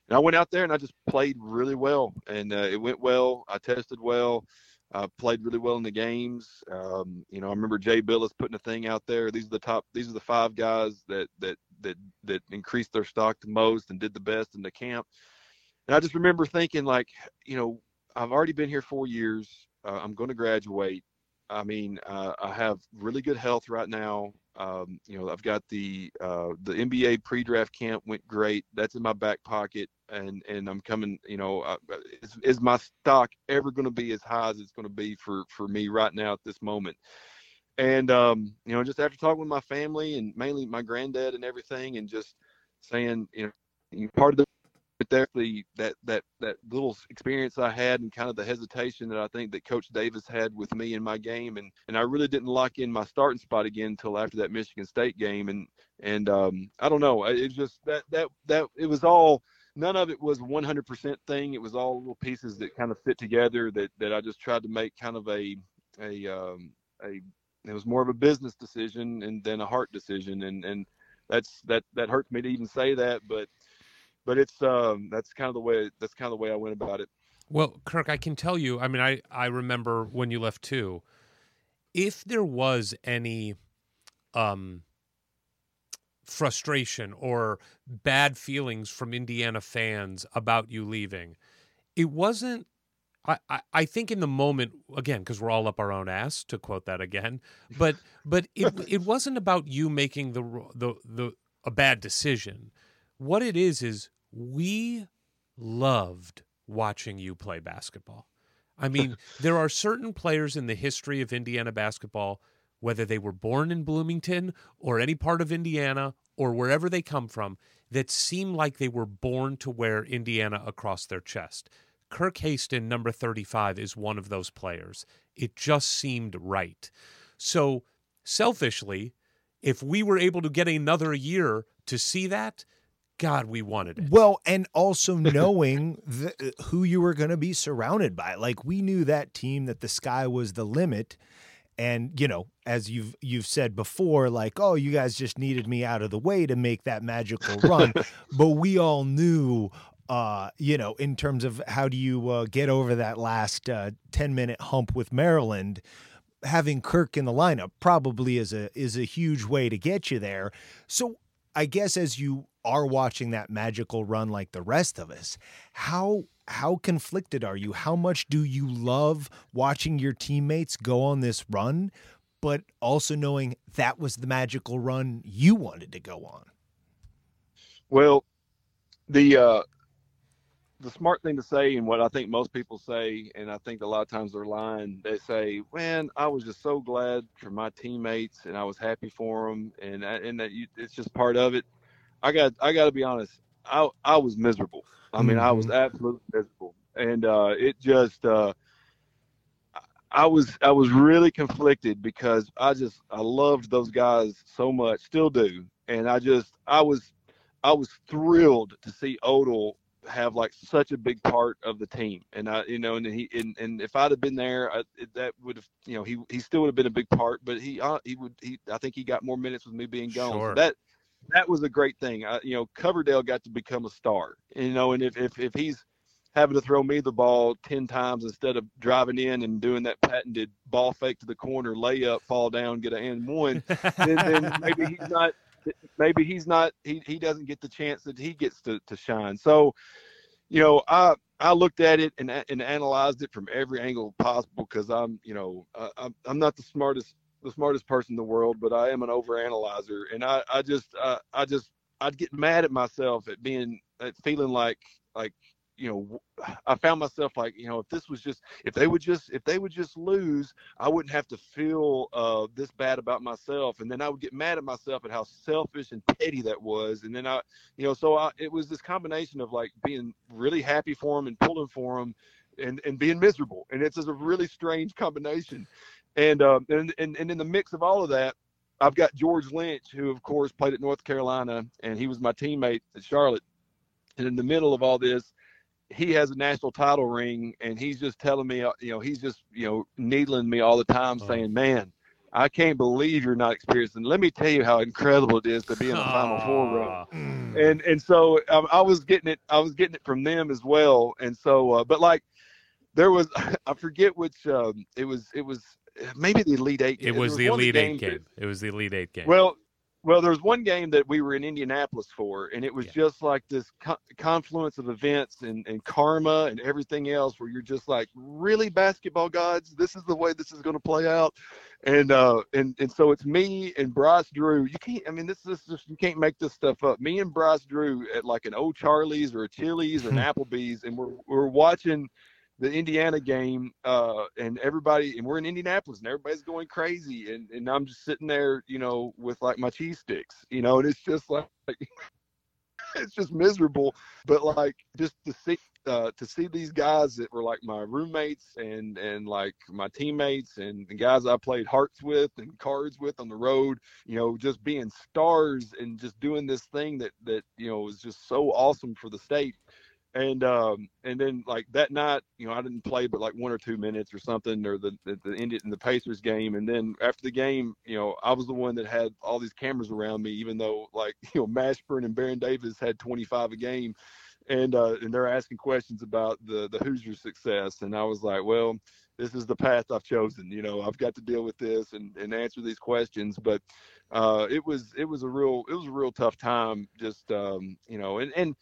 and I went out there and I just played really well, and uh, it went well. I tested well. I played really well in the games. Um, you know, I remember Jay Bilas putting a thing out there. These are the top. These are the five guys that that that that increased their stock the most and did the best in the camp. And I just remember thinking, like, you know, I've already been here four years. Uh, I'm going to graduate. I mean, uh, I have really good health right now. Um, you know, I've got the uh, the NBA pre-draft camp went great. That's in my back pocket, and and I'm coming. You know, uh, is, is my stock ever going to be as high as it's going to be for for me right now at this moment? And um, you know, just after talking with my family and mainly my granddad and everything, and just saying, you know, part of the but definitely that that that little experience I had and kind of the hesitation that I think that Coach Davis had with me in my game, and and I really didn't lock in my starting spot again until after that Michigan State game, and and um, I don't know, it just that that that it was all none of it was 100% thing. It was all little pieces that kind of fit together that that I just tried to make kind of a a um, a it was more of a business decision and then a heart decision, and and that's that that hurts me to even say that, but but it's um, that's kind of the way that's kind of the way I went about it.
Well, Kirk, I can tell you. I mean, I I remember when you left too. If there was any um, frustration or bad feelings from Indiana fans about you leaving, it wasn't. I, I, think in the moment again because we're all up our own ass to quote that again, but but it it wasn't about you making the the the a bad decision. What it is is we loved watching you play basketball. I mean, <laughs> there are certain players in the history of Indiana basketball, whether they were born in Bloomington or any part of Indiana or wherever they come from, that seem like they were born to wear Indiana across their chest. Kirk Haston, number 35, is one of those players. It just seemed right. So, selfishly, if we were able to get another year to see that, God, we wanted it.
Well, and also knowing the, who you were going to be surrounded by. Like we knew that team that the sky was the limit. And you know, as you've you've said before, like, oh, you guys just needed me out of the way to make that magical run. <laughs> but we all knew, uh, you know, in terms of how do you uh, get over that last uh, ten minute hump with Maryland having Kirk in the lineup probably is a is a huge way to get you there. So I guess as you are watching that magical run like the rest of us, how how conflicted are you? How much do you love watching your teammates go on this run, but also knowing that was the magical run you wanted to go on?
Well, the uh, the smart thing to say, and what I think most people say, and I think a lot of times they're lying. They say, "Man, I was just so glad for my teammates, and I was happy for them, and and that you, it's just part of it." I got I got to be honest. I I was miserable. I mean, mm-hmm. I was mm-hmm. absolutely miserable, and uh, it just uh, I was I was really conflicted because I just I loved those guys so much, still do, and I just I was I was thrilled to see Odle have like such a big part of the team, and I you know and he and, and if I'd have been there, I, that would have you know he he still would have been a big part, but he uh, he would he I think he got more minutes with me being gone. Sure. So that that was a great thing. I, you know, Coverdale got to become a star. You know, and if if if he's having to throw me the ball 10 times instead of driving in and doing that patented ball fake to the corner, layup, fall down, get an and one, then, then <laughs> maybe he's not, maybe he's not, he, he doesn't get the chance that he gets to, to shine. So, you know, I, I looked at it and, and analyzed it from every angle possible because I'm, you know, I'm, I'm not the smartest the smartest person in the world, but I am an overanalyzer, and I I just uh, I just I'd get mad at myself at being at feeling like like you know <sighs> I found myself like you know if this was just if they would just if they would just lose I wouldn't have to feel uh, this bad about myself and then I would get mad at myself at how selfish and petty that was and then I you know so I, it was this combination of like being really happy for them and pulling for them and and being miserable and it's just a really strange combination and, um, and, and, and in the mix of all of that, I've got George Lynch, who of course played at North Carolina, and he was my teammate at Charlotte. And in the middle of all this, he has a national title ring, and he's just telling me, uh, you know, he's just you know needling me all the time,
Oh.
saying, "Man, I can't believe you're not experienced." And let me tell you how incredible it is to be in the Final Four row and and so um, I was getting it. I was getting it from them as well. And so, uh, but like, there was <laughs> I forget which um, it was. It was maybe the Elite Eight.
It
There
was the Elite Eight game.
that-
It was the Elite Eight game.
well, well, there was one game that we were in Indianapolis for, and it was
Yeah.
just like this co- confluence of events and, and karma and everything else, where you're just like, really, basketball gods, this is the way this is going to play out, and uh, and and so it's me and Bryce Drew. You can't, I mean, this is just you can't make this stuff up. Me and Bryce Drew at like an old Charlie's or a Chili's or an <laughs> Applebee's, and we're we're watching the Indiana game, uh, and everybody, and we're in Indianapolis, and everybody's going crazy, and, and I'm just sitting there, you know, with like my cheese sticks, you know, and it's just like, <laughs> it's just miserable, but like just to see, uh, to see these guys that were like my roommates and and like my teammates and the guys I played hearts with and cards with on the road, you know, just being stars and just doing this thing that that you know was just so awesome for the state and um and then like that night you know i didn't play but like one or two minutes or something or the the, the indian the pacers game. And then after the game you know i was the one that had all these cameras around me even though like <laughs> you know mashburn and baron davis had 25 a game. And uh and they're asking questions about the the hoosier success. And i was like well this is the path i've chosen. You know i've got to deal with this and and answer these questions. But uh it was it was a real it was a real tough time just um you know and and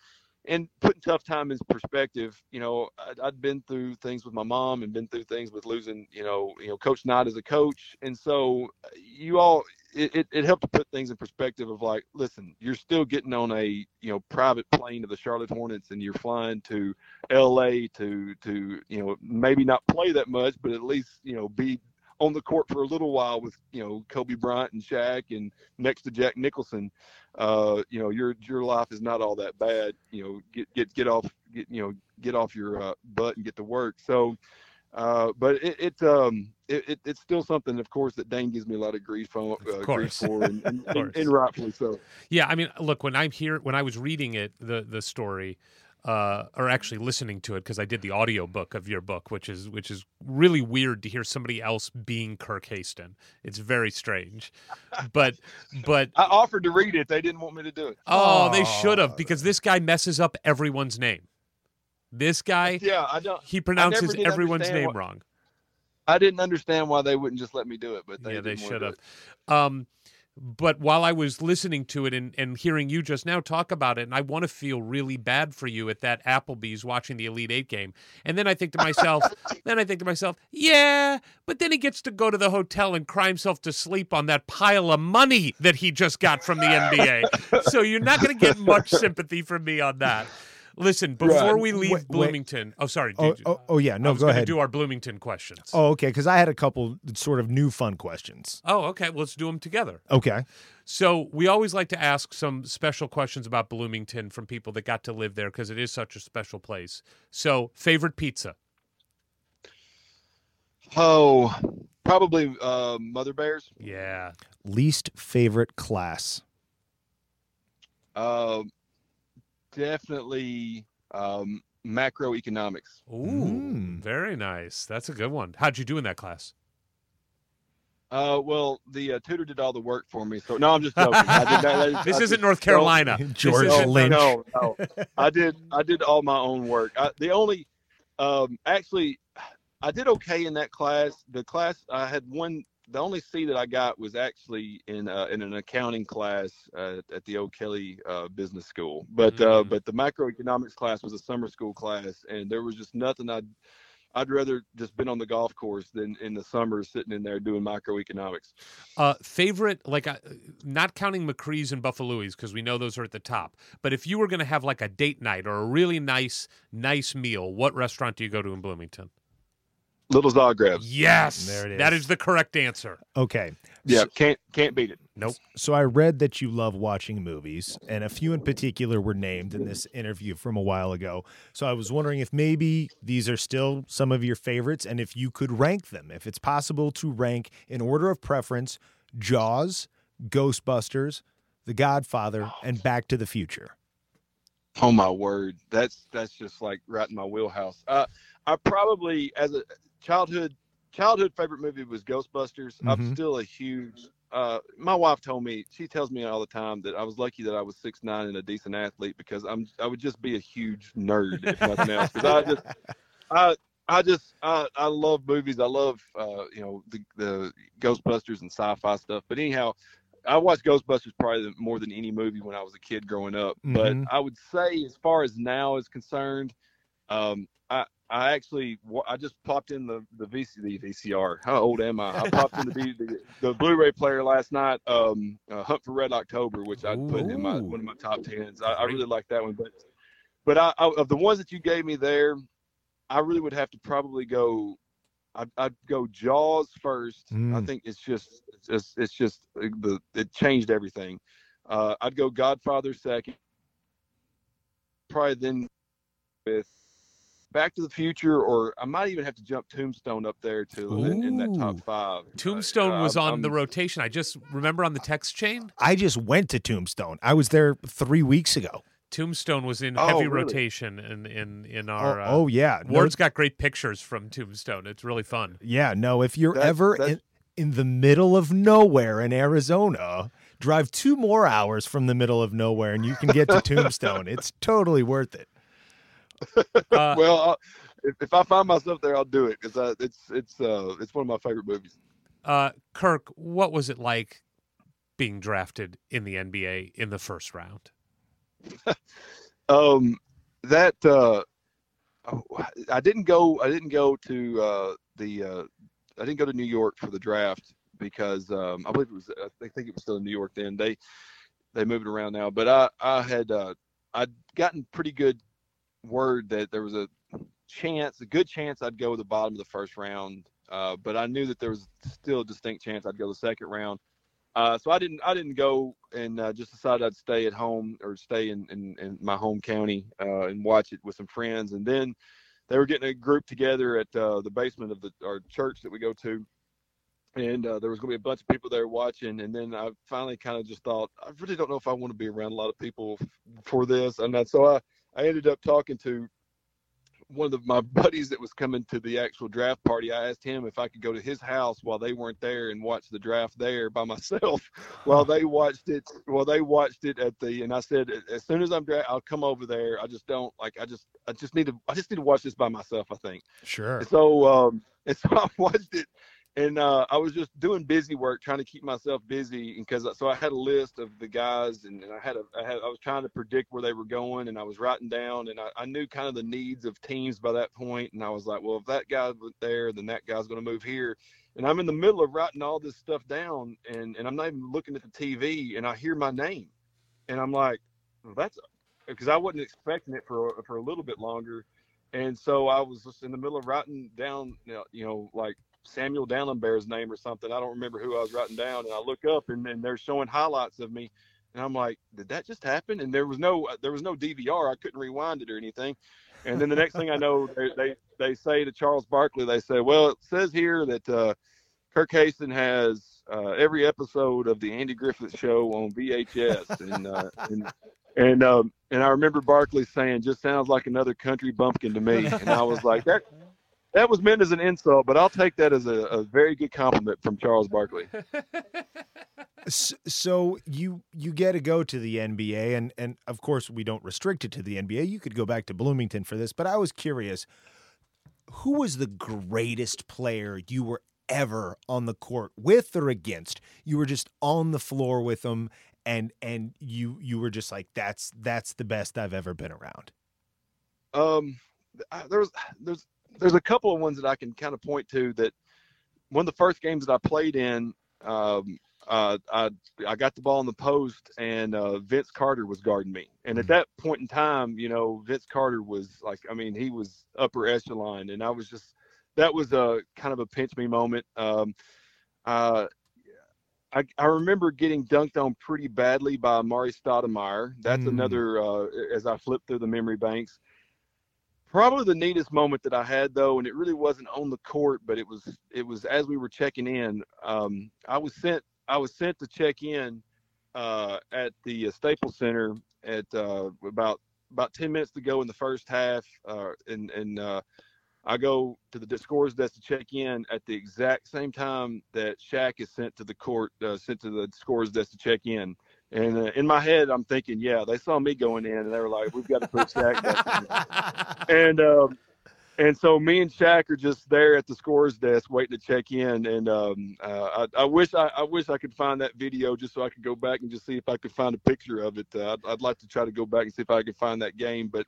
and putting tough time in perspective, you know, I'd, I'd been through things with my mom and been through things with losing, you know, you know, Coach Knight as a coach, and so uh, you all, it, it, it helped to put things in perspective of like, listen, you're still getting on a you know private plane to the Charlotte Hornets, and you're flying to L.A. to to you know maybe not play that much, but at least you know be on the court for a little while with you know Kobe Bryant and Shaq and next to Jack Nicholson uh, you know, your your life is not all that bad. You know, get get get off get you know get off your uh, butt and get to work. So, uh, but it, it um it, it, it's still something, of course, that Dane gives me a lot of grief on uh, grief for, and, and, <laughs>
Of course.
and, and rightfully so.
Yeah, I mean, look, when I'm here, when I was reading it, the the story, uh, or actually listening to it, because I did the audio book of your book, which is which is really weird to hear somebody else being Kirk Haston. It's very strange, but but
I offered to read it. They didn't want me to do it.
oh, they should have because this guy messes up everyone's name. This guy,
Yeah, I don't.
he pronounces everyone's name
what-
wrong.
I didn't understand why they wouldn't just let me do it, but they
yeah, they
didn't wanna
should have. Um, but while I was listening to it and, and hearing you just now talk about it, and I want to feel really bad for you at that Applebee's watching the Elite Eight game. And then I think to myself, <laughs> then I think to myself, yeah, but then he gets to go to the hotel and cry himself to sleep on that pile of money that he just got from the NBA. so you're not going to get much <laughs> sympathy from me on that. Listen, before we leave
Wait, wait.
Bloomington, oh sorry,
Oh,
did you-
oh, oh, yeah,
I
no,
was
go
gonna
ahead.
Do our Bloomington questions.
Oh, okay, because I had a couple sort of new fun questions.
oh, okay. Well, let's do them together.
Okay.
So we always like to ask some special questions about Bloomington from people that got to live there because it is such a special place. So, favorite pizza?
Oh, probably uh, Mother Bears.
Yeah.
Least favorite class.
Uh, definitely um, macroeconomics.
Ooh,
Mm.
very nice. That's a good one. How'd you do in that class?
Uh, well, the uh, tutor did all the work for me. So no, I'm just joking. I did that- <laughs> I-
This
I
isn't
just-
North Carolina. <laughs>
George
this isn't,
Lynch.
No, no, <laughs> I did. I did all my own work. I, the only, um, actually, I did okay in that class. The class I had one. The only C that I got was actually in uh, in an accounting class uh, at the O'Kelly uh, Business School. But uh,
Mm.
but the macroeconomics class was a summer school class, and there was just nothing I'd I'd rather just been on the golf course than in the summer sitting in there doing microeconomics.
Uh, favorite, like, uh, not counting McCree's and Buffalo's because we know those are at the top. But if you were going to have like a date night or a really nice, nice meal, what restaurant do you go to in Bloomington?
Little Zagreb's.
Yes,
There it
That
is.
is the correct answer.
Okay.
Yeah, can't can't beat it.
Nope.
So I read that you love watching movies, and a few in particular were named in this interview from a while ago. So I was wondering if maybe these are still some of your favorites, and if you could rank them, if it's possible to rank in order of preference Jaws, Ghostbusters, The Godfather, and Back to the Future.
Oh my word, that's that's just like right in my wheelhouse. Uh, I probably as a childhood childhood favorite movie was Ghostbusters. I'm
Mhm.
still a huge. Uh, my wife told me she tells me all the time that I was lucky that I was six nine and a decent athlete because I'm I would just be a huge nerd if nothing else. Because I just <laughs> I I just I, I love movies. I love uh, you know the the Ghostbusters and sci-fi stuff. But anyhow, I watched Ghostbusters probably more than any movie when I was a kid growing up. But
Mhm.
I would say, as far as now is concerned, um, I I actually I just popped in the the, VC, the VCR. How old am I? I popped in the, the the Blu-ray player last night. Um, uh, Hunt for Red October, which I'd put in my one of my top tens. I, I really like that one, but but I, I, of the ones that you gave me there, I really would have to probably go. I'd, I'd go Jaws first. I
Mm.
think it's just it's just, it's just uh, the it changed everything. Uh, I'd go Godfather second. Probably then with Back to the Future, or I might even have to jump Tombstone up there to in, in that top five.
Tombstone
Uh,
was
I'm-
on the
I'm-
rotation. I just remember on the text chain.
I just went to Tombstone. I was there three weeks ago.
Tombstone was in
Oh,
heavy
really?
rotation in in in
Oh,
our. uh,
oh yeah, no,
Ward's got great pictures from Tombstone. It's really fun.
yeah. No, if you're
That's-
ever
that's-
in, in the middle of nowhere in Arizona, drive two more hours from the middle of nowhere, and you can get to <laughs> Tombstone. It's totally worth it.
Uh,
well, I'll, if, if I find myself there, I'll do it because it's it's uh, it's one of my favorite movies.
uh, Kirk, what was it like being drafted in the NBA in the first round? <laughs>
Um, that uh, oh, I didn't go. I didn't go to uh, the. Uh, I didn't go to New York for the draft because um, I believe it was. I think it was still in New York then. They they moved around now, but I I had uh, I'd gotten pretty good word that there was a chance, a good chance I'd go the bottom of the first round. Uh, but I knew that there was still a distinct chance I'd go the second round. Uh, so I didn't I didn't go and uh, just decided I'd stay at home or stay in, in, in my home county uh, and watch it with some friends. And then they were getting a group together at uh, the basement of the our church that we go to, and uh, there was going to be a bunch of people there watching. And then I finally kind of just thought I really don't know if I want to be around a lot of people for this. And that, so I I ended up talking to one of my <laughs> buddies that was coming to the actual draft party. I asked him if I could go to his house while they weren't there and watch the draft there by <laughs> myself while they watched it while they watched it at the and I said as soon as I'm dra- I'll come over there. I just don't like I just I just need to I just need to watch this by myself, I think.
Sure.
And so um <laughs> and so I watched it and uh, I was just doing busy work, trying to keep myself busy, and because so I had a list of the guys, and, and I had a, I had, I was trying to predict where they were going, and I was writing down, and I, I knew kind of the needs of teams by that point, and I was like, well, if that guy went there, then that guy's going to move here, and I'm in the middle of writing all this stuff down, and and I'm not even looking at the TV, and I hear my name, and I'm like, well, that's because I wasn't expecting it for for a little bit longer, and so I was just in the middle of writing down, you know like Samuel Dalembert's name or something. I don't remember who I was writing down, and I look up, and, and they're showing highlights of me, and I'm like, did that just happen? And there was no there was no DVR. I couldn't rewind it or anything. And then the next thing I know, <laughs> they they, they say to Charles Barkley, they say, well, it says here that uh, Kirk Haston has uh, every episode of the Andy Griffith Show on VHS, <laughs> and uh, and and um, and I remember Barkley saying, "Just sounds like another country bumpkin to me," and I was like, "That that was meant as an insult, but I'll take that as a, a very good compliment from Charles Barkley." <laughs>
So you you get to go to the NBA, and and of course we don't restrict it to the NBA. You could go back to Bloomington for this, but I was curious, who was the greatest player you were ever on the court with or against? You were just on the floor with them, and and you you were just like that's that's the best I've ever been around.
Um, I- there's there's there's a couple of ones that I can kind of point to that one of the first games that I played in, um, uh, I I got the ball in the post and uh, Vince Carter was guarding me, and at
Mhm.
that point in time, you know, Vince Carter was like, I mean, he was upper echelon, and I was just that was a kind of a pinch me moment. Um, uh, I, I remember getting dunked on pretty badly by Amar'e Stoudemire. That's
Mm.
another uh, as I flip through the memory banks. Probably the neatest moment that I had though, and it really wasn't on the court, but it was it was as we were checking in. Um, I was sent I was sent to check in uh, at the uh, Staples Center at uh, about about 10 minutes to go in the first half, uh, and and uh, I go to the scores desk to check in at the exact same time that Shaq is sent to the court, uh, sent to the scores desk to check in. And uh, in my head, I'm thinking, yeah, they saw me going in, and they were like, "We've got to put Shaq back." in. <laughs> and um, and so me and Shaq are just there at the scores desk waiting to check in. And um, uh, I, I, wish I, I, wish I could find that video just so I could go back and just see if I could find a picture of it. Uh, I'd, I'd, like to try to go back and see if I could find that game. But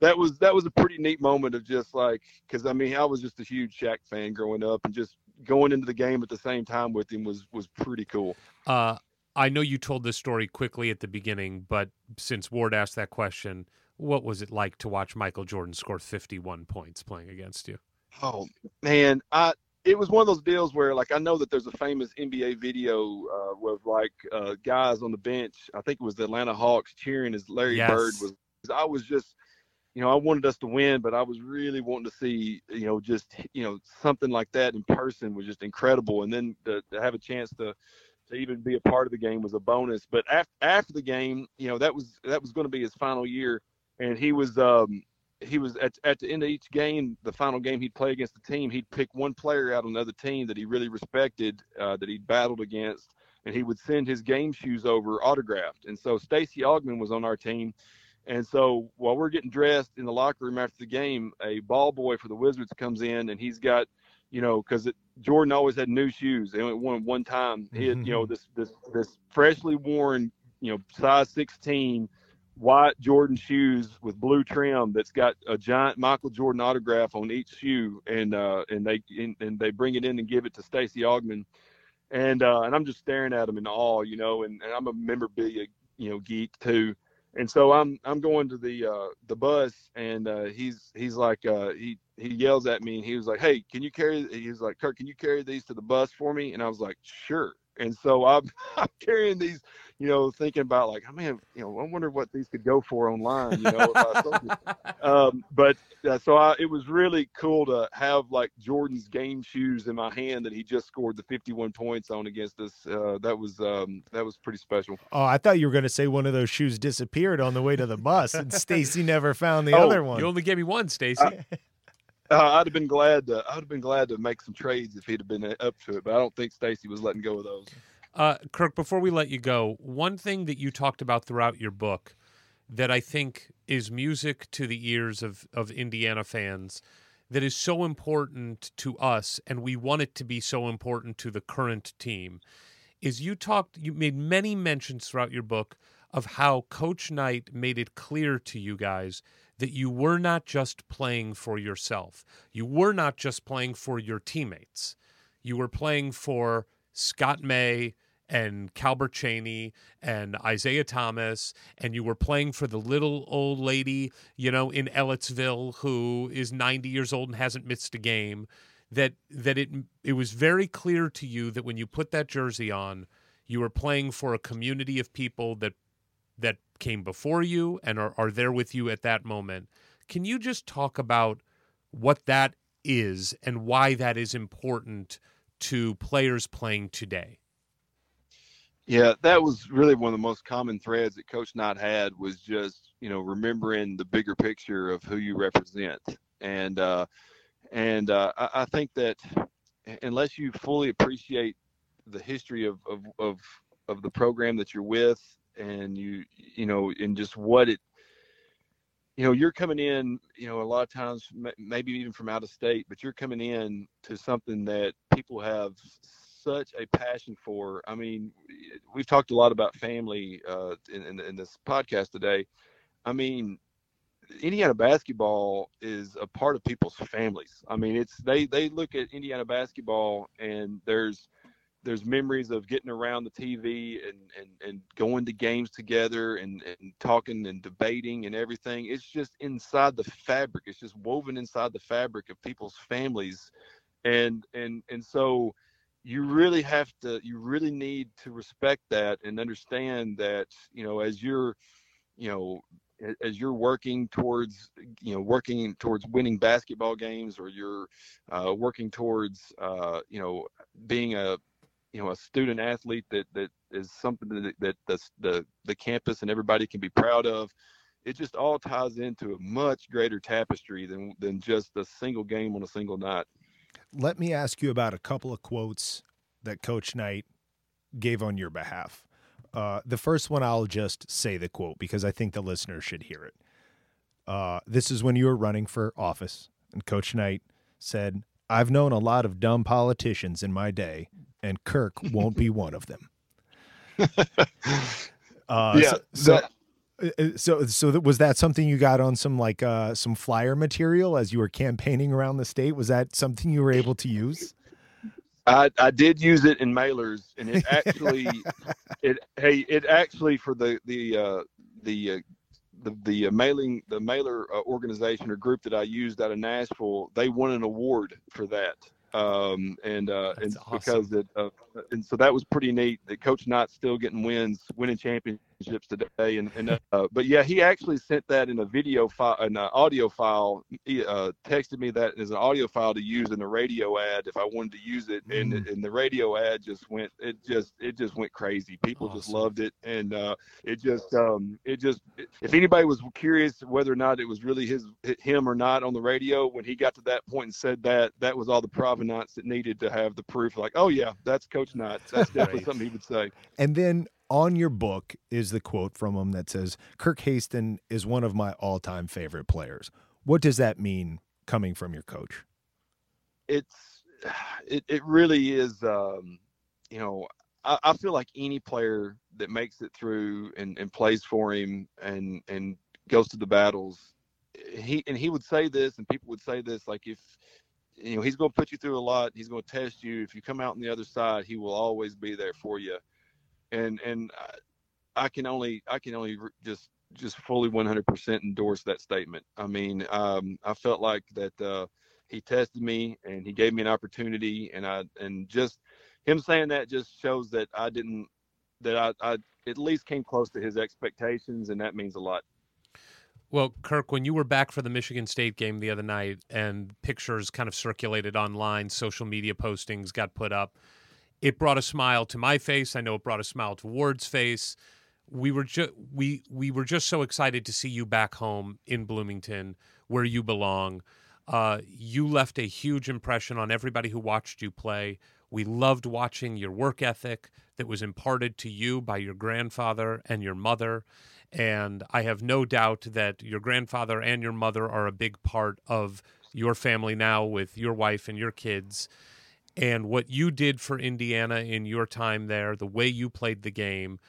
that was that was a pretty neat moment of just like because I mean I was just a huge Shaq fan growing up, and just going into the game at the same time with him was was pretty cool.
Uh, I know you told this story quickly at the beginning, but since Ward asked that question what was it like to watch Michael Jordan score 51 points playing against you?
Oh man, I it was one of those deals where like I know that there's a famous NBA video uh, with like uh, guys on the bench. I think it was the Atlanta Hawks cheering as Larry yes. Bird was. I was just, you know, I wanted us to win, but I was really wanting to see, you know, just you know something like that in person was just incredible. And then to, to have a chance to to even be a part of the game was a bonus. But after after the game, you know, that was that was going to be his final year and he was um, he was at, at the end of each game, the final game he'd play against the team, he'd pick one player out on another team that he really respected, uh, that he'd battled against, and he would send his game shoes over autographed. And so Stacy Augmon was on our team. And so while we're getting dressed in the locker room after the game, a ball boy for the Wizards comes in and he's got, you know, because Jordan always had new shoes. They only won one time. <laughs> He had, you know, this this this freshly worn, you know, size 16 white Jordan shoes with blue trim that's got a giant Michael Jordan autograph on each shoe, and uh, and they and, and, they bring it in and give it to Stacy Augmon, and uh, and I'm just staring at him in awe, you know, and, and I'm a memorabilia you know geek too, and so I'm I'm going to the uh, the bus, and uh, he's he's like uh, he he yells at me, and he was like, hey, can you carry? He was like, Kurt, can you carry these to the bus for me? And I was like, sure. And so I'm, <laughs> I'm carrying these, you know, thinking about like, oh mean, you know, I wonder what these could go for online, you know. <laughs> um, but uh, so I, it was really cool to have like Jordan's game shoes in my hand that he just scored the 51 points on against us. Uh, that was um, that was pretty special.
Oh, I thought you were going to say one of those shoes disappeared on the way to the bus, and <laughs> Stacy never found the
oh,
other one.
You only gave me one, Stacy. Uh,
I'd have been glad to. I'd have been glad to make some trades if he'd have been up to it, but I don't think Stacy was letting go of those.
Uh, Kirk, before we let you go, one thing that you talked about throughout your book that I think is music to the ears of of Indiana fans that is so important to us, and we want it to be so important to the current team, is you talked. You made many mentions throughout your book of how Coach Knight made it clear to you guys that you were not just playing for yourself. You were not just playing for your teammates. You were playing for Scott May and Calbert Cheaney and Isiah Thomas, and you were playing for the little old lady, you know, in Ellettsville who is 90 years old and hasn't missed a game. That that it it was very clear to you that when you put that jersey on, you were playing for a community of people that that came before you and are, are there with you at that moment. Can you just talk about what that is and why that is important to players playing today?
Yeah, that was really one of the most common threads that Coach Knight had was just you know remembering the bigger picture of who you represent, and uh, and uh, I, I think that unless you fully appreciate the history of, of of of the program that you're with and you you know and just what it you know you're coming in you know a lot of times maybe even from out of state but you're coming in to something that people have such a passion for. I mean we've talked a lot about family uh, in, in, in this podcast today. I mean indiana basketball is a part of people's families. I mean it's they they look at indiana basketball and there's there's memories of getting around the TV and, and, and going to games together and, and talking and debating and everything. It's just inside the fabric. It's just woven inside the fabric of people's families. And and and so you really have to you really need to respect that and understand that, you know, as you're, you know, as you're working towards you know working towards winning basketball games or you're uh, working towards uh, you know being a you know a student athlete that that is something that, that the, the the campus and everybody can be proud of it just all ties into a much greater tapestry than than just a single game on a single night.
Let me ask you about a couple of quotes that Coach Knight gave on your behalf. Uh, the first one, I'll just say the quote because I think the listener should hear it. Uh, this is when you were running for office, and Coach Knight said, I've known a lot of dumb politicians in my day, and Kirk won't be one of them. <laughs> Uh,
Yeah,
so, so, uh, so, so that, was that something you got on some like uh, some flyer material as you were campaigning around the state? Was that something you were able to use?
I, I did use it in mailers, and it actually, <laughs> it hey, it actually for the the uh, the uh, the the uh, mailing the mailer uh, organization or group that I used out of Nashville, they won an award for that, um, and uh, and
awesome.
because it, uh, and so that was pretty neat. That Coach Knight's still getting wins, winning championships today, and and uh, but yeah, he actually sent that in a video file, an audio file. He uh, texted me that as an audio file to use in a radio ad if I wanted to use it, and and the radio ad just went, it just it just went crazy. People just loved it, and uh, it just um it just if anybody was curious whether or not it was really his him or not on the radio when he got to that point and said that that was all the provenance that needed to have the proof like oh yeah that's coach Knight. That's definitely something he would say.
And then on your book is the quote from him that says, Kirk Haston is one of my all time favorite players. What does that mean coming from your coach?
it's <sighs> it, it really is um you know I, I feel like any player that makes it through and, and plays for him and and goes to the battles he and he would say this and people would say this like if you know he's going to put you through a lot he's going to test you if you come out on the other side he will always be there for you and and I, I can only i can only just just fully 100% endorse that statement i mean um i felt like that uh he tested me and he gave me an opportunity and I and just him saying that just shows that I didn't that I, I at least came close to his expectations and that means a lot.
Well, Kirk, when you were back for the Michigan State game the other night and pictures kind of circulated online, social media postings got put up, it brought a smile to my face. I know it brought a smile to Ward's face. We were just we we were just so excited to see you back home in Bloomington where you belong. Uh, you left a huge impression on everybody who watched you play. We loved watching your work ethic that was imparted to you by your grandfather and your mother. And I have no doubt that your grandfather and your mother are a big part of your family now with your wife and your kids. And what you did for Indiana in your time there, the way you played the game,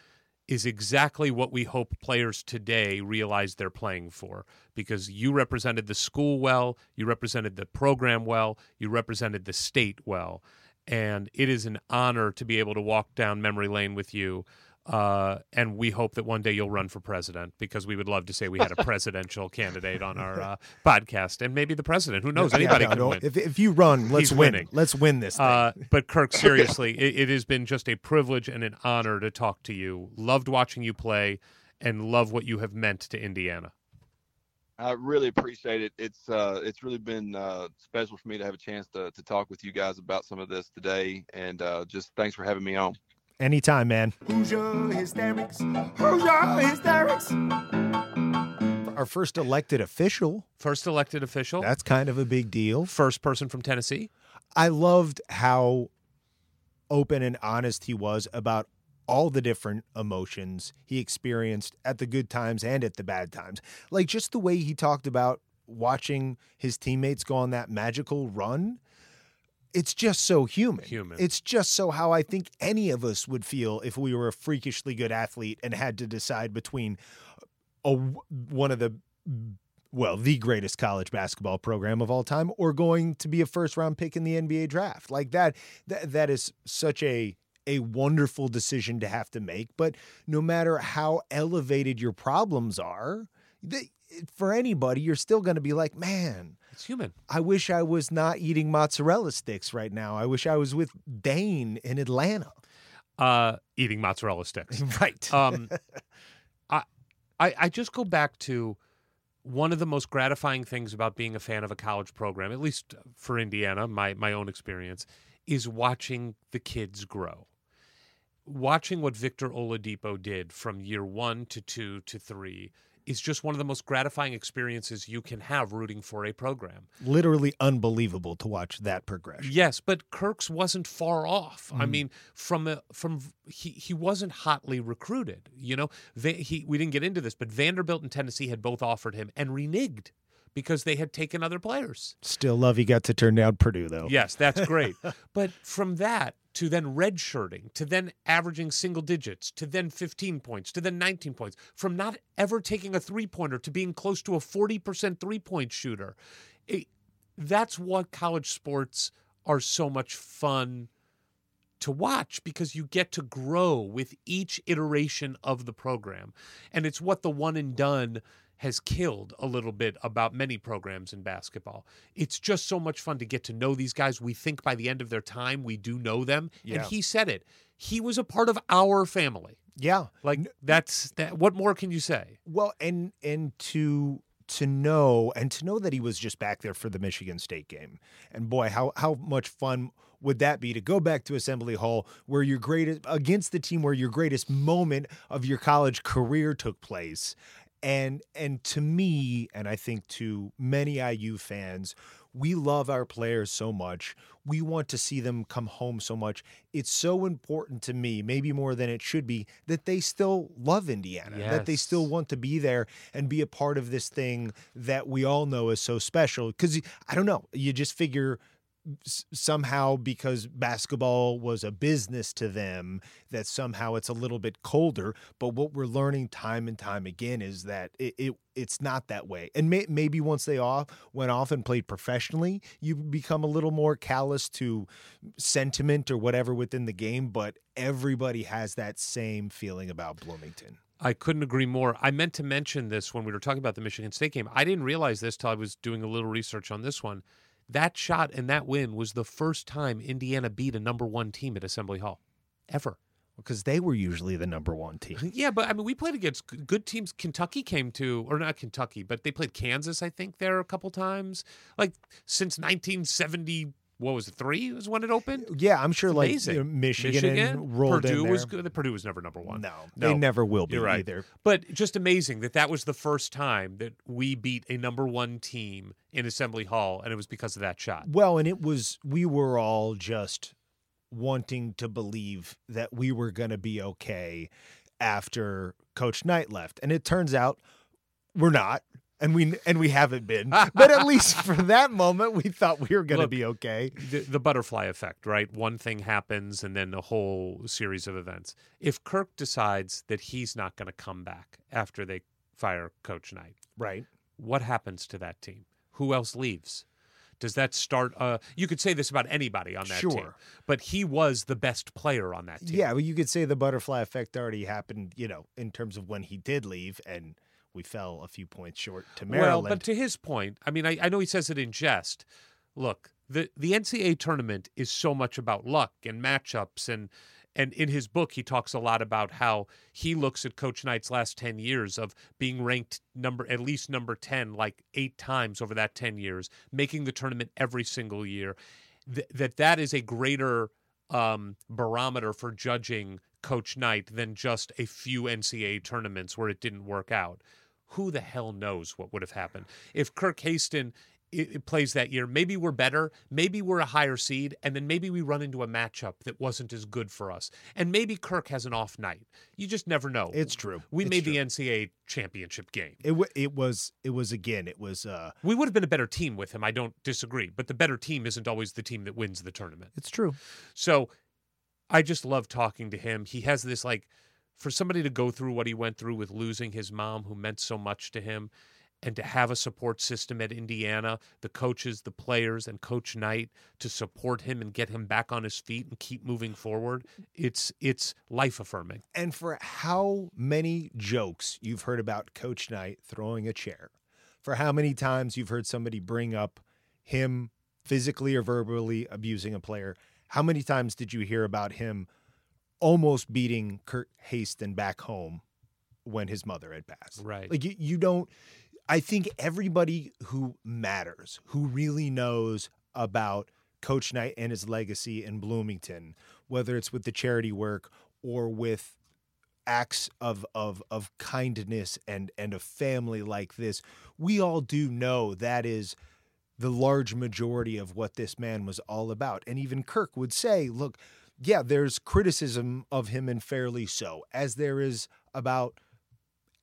is exactly what we hope players today realize they're playing for because you represented the school well, you represented the program well, you represented the state well. And it is an honor to be able to walk down memory lane with you. Uh, and we hope that one day you'll run for president because we would love to say we had a <laughs> presidential candidate on our uh, podcast and maybe the president. Who knows?
Yeah,
Anybody
no,
can
no,
win.
If, if you run, let's
He's
win.
winning.
Let's win this thing.
Uh, but Kirk, <laughs> seriously, it, it has been just a privilege and an honor to talk to you. Loved watching you play, and love what you have meant to Indiana.
I really appreciate it. It's uh it's really been uh special for me to have a chance to to talk with you guys about some of this today and uh just thanks for having me on.
Anytime, man.
Hoosier hysterics. Hoosier hysterics.
Our first elected official.
First elected official,
That's kind of a big deal.
first person from Tennessee.
I loved how open and honest he was about all the different emotions he experienced at the good times and at the bad times. Like just the way he talked about watching his teammates go on that magical run. It's just so human.
Human.
It's just so how I think any of us would feel if we were a freakishly good athlete and had to decide between a, one of the well, the greatest college basketball program of all time, or going to be a first round pick in the NBA draft. Like that, that that is such a a wonderful decision to have to make. But no matter how elevated your problems are, they, for anybody, you're still going to be like, man,
It's human.
I wish I was not eating mozzarella sticks right now. I wish I was with Dane in Atlanta.
Uh, eating mozzarella sticks. <laughs>
Right.
um, <laughs> I, I I just go back to one of the most gratifying things about being a fan of a college program, at least for Indiana, my my own experience, is watching the kids grow. Watching what Victor Oladipo did from year one to two to three is just one of the most gratifying experiences you can have rooting for a program.
Literally unbelievable to watch that progression.
Yes, but Kirk's wasn't far off. I mm-hmm. mean, from a, from he he wasn't hotly recruited. You know, he we didn't get into this, but Vanderbilt and Tennessee had both offered him and reneged because they had taken other players.
Still love he got to turn down Purdue though.
Yes, that's great. <laughs> but from that to then redshirting, to then averaging single digits, to then 15 points, to then 19 points, from not ever taking a three pointer to being close to a 40% three point shooter. It, that's what college sports are so much fun to watch because you get to grow with each iteration of the program. And it's what the one and done has killed a little bit about many programs in basketball. It's just so much fun to get to know these guys. We think by the end of their time, we do know them.
Yeah.
And he said it. He was a part of our family.
Yeah.
Like that's that what more can you say?
Well, and and to to know and to know that he was just back there for the Michigan State game. And boy, how how much fun would that be to go back to Assembly Hall where your greatest against the team where your greatest moment of your college career took place. And and to me, and I think to many IU fans, we love our players so much. We want to see them come home so much. It's so important to me, maybe more than it should be, that they still love Indiana, that they still want to be there and be a part of this thing that we all know is so special. Because I don't know, you just figure somehow because basketball was a business to them that somehow it's a little bit colder but what we're learning time and time again is that it, it it's not that way and may, maybe once they off went off and played professionally you become a little more callous to sentiment or whatever within the game but everybody has that same feeling about bloomington
I couldn't agree more. I meant to mention this when we were talking about the Michigan State game. I didn't realize this till I was doing a little research on this one. That shot and that win was the first time Indiana beat a number one team at Assembly Hall, ever.
because they were usually the number one team <laughs>
Yeah, but I mean, we played against good teams. Kentucky came to, or not Kentucky, but they played Kansas, I think, there a couple times. Like since 1970, what was it, three was when it opened?
yeah i'm sure like you know, michigan, and rolled
Purdue
in there.
was good. Purdue was never number one.
no, they never will be
You're right.
either
But just amazing that that was the first time that we beat a number one team in Assembly Hall, and it was because of that shot.
Well, and it was we were all just wanting to believe that we were going to be okay after Coach Knight left, and it turns out we're not, and we and we haven't been. <laughs> but at least for that moment, we thought we were going to be okay.
The, the butterfly effect, right? One thing happens, and then a whole series of events. If Kirk decides that he's not going to come back after they fire Coach Knight,
Right.
what happens to that team? Who else leaves? Does that start? Uh, you could say this about anybody on that team, but he was the best player on that team.
Yeah, well, you could say the butterfly effect already happened, you know, in terms of when he did leave, and we fell a few points short to Maryland.
Well, but to his point, I mean, I, I know he says it in jest. Look, the the NCAA tournament is so much about luck and matchups, and and in his book, he talks a lot about how he looks at Coach Knight's last ten years of being ranked number at least number ten like eight times over that ten years, making the tournament every single year. Th- that that is a greater um, barometer for judging Coach Knight than just a few NCAA tournaments where it didn't work out who the hell knows what would have happened if Kirk Haston i- i- plays that year? Maybe we're better, maybe we're a higher seed, and then maybe we run into a matchup that wasn't as good for us, and maybe Kirk has an off night. You just never know.
It's true.
We
It's
made
true.
the NCAA championship game.
it wa it was it was again it was uh
We would have been a better team with him. I don't disagree, but the better team isn't always the team that wins the tournament.
it's true.
So I just love talking to him. He has this like for somebody to go through what he went through with losing his mom who meant so much to him and to have a support system at Indiana, the coaches, the players and coach Knight to support him and get him back on his feet and keep moving forward. It's it's life affirming.
And for how many jokes you've heard about Coach Knight throwing a chair, for how many times you've heard somebody bring up him physically or verbally abusing a player, how many times did you hear about him almost beating Kirk Haston back home when his mother had passed?
Right.
Like you, you don't. I think everybody who matters, who really knows about Coach Knight and his legacy in Bloomington, whether it's with the charity work or with acts of of of kindness and and a family like this, we all do know that is the large majority of what this man was all about. And even Kirk would say, look, yeah, there's criticism of him and fairly so, as there is about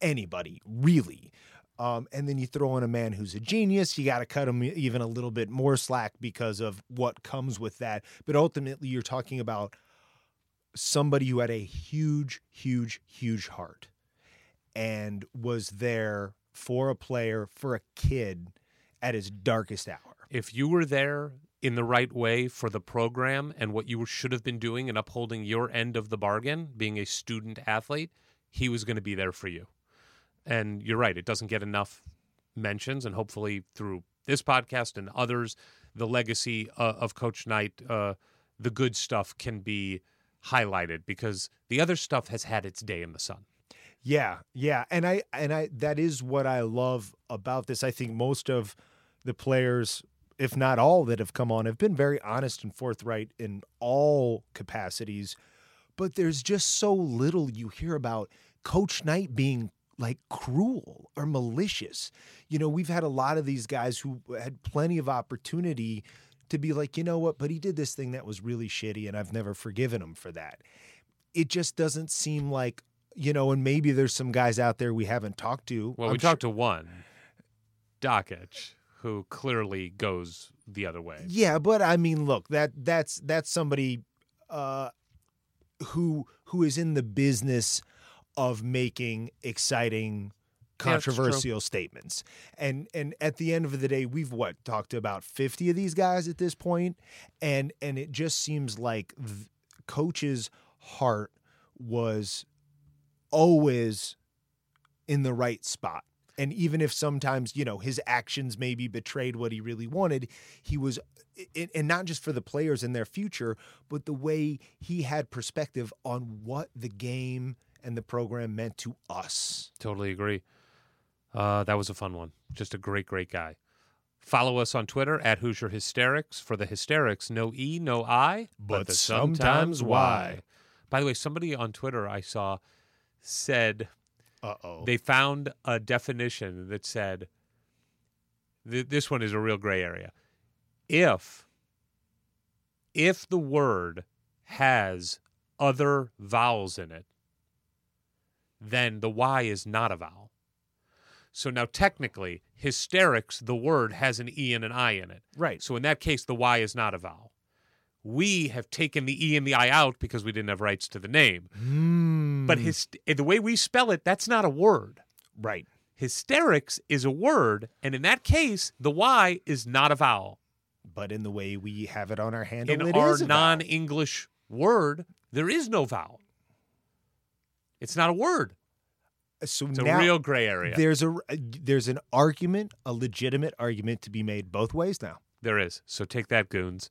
anybody, really. Um, and then you throw in a man who's a genius, you got to cut him even a little bit more slack because of what comes with that. But ultimately, you're talking about somebody who had a huge, huge, huge heart and was there for a player, for a kid at his darkest hour.
If you were there in the right way for the program and what you should have been doing and upholding your end of the bargain, being a student athlete, he was going to be there for you. And you're right, it doesn't get enough mentions, and hopefully through this podcast and others, the legacy uh, of Coach Knight, uh, the good stuff can be highlighted because the other stuff has had its day in the sun.
Yeah, yeah, and I and I that is what I love about this. I think most of the players, if not all that have come on, have been very honest and forthright in all capacities. But there's just so little you hear about Coach Knight being like cruel or malicious. You know, we've had a lot of these guys who had plenty of opportunity to be like, you know what, but he did this thing that was really shitty and I've never forgiven him for that. It just doesn't seem like, you know, and maybe there's some guys out there we haven't talked to.
Well,
I'm
we
sure-
talked to one, Dakich, who clearly goes the other way.
Yeah, but I mean, look, that that's that's somebody uh, who who is in the business of making exciting
Yeah,
controversial statements. And and at the end of the day, we've what talked about 50 of these guys at this point and and it just seems like coach's heart was always in the right spot. And even if sometimes, you know, his actions maybe betrayed what he really wanted, he was, and not just for the players and their future, but the way he had perspective on what the game and the program meant to us.
Totally agree. Uh, that was a fun one. Just a great, great guy. Follow us on Twitter at Hoosier Hysterics. For the hysterics, no E, no I,
But
the
sometimes Y.
By the way, somebody on Twitter I saw said
Uh oh.
they found a definition that said th- this one is a real gray area. If if the word has other vowels in it, then the Y is not a vowel. So now technically, hysterics, the word has an E and an I in it.
Right.
So in that case, the Y is not a vowel. We have taken the E and the I out because we didn't have rights to the name.
Hmm.
But hmm. his, eh, the way we spell it, that's not a word.
right.
Hysterics is a word, and in that case, the Y is not a vowel.
But in the way we have it on our handle,
In
it
our
is a vowel.
non-English word, there is no vowel. It's not a word.
Uh, so
It's
now
a real gray area.
there's a uh, there's an argument, a legitimate argument to be made both ways now.
there is. So take that, goons.